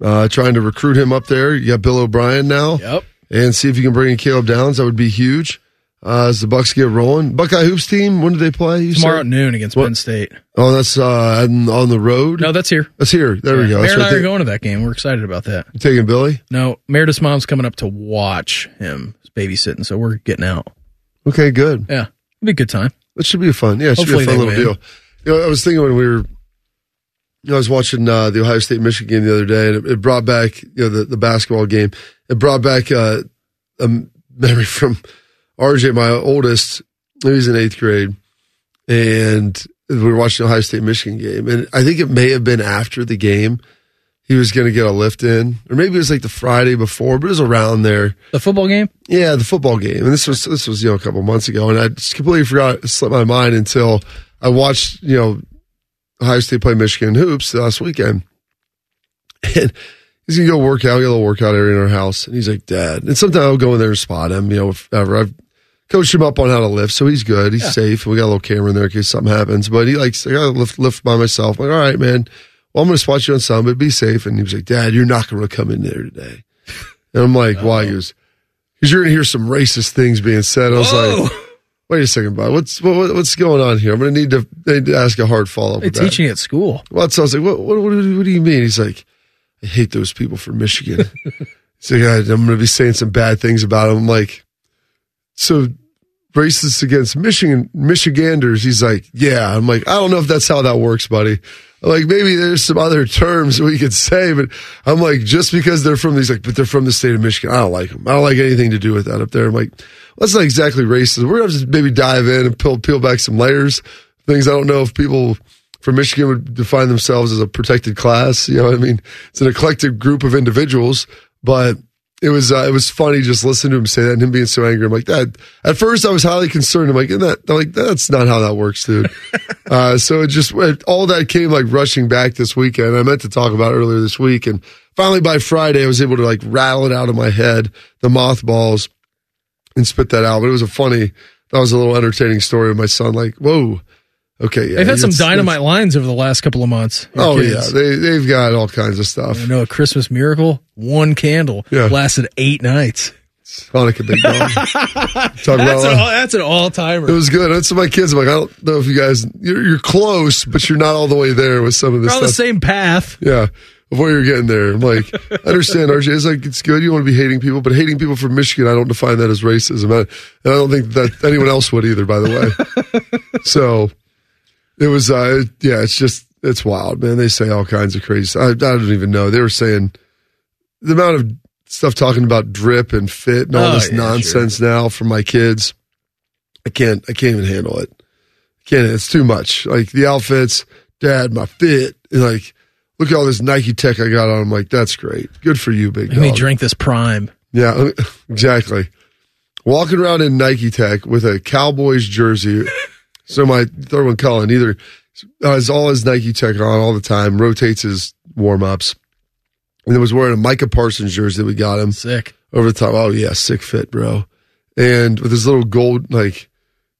uh, trying to recruit him up there. You got Bill O'Brien now. Yep. And see if you can bring in Caleb Downs. That would be huge. Uh, as the Bucks get rolling, Buckeye hoops team. When do they play? You Tomorrow at noon against Penn State. Oh, that's uh, on the road. No, that's here. That's here. There we go. Mayor That's and I right are going to that game. We're excited about that. You taking Billy? No, Meredith's mom's coming up to watch him babysitting, so we're getting out. Okay, good. Yeah, it'll be a good time. That should be fun. Yeah, it should Hopefully be a fun little win. deal. You know, I was thinking when we were, you know, I was watching uh, the Ohio State Michigan game the other day, and it, it brought back you know the, the basketball game. It brought back uh, a memory from RJ, my oldest. He was in eighth grade, and we were watching the Ohio State Michigan game, and I think it may have been after the game. He was going to get a lift in, or maybe it was like the Friday before, but it was around there. The football game? Yeah, the football game. And this was this was you know a couple months ago, and I just completely forgot it slipped my mind until I watched you know Ohio State play Michigan hoops last weekend. And he's gonna go work out, get a little workout area in our house, and he's like, "Dad." And sometimes I'll go in there and spot him. You know, if ever I've coached him up on how to lift, so he's good. He's Yeah. safe. We got a little camera in there in case something happens. But he likes I gotta lift lift by myself. I'm like, all right, man. Well, I'm gonna spot you on some, but be safe. And he was like, Dad, you're not gonna come in there today. And I'm like, why? He oh. goes, because you're gonna hear some racist things being said. I was Whoa. like, wait a second, bud. What's what, what's going on here? I'm gonna need to, need to ask a hard follow up. Teaching at school. Well, so I was like, what, what, what, what do you mean? He's like, I hate those people from Michigan. so yeah, I'm going to be saying some bad things about them. I'm like, so racist against Michigan, Michiganders. He's like, yeah. I'm like, I don't know if that's how that works, buddy. I'm like, maybe there's some other terms we could say, but I'm like, just because they're from these, like, but they're from the state of Michigan. I don't like them. I don't like anything to do with that up there. I'm like, well, that's not exactly racist. We're going to maybe dive in and peel, peel back some layers. Things I don't know if people from Michigan would define themselves as a protected class. You know I mean? It's an eclectic group of individuals, but it was uh, it was funny just listening to him say that and him being so angry. I'm like that. At first, I was highly concerned. I'm like, that I'm like that's not how that works, dude. uh, so it just it, all that came like rushing back this weekend. I meant to talk about it earlier this week, and finally by Friday, I was able to like rattle it out of my head, the mothballs, and spit that out. But it was a funny. That was a little entertaining story of my son. Like, whoa. Okay, yeah, They've had some it's- dynamite lines over the last couple of months. Oh kids. yeah, they they've got all kinds of stuff. I know a Christmas miracle. One candle Yeah. lasted eight nights. Hanukkah big dog. Talk That's, about an that's an all timer. it was good. That's my kids. I'm like, I don't know if you guys you're, you're close, but you're not all the way there with some of this They're on the same path. Yeah. before you're getting there. I'm like, I understand, RJ. It's like it's good. You want to be hating people, but hating people from Michigan, I don't define that as racism. I, and I don't think that anyone else would either. By the way, so it was. Uh, yeah, it's just it's wild, man. They say all kinds of crazy. I, I don't even know. They were saying the amount of stuff talking about drip and fit and all Oh, this yeah, nonsense now for my kids. I can't. I can't even handle it. Can't. It's too much. Like the outfits, Dad, my fit, and like look at all this Nike tech I got on. I'm like, that's great. Good for you, big Let me drink this prime. Yeah, exactly. Walking around in Nike Tech with a Cowboys jersey. So my third one, Cullen, either has all his Nike Tech on all the time, rotates his warm ups, and then was wearing a Micah Parsons jersey that we got him. Sick. Over the top. Oh, yeah, sick fit, bro. And with his little gold, like,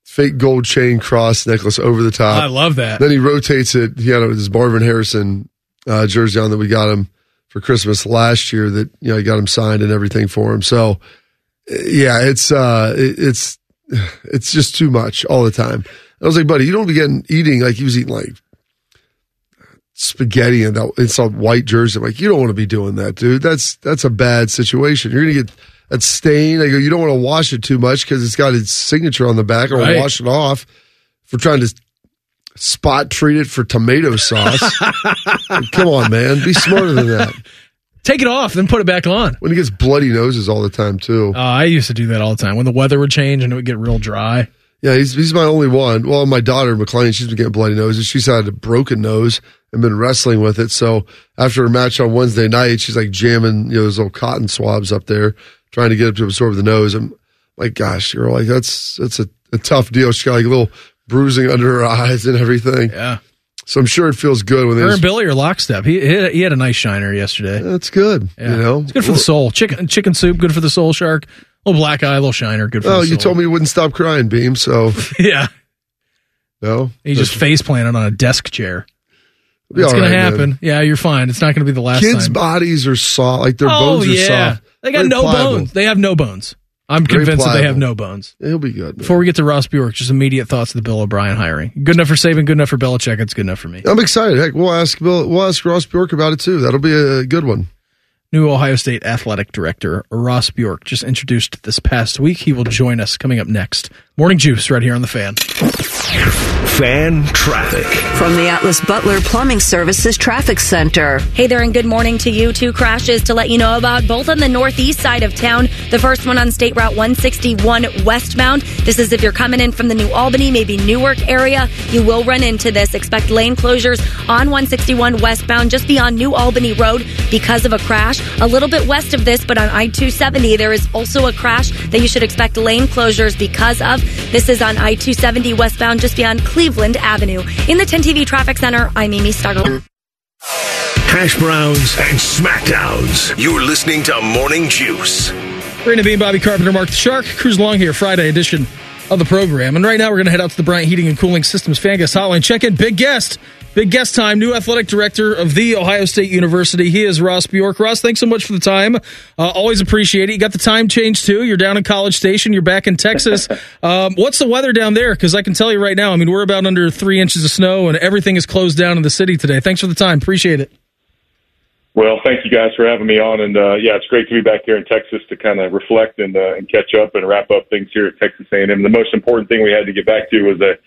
fake gold chain cross necklace over the top. I love that. Then he rotates it. He had his Marvin Harrison uh, jersey on that we got him for Christmas last year. That you know, I got him signed and everything for him. So, uh, yeah, it's uh, it- it's it's just too much all the time. I was like, buddy, you don't begin eating like he was eating like spaghetti and that it's a white jersey. I'm like, you don't want to be doing that, dude. That's that's a bad situation. You're gonna get that stain. I go, you don't want to wash it too much because it's got its signature on the back, or Right. wash it off. If we're trying to spot treat it for tomato sauce, come on, man, be smarter than that. Take it off, then put it back on. When he gets bloody noses all the time too. Uh, I used to do that all the time when the weather would change and it would get real dry. Yeah, he's he's my only one. Well, my daughter McLean, she's been getting bloody noses. She's had a broken nose and been wrestling with it. So after a match on Wednesday night, she's like jamming you know those little cotton swabs up there, trying to get it to absorb the nose. I'm like, gosh, you're like that's that's a, a tough deal. She's got like a little bruising under her eyes and everything. Yeah. So I'm sure it feels good when Her and Billy are lockstep. He, he had- he had a nice shiner yesterday. That's good. Yeah. You know, it's good for the soul. Chicken chicken soup, good for the soul. Shark, little black eye, little shiner, good for Oh, the you told me you wouldn't stop crying, Beam. So yeah. no, He just face planted on a desk chair. It's going right, to man. happen. Yeah, you're fine. It's not going to be the last Kids' time. bodies are soft, like their oh bones are yeah, soft. they got Very no pliable. bones. They have no bones. I'm Very convinced that they have no bones. He'll be good. Before we get to Ross Bjork, just immediate thoughts of the Bill O'Brien hiring. Good enough for Saban, good enough for Belichick. It's good enough for me. I'm excited. Heck, we'll ask Bill, we'll ask Ross Bjork about it too. That'll be a good one. New Ohio State athletic director Ross Bjork just introduced this past week. He will join us coming up next. Morning Juice right here on the fan. Fan traffic. From the Atlas Butler Plumbing Services Traffic Center. Hey there, and good morning to you. Two crashes to let you know about, both on the northeast side of town. The first one on State Route 161 westbound. This is if you're coming in from the New Albany, maybe Newark area. You will run into this. Expect lane closures on 161 westbound, just beyond New Albany Road, because of a crash. A little bit west of this, but on I 270, there is also a crash that you should expect lane closures because of. This is on I 270 westbound, just beyond Cleveland Avenue. In the 10 TV Traffic Center, I'm Amy Stuggle. Hash browns and smackdowns. You're listening to Morning Juice. Brandon Beam, Bobby Carpenter, Mark the Shark. Cruise along here, Friday edition of the program. And right now we're going to head out to the Bryant Heating and Cooling Systems fan guest hotline. Check in. Big guest. Big guest time. New athletic director of the Ohio State University. He is Ross Bjork. Ross, thanks so much for the time. Uh, always appreciate it. You got the time change too. You're down in College Station. You're back in Texas. um, what's the weather down there? Because I can tell you right now, I mean, we're about under three inches of snow and everything is closed down in the city today. Thanks for the time. Appreciate it. Well, thank you guys for having me on, and uh, yeah, it's great to be back here in Texas to kind of reflect and uh, and catch up and wrap up things here at Texas A&M. The most important thing we had to get back to was a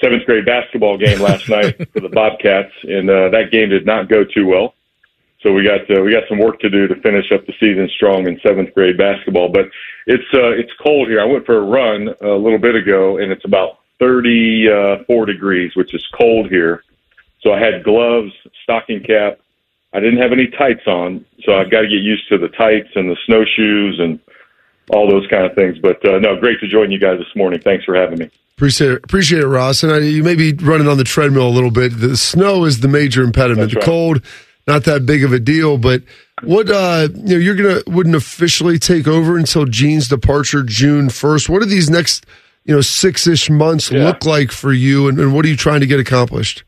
seventh grade basketball game last night for the Bobcats, and uh, that game did not go too well. So we got uh, we got some work to do to finish up the season strong in seventh grade basketball. But it's uh, it's cold here. I went for a run a little bit ago, and it's about thirty four degrees, which is cold here. So I had gloves, stocking cap. I didn't have any tights on, so I've got to get used to the tights and the snowshoes and all those kind of things. But uh, no, great to join you guys this morning. Thanks for having me. Appreciate it, appreciate it, Ross. And I, you may be running on the treadmill a little bit. The snow is the major impediment. That's the right. cold, not that big of a deal. But what uh, you know, you're gonna wouldn't officially take over until Gene's departure June first. What do these next you know six ish months Yeah. look like for you, and, and what are you trying to get accomplished?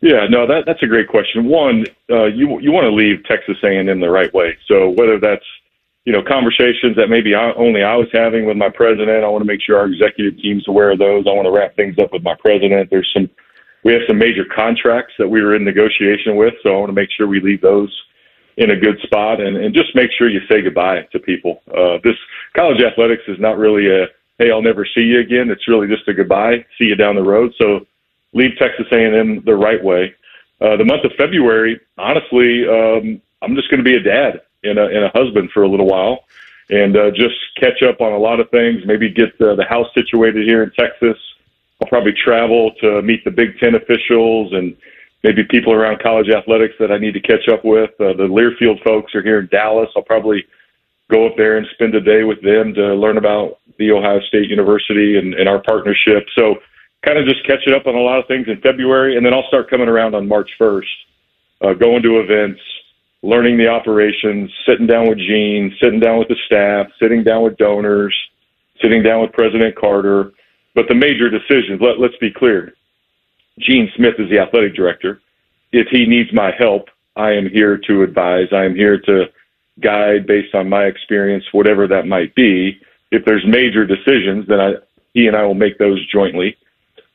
Yeah, no, that that's a great question. One, uh, you you want to leave Texas A&M the right way. So whether that's you know conversations that maybe I, only I was having with my president, I want to make sure our executive team's aware of those. I want to wrap things up with my president. There's some we have some major contracts that we were in negotiation with, so I want to make sure we leave those in a good spot and, and just make sure you say goodbye to people. Uh, this college athletics is not really a hey, I'll never see you again. It's really just a goodbye, see you down the road. So leave Texas A&M the right way. Uh, the month of February, honestly, um, I'm just going to be a dad and a, and a husband for a little while and uh, just catch up on a lot of things. Maybe get uh, the house situated here in Texas. I'll probably travel to meet the Big Ten officials and maybe people around college athletics that I need to catch up with. Uh, the Learfield folks are here in Dallas. I'll probably go up there and spend a day with them to learn about the Ohio State University and, and our partnership. So kind of just catching up on a lot of things in February, and then I'll start coming around on March 1st, uh, going to events, learning the operations, sitting down with Gene, sitting down with the staff, sitting down with donors, sitting down with President Carter. But the major decisions, let, let's be clear. Gene Smith is the athletic director. If he needs my help, I am here to advise. I am here to guide based on my experience, whatever that might be. If there's major decisions, then I, he and I will make those jointly.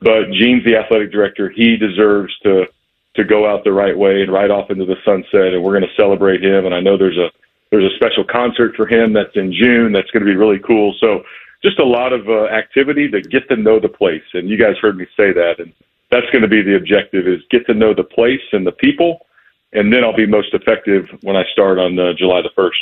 But Gene's the athletic director. He deserves to to go out the right way and ride off into the sunset. And we're going to celebrate him. And I know there's a there's a special concert for him that's in June. That's going to be really cool. So just a lot of uh, activity to get to know the place. And you guys heard me say that. And that's going to be the objective: is get to know the place and the people, and then I'll be most effective when I start on uh, July the first.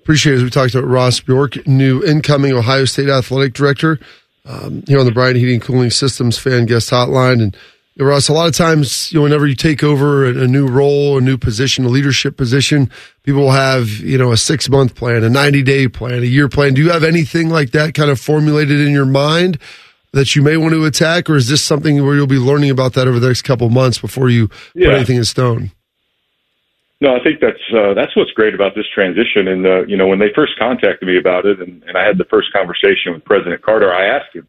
Appreciate it. As we talked about Ross Bjork, new incoming Ohio State athletic director, um, here on the Bryant Heating Cooling Systems fan guest hotline, and Ross, a lot of times, you know, whenever you take over a, a, new role, a new position, a leadership position, people will have, you know, a six month plan, a 90 day plan, a year plan. Do you have anything like that kind of formulated in your mind that you may want to attack? Or is this something where you'll be learning about that over the next couple months before you yeah. put anything in stone? No, I think that's uh, that's what's great about this transition. And uh, you know, when they first contacted me about it, and, and I had the first conversation with President Carter, I asked him.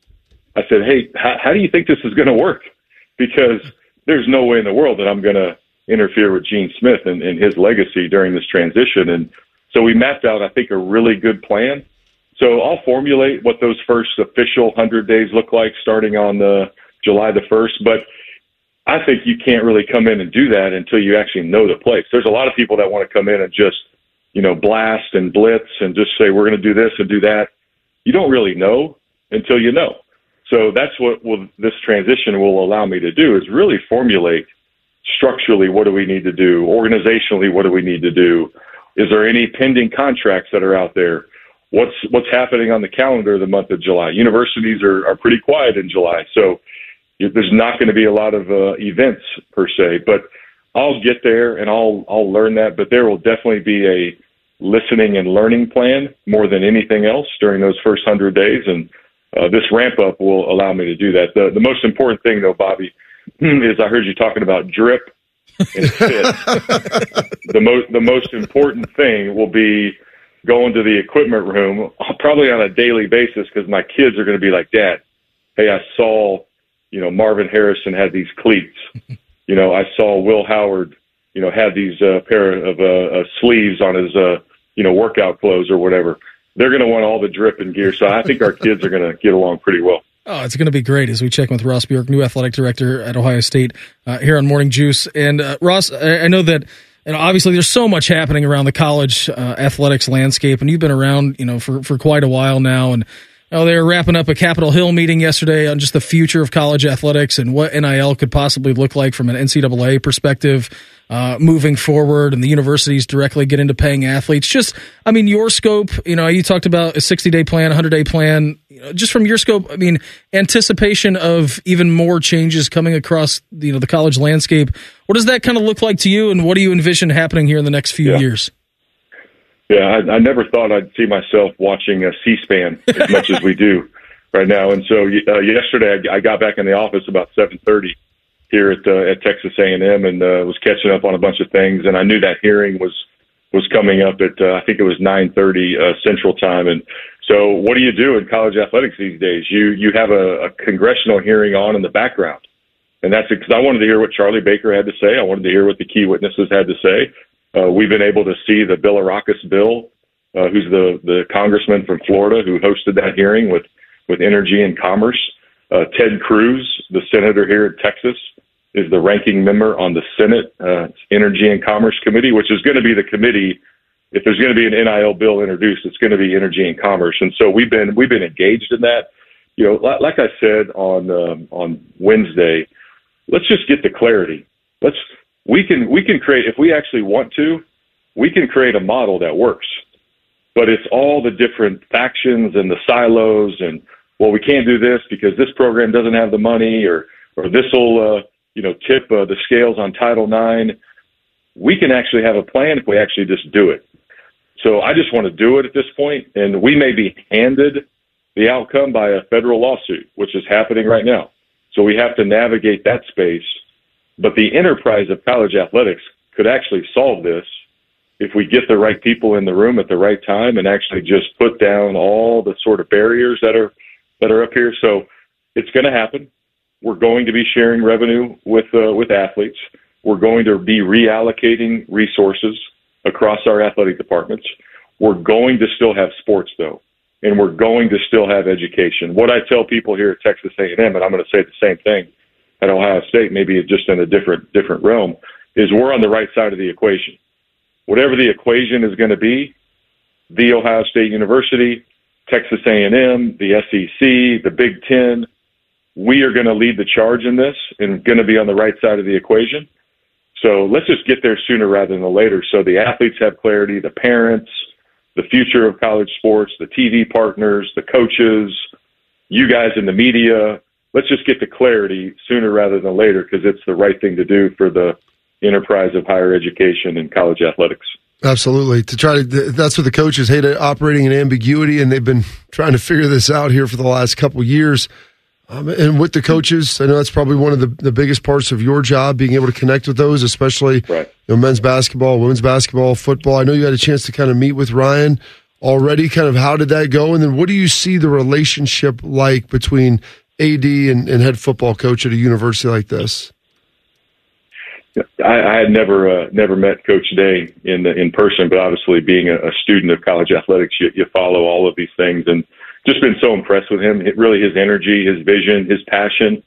I said, "Hey, how, how do you think this is going to work?" Because there's no way in the world that I'm going to interfere with Gene Smith and, and his legacy during this transition. And so we mapped out, I think, a really good plan. So I'll formulate what those first official 100 days look like starting on the July the 1st. But I think you can't really come in and do that until you actually know the place. There's a lot of people that want to come in and just, you know, blast and blitz and just say, we're going to do this and do that. You don't really know until you know. So that's what will, this transition will allow me to do is really formulate structurally what do we need to do, organizationally what do we need to do. Is there any pending contracts that are out there? What's what's happening on the calendar the month of July? Universities are, are pretty quiet in July, so there's not going to be a lot of uh, events per se. But I'll get there and I'll I'll learn that. But there will definitely be a listening and learning plan more than anything else during those first hundred days and uh, this ramp up will allow me to do that. The, the most important thing, though, Bobby, is I heard you talking about drip and fit. the most the most important thing will be going to the equipment room probably on a daily basis because my kids are going to be like, Dad, hey, I saw, you know, Marvin Harrison had these cleats. you know, I saw Will Howard, you know, had these uh, pair of uh, uh, sleeves on his, uh, you know, workout clothes or whatever they're going to want all the drip and gear. So I think our kids are going to get along pretty well. Oh, it's going to be great as we check in with Ross Bjork, new athletic director at Ohio State, uh, here on Morning Juice. And uh, Ross, I know that know, obviously there's so much happening around the college uh, athletics landscape, and you've been around, you know, for for quite a while now. And know, they were wrapping up a Capitol Hill meeting yesterday on just the future of college athletics and what NIL could possibly look like from an NCAA perspective uh, moving forward and the universities directly get into paying athletes. Just, I mean, your scope, you know, you talked about a 60 day plan, 100 day plan. You know, just from your scope, I mean, anticipation of even more changes coming across, you know, the college landscape. What does that kind of look like to you, and what do you envision happening here in the next few yeah. years? Yeah, I, I never thought I'd see myself watching a C-SPAN as much as we do right now. And so uh, yesterday, I, I got back in the office about 7:30 here at uh, at Texas A&M and uh, was catching up on a bunch of things. And I knew that hearing was was coming up at uh, I think it was 9:30 uh, Central Time. And so, what do you do in college athletics these days? You you have a, a congressional hearing on in the background, and that's because I wanted to hear what Charlie Baker had to say. I wanted to hear what the key witnesses had to say. Uh, we've been able to see the Bilirakis bill, uh, who's the the congressman from Florida who hosted that hearing with with energy and commerce. Uh, Ted Cruz, the senator here in Texas, is the ranking member on the Senate uh, Energy and Commerce Committee, which is going to be the committee. If there's going to be an NIL bill introduced, it's going to be Energy and Commerce, and so we've been we've been engaged in that. You know, like, like I said on um, on Wednesday, let's just get the clarity. Let's we can we can create if we actually want to, we can create a model that works. But it's all the different factions and the silos and well, we can't do this because this program doesn't have the money or or this will uh, you know tip uh, the scales on Title IX. We can actually have a plan if we actually just do it. So I just want to do it at this point, and we may be handed the outcome by a federal lawsuit, which is happening right now. So we have to navigate that space. But the enterprise of college athletics could actually solve this if we get the right people in the room at the right time and actually just put down all the sort of barriers that are that are up here. So it's going to happen. We're going to be sharing revenue with uh, with athletes. We're going to be reallocating resources across our athletic departments. We're going to still have sports though, and we're going to still have education. What I tell people here at Texas A&M, and I'm going to say the same thing at Ohio State, maybe just in a different different realm, is we're on the right side of the equation. Whatever the equation is going to be, the Ohio State University, Texas A&M, the SEC, the Big Ten, we are going to lead the charge in this and going to be on the right side of the equation. So let's just get there sooner rather than later so the athletes have clarity, the parents, the future of college sports, the TV partners, the coaches, you guys in the media. Let's just get the clarity sooner rather than later because it's the right thing to do for the enterprise of higher education and college athletics. Absolutely. To try to, that's what the coaches hate operating in ambiguity, and they've been trying to figure this out here for the last couple years. Um, and with the coaches, I know that's probably one of the, the biggest parts of your job, being able to connect with those, especially right. you know, men's basketball, women's basketball, football. I know you had a chance to kind of meet with Ryan already. Kind of how did that go? And then what do you see the relationship like between AD and, and head football coach at a university like this? I, I had never uh, never met Coach Day in the, in person, but obviously being a, a student of college athletics, you, you follow all of these things, and just been so impressed with him. It, really, his energy, his vision, his passion.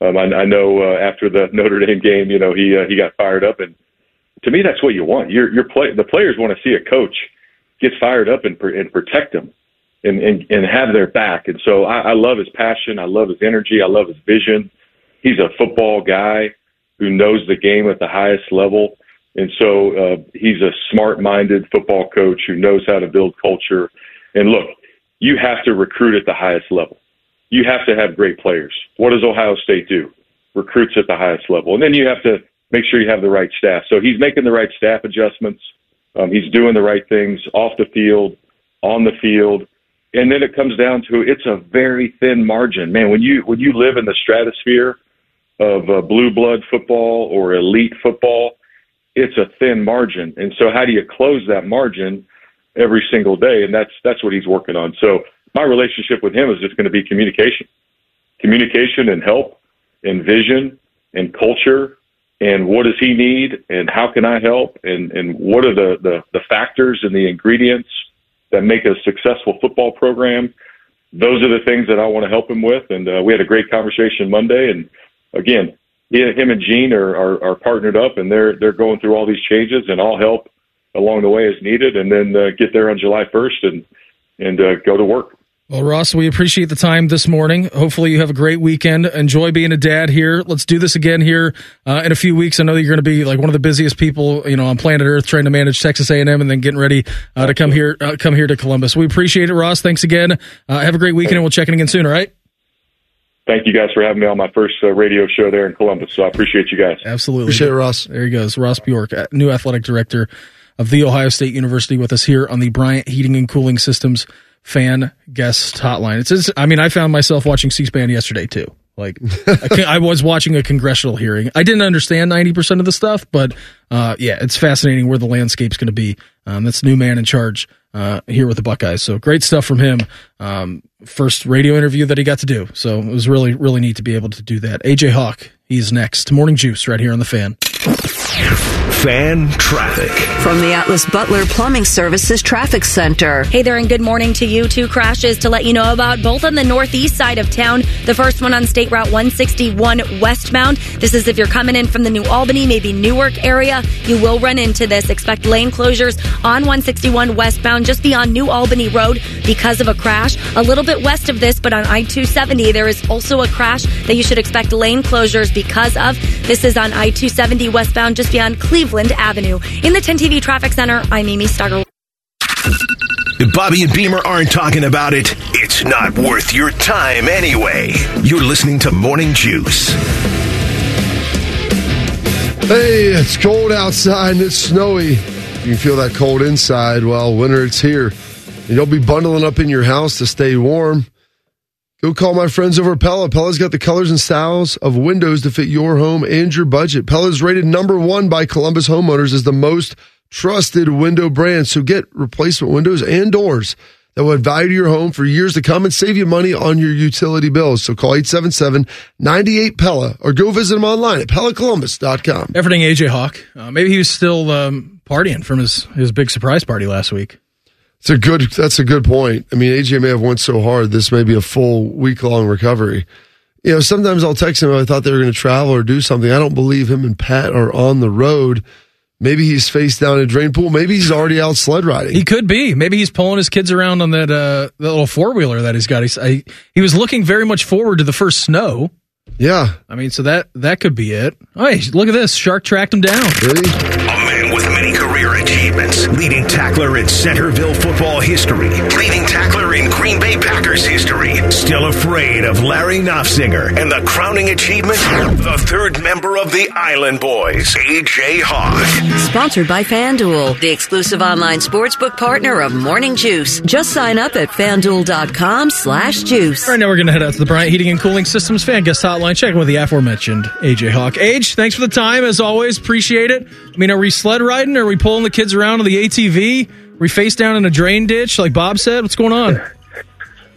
Um, I, I know uh, after the Notre Dame game, you know he uh, he got fired up, and to me, that's what you want. Your your play the players want to see a coach get fired up and and protect them, and and and have their back. And so I, I love his passion. I love his energy. I love his vision. He's a football guy who knows the game at the highest level. And so uh, he's a smart minded football coach who knows how to build culture. And look, you have to recruit at the highest level. You have to have great players. What does Ohio State do? Recruits at the highest level. And then you have to make sure you have the right staff. So he's making the right staff adjustments. Um, he's doing the right things off the field, on the field. And then it comes down to it's a very thin margin. Man, when you when you live in the stratosphere of uh, blue blood football or elite football, it's a thin margin. And so, how do you close that margin every single day? And that's that's what he's working on. So, my relationship with him is just going to be communication, communication and help, and vision and culture. And what does he need? And how can I help? And and what are the the, the factors and the ingredients that make a successful football program? Those are the things that I want to help him with. And uh, we had a great conversation Monday, and again, him and Gene are, are, are partnered up, and they're they're going through all these changes, and I'll help along the way as needed, and then uh, get there on July 1st and and uh, go to work. Well, Ross, we appreciate the time this morning. Hopefully, you have a great weekend. Enjoy being a dad here. Let's do this again here uh, in a few weeks. I know you're going to be like one of the busiest people, you know, on planet Earth, trying to manage Texas A&M and then getting ready uh, to come here, uh, come here to Columbus. We appreciate it, Ross. Thanks again. Uh, have a great weekend, and we'll check in again soon. All right thank you guys for having me on my first uh, radio show there in Columbus. So I appreciate you guys. Absolutely. Appreciate it, Ross. There he goes. Ross Bjork, uh, new athletic director of The Ohio State University with us here on the Bryant Heating and Cooling Systems fan guest hotline. It's, it's I mean, I found myself watching C-SPAN yesterday too. Like I, was watching a congressional hearing. I didn't understand 90% of the stuff, but uh, yeah, it's fascinating where the landscape's going to be. Um, that's new man in charge uh, here with the Buckeyes. So great stuff from him. Um, first radio interview that he got to do. So it was really, really neat to be able to do that. AJ Hawk, he's next. Morning Juice right here on the fan. Fan Traffic. From the Atlas Butler Plumbing Services Traffic Center. Hey there, and good morning to you. Two crashes to let you know about, both on the northeast side of town. The first one on State Route 161 westbound. This is if you're coming in from the New Albany, maybe Newark area. You will run into this. Expect lane closures on 161 westbound, just beyond New Albany Road, because of a crash. A little bit west of this, but on I 270, there is also a crash that you should expect lane closures because of. This is on I 270 westbound, just beyond Cleveland Avenue. In the 10 TV Traffic Center, I'm Amy Stugger. If Bobby and Beamer aren't talking about it, it's not worth your time anyway. You're listening to Morning Juice. Hey, it's cold outside and it's snowy. You can feel that cold inside. Well, winter, it's here. And you'll be bundling up in your house to stay warm. Go call my friends over at Pella. Pella's got the colors and styles of windows to fit your home and your budget. Pella's rated number one by Columbus homeowners as the most trusted window brand. So get replacement windows and doors that will add value to your home for years to come and save you money on your utility bills. So call 877-98 Pella or go visit them online at PellaColumbus.com. Everything AJ Hawk. Uh, maybe he was still um, partying from his, his big surprise party last week. It's a good. That's a good point. I mean, AJ may have went so hard. This may be a full week long recovery. You know, sometimes I'll text him. I thought they were going to travel or do something. I don't believe him and Pat are on the road. Maybe he's face down a drain pool. Maybe he's already out sled riding. He could be. Maybe he's pulling his kids around on that uh, that little four wheeler that he's got. He's, I, he was looking very much forward to the first snow. Yeah, I mean, so that that could be it. Hey, look at this! Shark tracked him down. Really? Achievements. Leading tackler in Centerville football history. Leading tackler in Green Bay Packers history. Still afraid of Larry Knopfsinger. And the crowning achievement, the third member of the Island Boys, AJ Hawk. Sponsored by FanDuel, the exclusive online sportsbook partner of Morning Juice. Just sign up at fanduel.com slash juice. All right, now we're going to head out to the Bryant Heating and Cooling Systems fan guest hotline. Checking with the aforementioned AJ Hawk. Age, thanks for the time as always. Appreciate it. I mean, are we sled riding? Are we pulling the kids around on the ATV? Are we face down in a drain ditch like Bob said? What's going on?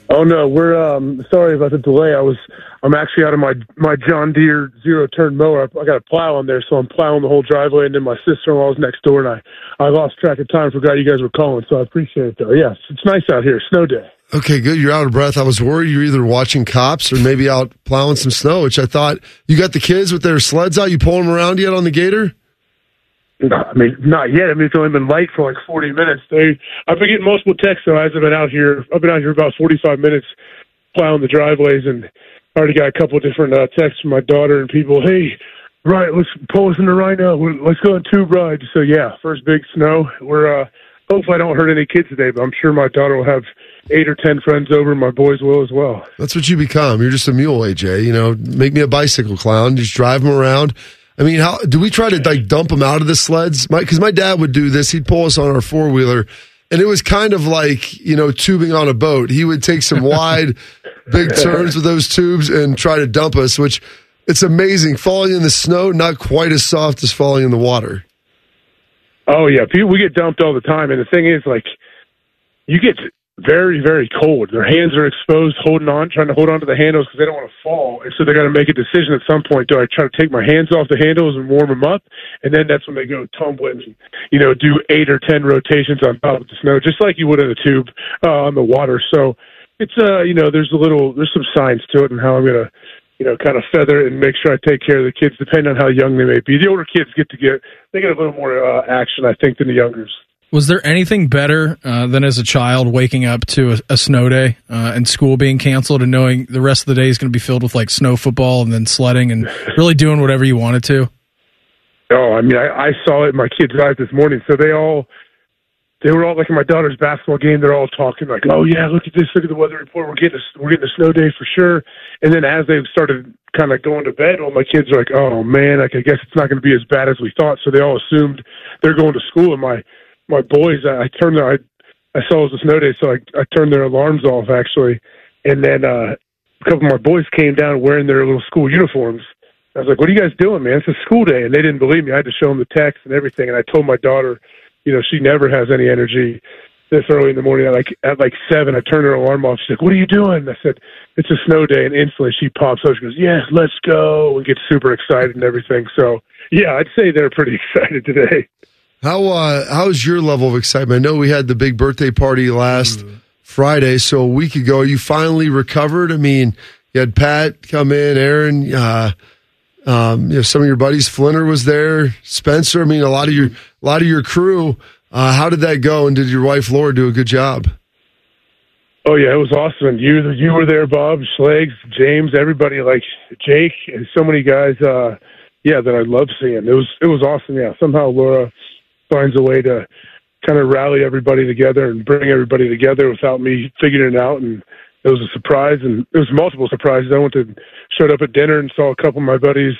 Oh no, we're um sorry about the delay. I was I'm actually out of my my John Deere zero turn mower. I, I got a plow on there, so I'm plowing the whole driveway, and then my sister in law's next door, and I I lost track of time. Forgot you guys were calling, so I appreciate it though. Yes, it's nice out here. Snow day. Okay, good. You're out of breath. I was worried you're either watching cops or maybe out plowing some snow, which I thought you got the kids with their sleds out. You pulling them around yet on the gator? No, I mean not yet. I mean it's only been light for like 40 minutes. They I've been getting multiple texts though as I've been out here. I've been out here about 45 minutes plowing the driveways, and already got a couple of different uh, texts from my daughter and people. Hey, right, let's pull us in the rhino. Let's go on tube ride. So yeah, first big snow. We're uh hopefully I don't hurt any kids today, but I'm sure my daughter will have eight or ten friends over. My boys will as well. That's what you become. You're just a mule, AJ. You know, make me a bicycle clown. Just drive them around. I mean, how do we try to like dump them out of the sleds? Because my, my dad would do this. He'd pull us on our four wheeler, and it was kind of like you know tubing on a boat. He would take some wide, big turns with those tubes and try to dump us. Which it's amazing. Falling in the snow, not quite as soft as falling in the water. Oh yeah, people we get dumped all the time, and the thing is, like, you get very very cold. Their hands are exposed, holding on, trying to hold on to the handles because they don't want to fall, and so they got to make a decision at some point. Do I try to take my hands off the handles and warm them up, and then that's when they go tumbling, and, you know, do eight or ten rotations on top of the snow, just like you would in a tube uh, on the water. So it's uh, you know, there's a little, there's some science to it, and how I'm gonna you know, kind of feather and make sure I take care of the kids, depending on how young they may be. The older kids get to get they get a little more uh, action, I think, than the youngers. Was there anything better uh, than as a child waking up to a, a snow day uh, and school being canceled and knowing the rest of the day is going to be filled with like snow football and then sledding and really doing whatever you wanted to? Oh, I mean, I, I saw it in my kids' eyes this morning. So they all, they were all like in my daughter's basketball game. They're all talking like, "Oh yeah, look at this! Look at the weather report. We're getting a, we're getting a snow day for sure." And then as they started kind of going to bed, all my kids are like, "Oh man, like I guess it's not going to be as bad as we thought." So they all assumed they're going to school. And my my boys, I, I turned their, I I saw it was a snow day, so I I turned their alarms off actually. And then uh, a couple of my boys came down wearing their little school uniforms. I was like, "What are you guys doing, man? It's a school day," and they didn't believe me. I had to show them the text and everything. And I told my daughter, you know, she never has any energy this early in the morning at like at like seven. I turned her alarm off. She's like, "What are you doing?" I said, "It's a snow day," and instantly she pops up. She goes, "Yes, let's go!" and gets super excited and everything. So yeah, I'd say they're pretty excited today. How uh, how's your level of excitement? I know we had the big birthday party last Friday, so a week ago. You finally recovered? I mean, you had Pat come in, Aaron, uh, um, you know, some of your buddies. Flinner was there, Spencer. I mean, a lot of your a lot of your crew. Uh, how did that go? And did your wife Laura do a good job? Oh yeah, it was awesome. You you were there, Bob, Schlegs, James, everybody like Jake, and so many guys. Uh, yeah, that I love seeing. It was it was awesome. Yeah, somehow Laura finds a way to kind of rally everybody together and bring everybody together without me figuring it out. And it was a surprise, and it was multiple surprises. I went to showed up at dinner and saw a couple of my buddies,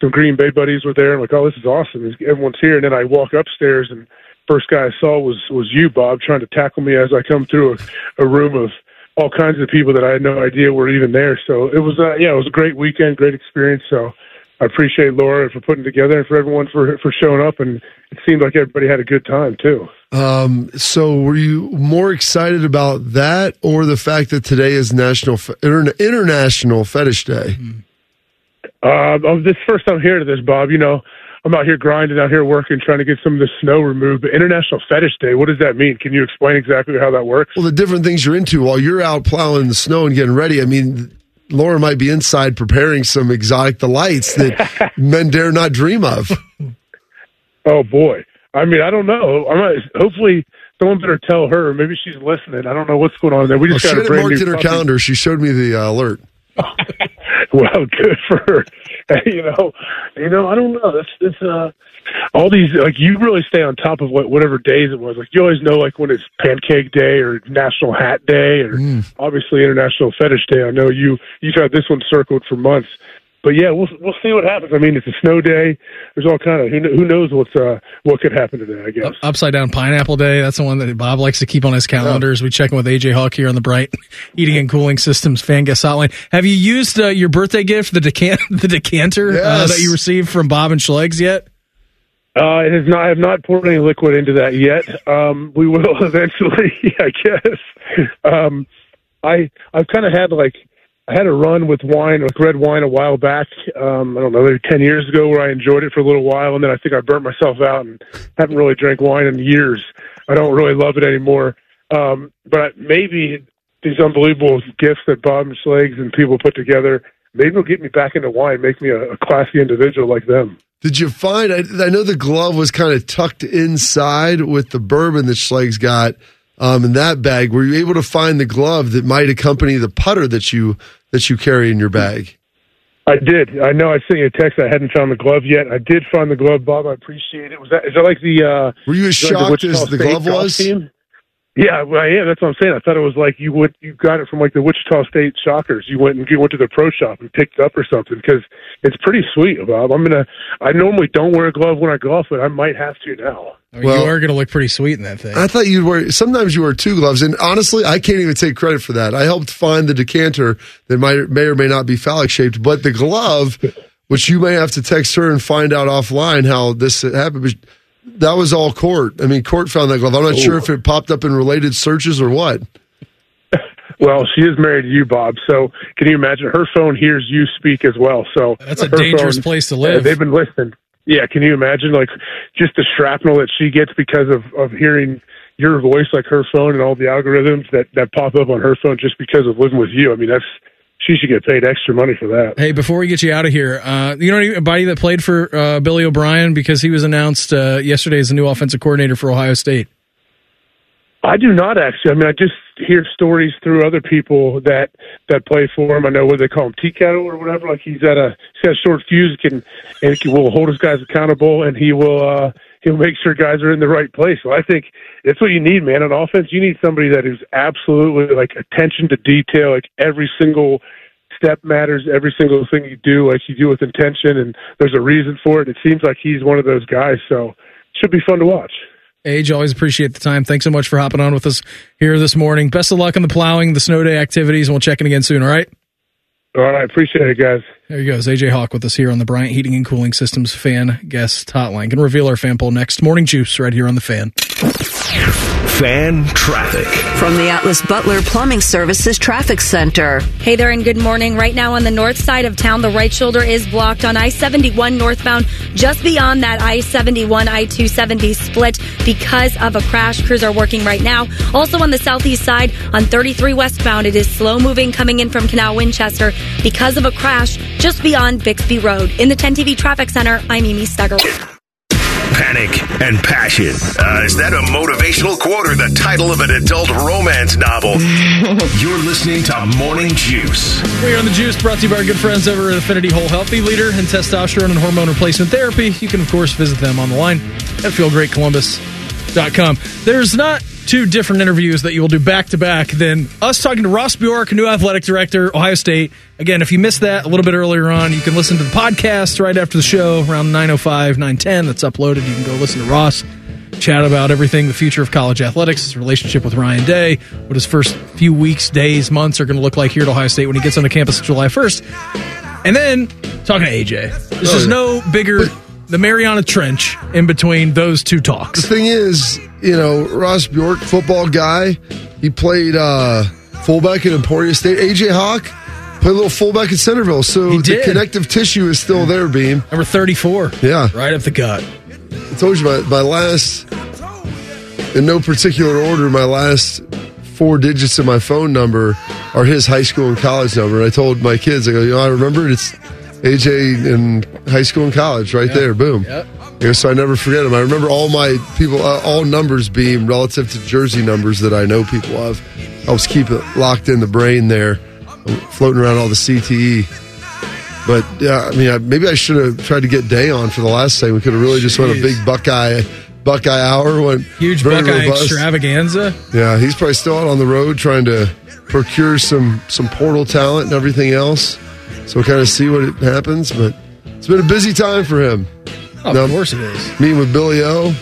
some Green Bay buddies were there. I'm like, oh, this is awesome. Everyone's here. And then I walk upstairs, and first guy I saw was was you, Bob, trying to tackle me as I come through a, a room of all kinds of people that I had no idea were even there. So it was, uh, yeah, it was a great weekend, great experience. So I appreciate Laura for putting together and for everyone for for showing up. And it seemed like everybody had a good time too. Um, so were you more excited about that or the fact that today is National Inter- International Fetish Day? Uh, this first time here to this, Bob. You know, I'm out here grinding, out here working, trying to get some of the snow removed. But International Fetish Day, what does that mean? Can you explain exactly how that works? Well, the different things you're into while you're out plowing the snow and getting ready. I mean, Laura might be inside preparing some exotic delights that men dare not dream of. Oh boy. I mean, I don't know. I'm not, hopefully someone better tell her. Maybe she's listening. I don't know what's going on there. We Well, just she got had a brand marked new in her puppy. calendar. She showed me the uh, alert. well, good for her. you know, you know, I don't know. This, this, uh, all these like you really stay on top of what whatever days it was. Like you always know like when it's Pancake Day or National Hat Day or obviously International Fetish Day. I know you you've had this one circled for months. But yeah, we'll we'll see what happens. I mean, it's a snow day. There's all kind of who, who knows what's uh what could happen today. I guess. Upside down pineapple day. That's the one that Bob likes to keep on his calendars. We check in with AJ Hawk here on the Bright Eating and Cooling Systems fan guest hotline. Have you used uh, your birthday gift, the decant the decanter uh, that you received from Bob and Schlegs yet? Uh, it has not. I have not poured any liquid into that yet. Um, we will eventually, I guess. Um, I I've kind of had like I had a run with wine, with red wine, a while back. Um, I don't know, maybe ten years ago, where I enjoyed it for a little while, and then I think I burnt myself out and haven't really drank wine in years. I don't really love it anymore. Um, but maybe these unbelievable gifts that Bob and Schlegs and people put together, maybe it'll get me back into wine, make me a, a classy individual like them. Did you find? I, I know the glove was kind of tucked inside with the bourbon that Schleg's got um, in that bag. Were you able to find the glove that might accompany the putter that you that you carry in your bag? I did. I know. I sent you a text. I hadn't found the glove yet. I did find the glove, Bob. I appreciate it. Was that? Is that like the? uh Were you as like shocked Wichita as the glove was? team? Yeah, well, yeah. That's what I'm saying. I thought it was like you would you got it from like the Wichita State Shockers. You went and you went to the pro shop and picked it up or something because it's pretty sweet, Bob. I'm gonna. I normally don't wear a glove when I golf, but I might have to now. Well, you are going to look pretty sweet in that thing. I thought you'd wear. Sometimes you wear two gloves, and honestly, I can't even take credit for that. I helped find the decanter that might may or may not be phallic shaped, but the glove, which you may have to text her and find out offline how this happened. But that was all court. I mean, court found that glove. I'm not Oh. sure if it popped up in related searches or what. Well, she is married to you, Bob. So can you imagine? Her phone hears you speak as well. So That's a her dangerous place to live. uh, they've been listening. Yeah, can you imagine like just the shrapnel that she gets because of of hearing your voice, like her phone and all the algorithms that that pop up on her phone just because of living with you? I mean, that's she should get paid extra money for that. Hey, before we get you out of here, uh, you know anybody that played for uh, Billy O'Brien because he was announced uh, yesterday as the new offensive coordinator for Ohio State. I do not actually. I mean, I just hear stories through other people that that play for him. I know what they call him, tea kettle or whatever. Like he's at a he's got a short fuse, can and he will hold his guys accountable, and he will uh he'll make sure guys are in the right place. So I think that's what you need, man. On offense, you need somebody that is absolutely like attention to detail, like every single step matters, every single thing you do, like you do with intention, and there's a reason for it. It seems like he's one of those guys. So it should be fun to watch. Age, always appreciate the time. Thanks so much for hopping on with us here this morning. Best of luck on the plowing, the snow day activities, and we'll check in again soon. All right. All right, appreciate it, guys. There he goes. AJ Hawk with us here on the Bryant Heating and Cooling Systems fan guest hotline. Can reveal our fan poll next. Morning Juice right here on the fan. Fan traffic. From the Atlas Butler Plumbing Services Traffic Center. Hey there, and good morning. Right now on the north side of town, the right shoulder is blocked on I 71 northbound, just beyond that I 71 I 270 split because of a crash. Crews are working right now. Also on the southeast side, on 33 westbound, it is slow moving coming in from Canal Winchester because of a crash just beyond Bixby Road. In the 10 TV Traffic Center, I'm Amy Stugger. Panic and passion. Uh, is that a motivational quote or the title of an adult romance novel? You're listening to Morning Juice. We're on the Juice, brought to you by our good friends over at Affinity Whole Healthy Leader in testosterone and hormone replacement therapy. You can, of course, visit them on the line at feelgreatcolumbus.com. There's not two different interviews that you will do back to back than us talking to Ross Bjork, new athletic director, Ohio State. Again, if you missed that a little bit earlier on, you can listen to the podcast right after the show around 9.05, 9.10. That's uploaded. You can go listen to Ross chat about everything the future of college athletics, his relationship with Ryan Day, what his first few weeks, days, months are going to look like here at Ohio State when he gets on the campus July 1st. And then talking to AJ. This Oh, is yeah. no bigger, the Mariana Trench in between those two talks. The thing is, you know, Ross Bjork, football guy, he played uh, fullback at Emporia State. AJ Hawk played a little fullback at Centerville. So the connective tissue is still there, Beam. Number 34. Yeah. Right up the gut. I told you my, my last, in no particular order, my last four digits of my phone number are his high school and college number. I told my kids, I go, you know, I remember it. It's AJ in high school and college right there. Boom. Yep. Know, so I never forget him. I remember all my people, uh, all numbers being relative to jersey numbers that I know people of. Helps keep it locked in the brain there, floating around all the CTE. But yeah, I mean, I, maybe I should have tried to get Day on for the last segment. We could have really just went a big Buckeye, Buckeye hour. Went Huge Buckeye robust. extravaganza. Yeah, he's probably still out on the road trying to procure some some portal talent and everything else. So we'll kind of see what it happens. But it's been a busy time for him. Oh, of course it is. Meeting with Billy O.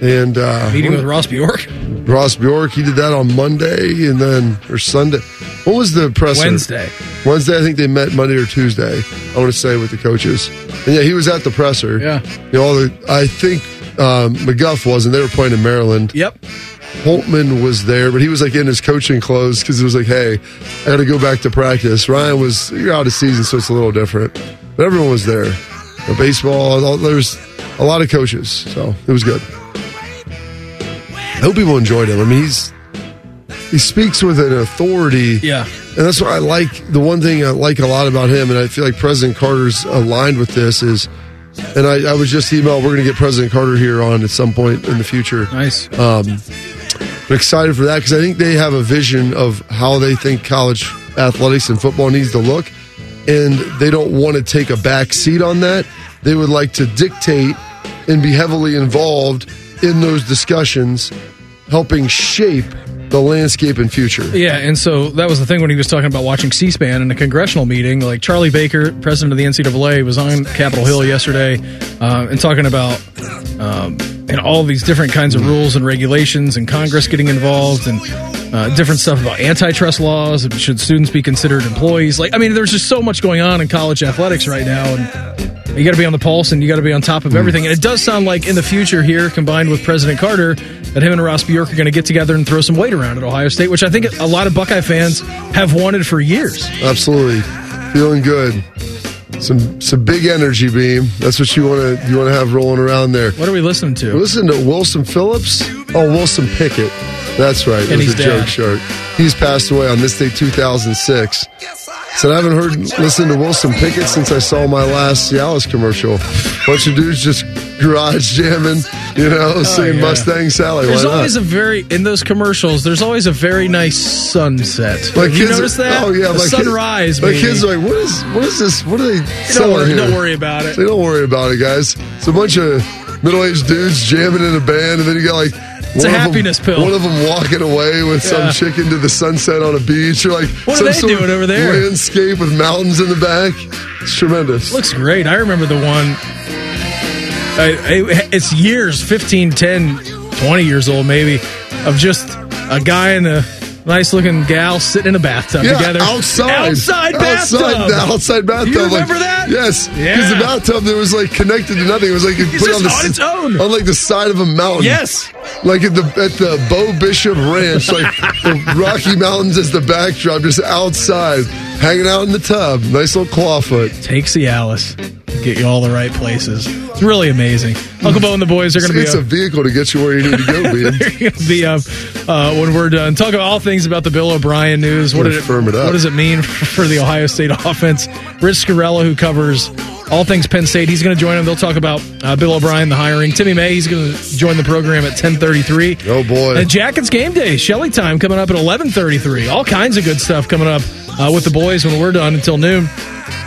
And uh, Meeting with Ross Bjork. Ross Bjork. He did that on Monday and then or Sunday. What was the presser? Wednesday. Wednesday. I think they met Monday or Tuesday. I want to say with the coaches. And yeah, he was at the presser. Yeah. You know, all the I think um, McGuff wasn't. They were playing in Maryland. Yep. Holtmann was there, but he was like in his coaching clothes because it was like, hey, I got to go back to practice. Ryan was you're out of season, so it's a little different. But everyone was there. The baseball, all, there was a lot of coaches, so it was good. I hope people enjoyed him. I mean, he's he speaks with an authority. Yeah. And that's what I like. The one thing I like a lot about him, and I feel like President Carter's aligned with this, is, and I, I was just emailed, we're going to get President Carter here on at some point in the future. Nice. Um, but excited for that because I think they have a vision of how they think college athletics and football needs to look. And they don't want to take a back seat on that. They would like to dictate and be heavily involved in those discussions, helping shape the landscape and future. Yeah, and so that was the thing when he was talking about watching C-SPAN in a congressional meeting. Like Charlie Baker, president of the NCAA, was on Capitol Hill yesterday uh, and talking about um, and all these different kinds of rules and regulations, and Congress getting involved, and uh, different stuff about antitrust laws. Should students be considered employees? Like, I mean, there's just so much going on in college athletics right now, and you got to be on the pulse and you got to be on top of everything. And it does sound like in the future here, combined with President Carter, that him and Ross Bjork are going to get together and throw some weight around at Ohio State, which I think a lot of Buckeye fans have wanted for years. Absolutely, feeling good. Some some big energy beam. That's what you want to you want to have rolling around there. What are we listening to? Listen to Wilson Phillips. Oh, Wilson Pickett. That's right. It was a joke dead. shark. He's passed away on this day, 2006. Said I haven't heard listened to Wilson Pickett since I saw my last Cialis commercial. Bunch of dudes just garage jamming, you know, Oh, yeah. Mustang Sally. There's always a very in those commercials. There's always a very nice sunset. Like you notice that? Oh yeah, kids- sunrise. my kids are like, what is what is this? What are they Don't selling worry, here? don't worry about it. They don't worry about it, guys. It's a bunch of middle-aged dudes jamming in a band, and then you got like It's one of happiness them, pill. One of them walking away with Yeah. some chicken to the sunset on a beach. You're like, What are they doing over there? Landscape with mountains in the back. It's tremendous. Looks great. I remember the one. Uh, I, it's years 15, 10, 20 years old, maybe, of just a guy and a nice looking gal sitting in a bathtub Yeah, together. outside, outside bathtub. outside, the outside bathtub. You remember like, that? Yes, Yeah. because the bathtub that was like connected to nothing. It was like It's put on, the, on its own. on like the side of a mountain. Yes. like at the at the Bo Bishop Ranch, like the Rocky Mountains as the backdrop, just outside, hanging out in the tub. Nice little clawfoot. Take Cialis. Get you all the right places. It's really amazing. Uncle Bo and the boys are going to be It's up. a vehicle to get you where you need to go, man. They're going to be up uh, when we're done. Talk about all things about the Bill O'Brien news. What did it, firm it up. What does it mean for the Ohio State offense? Rich Scarcella, who covers all things Penn State, he's going to join them. They'll talk about uh, Bill O'Brien, the hiring. Timmy May, he's going to join the program at ten thirty three. Oh boy! And Jackets game day, Shelly time coming up at eleven thirty three. All kinds of good stuff coming up uh, with the boys when we're done until noon.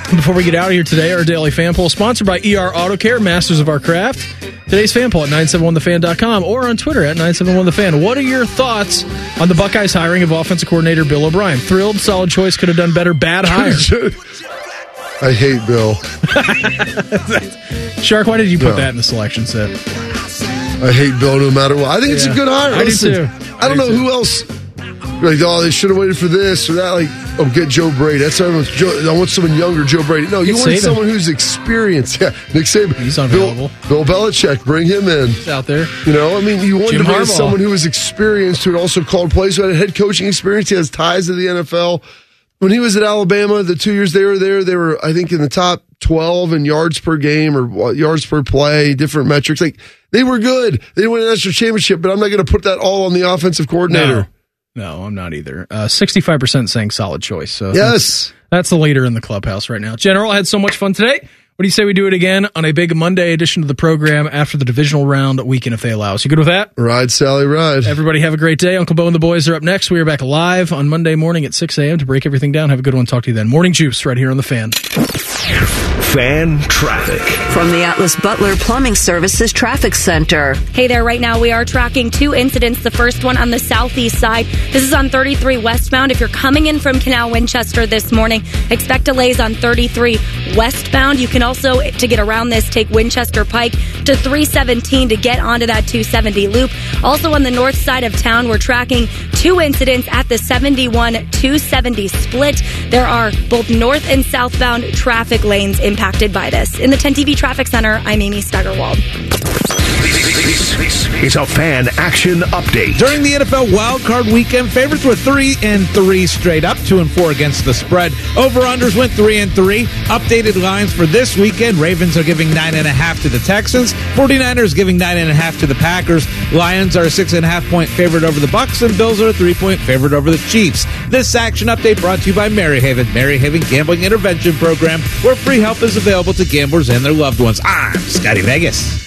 Before we get out of here today, our daily fan poll sponsored by ER Auto Care, masters of our craft. Today's fan poll at 971thefan.com or on Twitter at 971thefan. What are your thoughts on the Buckeyes hiring of offensive coordinator Bill O'Brien? Thrilled, solid choice, could have done better, bad hire. I hate Bill. Shark, why did you put No. that in the selection set? I hate Bill no matter what. I think it's a good hire. I do Listen, too. I don't know who else. Like, oh, they should have waited for this or that. Like, oh, get Joe Brady. That's what everyone's. Joe, I want someone younger, Joe Brady. No, you want Saban. someone who's experienced. Yeah, Nick Saban. He's unavailable. Bill, Bill Belichick, bring him in. It's out there. You know, I mean, you want Jim to bring Harbaugh. someone who was experienced, who had also called plays, who had head coaching experience. He has ties to the NFL. When he was at Alabama, the two years they were there, they were, I think, in the top 12 in yards per game or uh, yards per play, different metrics. Like, they were good. They didn't win a national championship, but I'm not going to put that all on the offensive coordinator. No, I'm not either. Uh, 65% saying solid choice. So Yes. That's, that's the leader in the clubhouse right now. General, I had so much fun today. What do you say we do it again on a big Monday edition of the program after the divisional round weekend if they allow us? You good with that? Ride, Sally, ride. Everybody have a great day. Uncle Bo and the boys are up next. We are back live on Monday morning at 6 a.m. to break everything down. Have a good one. Talk to you then. Morning Juice right here on the fan. Fan traffic. From the Atlas Butler Plumbing Services Traffic Center. Hey there, right now we are tracking two incidents. The first one on the southeast side. This is on 33 westbound. If you're coming in from Canal Winchester this morning, expect delays on 33 westbound. You can also, to get around this, take Winchester Pike to 317 to get onto that 270 loop. Also on the north side of town, we're tracking two incidents at the 71 270 split. There are both north and southbound traffic lanes impacted by this. In the 10 TV Traffic Center, I'm Amy Steigerwald. This is a fan action update. During the NFL wildcard weekend, favorites were three and three straight up, two and four against the spread. Over unders went three and three. Updated lines for this weekend: Ravens are giving nine and a half to the Texans. 49ers giving nine and a half to the Packers. Lions are a six and a half point favorite over the Bucs, and Bills are a three point favorite over the Chiefs. This action update brought to you by Maryhaven, Mary Haven Gambling Intervention Program, where free help is available to gamblers and their loved ones. I'm Scotty Vegas.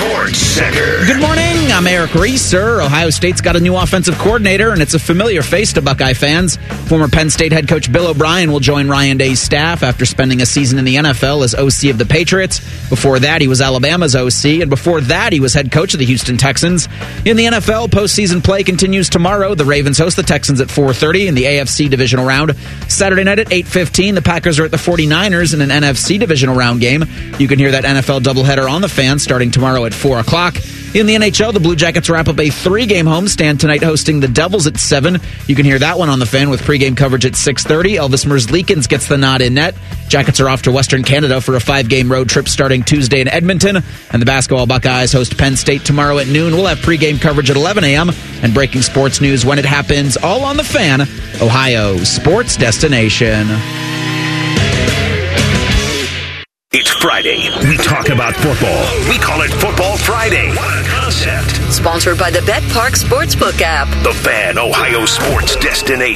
Sports Center. Good morning. I'm Eric Reeser. Ohio State's got a new offensive coordinator, and it's a familiar face to Buckeye fans. Former Penn State head coach Bill O'Brien will join Ryan Day's staff after spending a season in the NFL as OC of the Patriots. Before that, he was Alabama's OC, and before that, he was head coach of the Houston Texans. In the NFL, postseason play continues tomorrow. The Ravens host the Texans at 4:30 in the AFC divisional round. Saturday night at 8:15, the Packers are at the 49ers in an NFC divisional round game. You can hear that NFL doubleheader on the fan starting tomorrow at 4 o'clock. In the NHL, the Blue Jackets wrap up a three-game homestand tonight, hosting the Devils at seven. You can hear that one on the fan with pregame coverage at 6:30. Elvis Merzlikins gets the nod in net. Jackets are off to Western Canada for a five-game road trip starting Tuesday in Edmonton, and the basketball Buckeyes host Penn State tomorrow at noon. We'll have pregame coverage at 11 a.m. and breaking sports news when it happens. All on the fan, Ohio sports destination. It's Friday. We talk about football. We call it Football Friday. What a concept. Sponsored by the Bet Park Sportsbook app. The Fan, Ohio sports destination.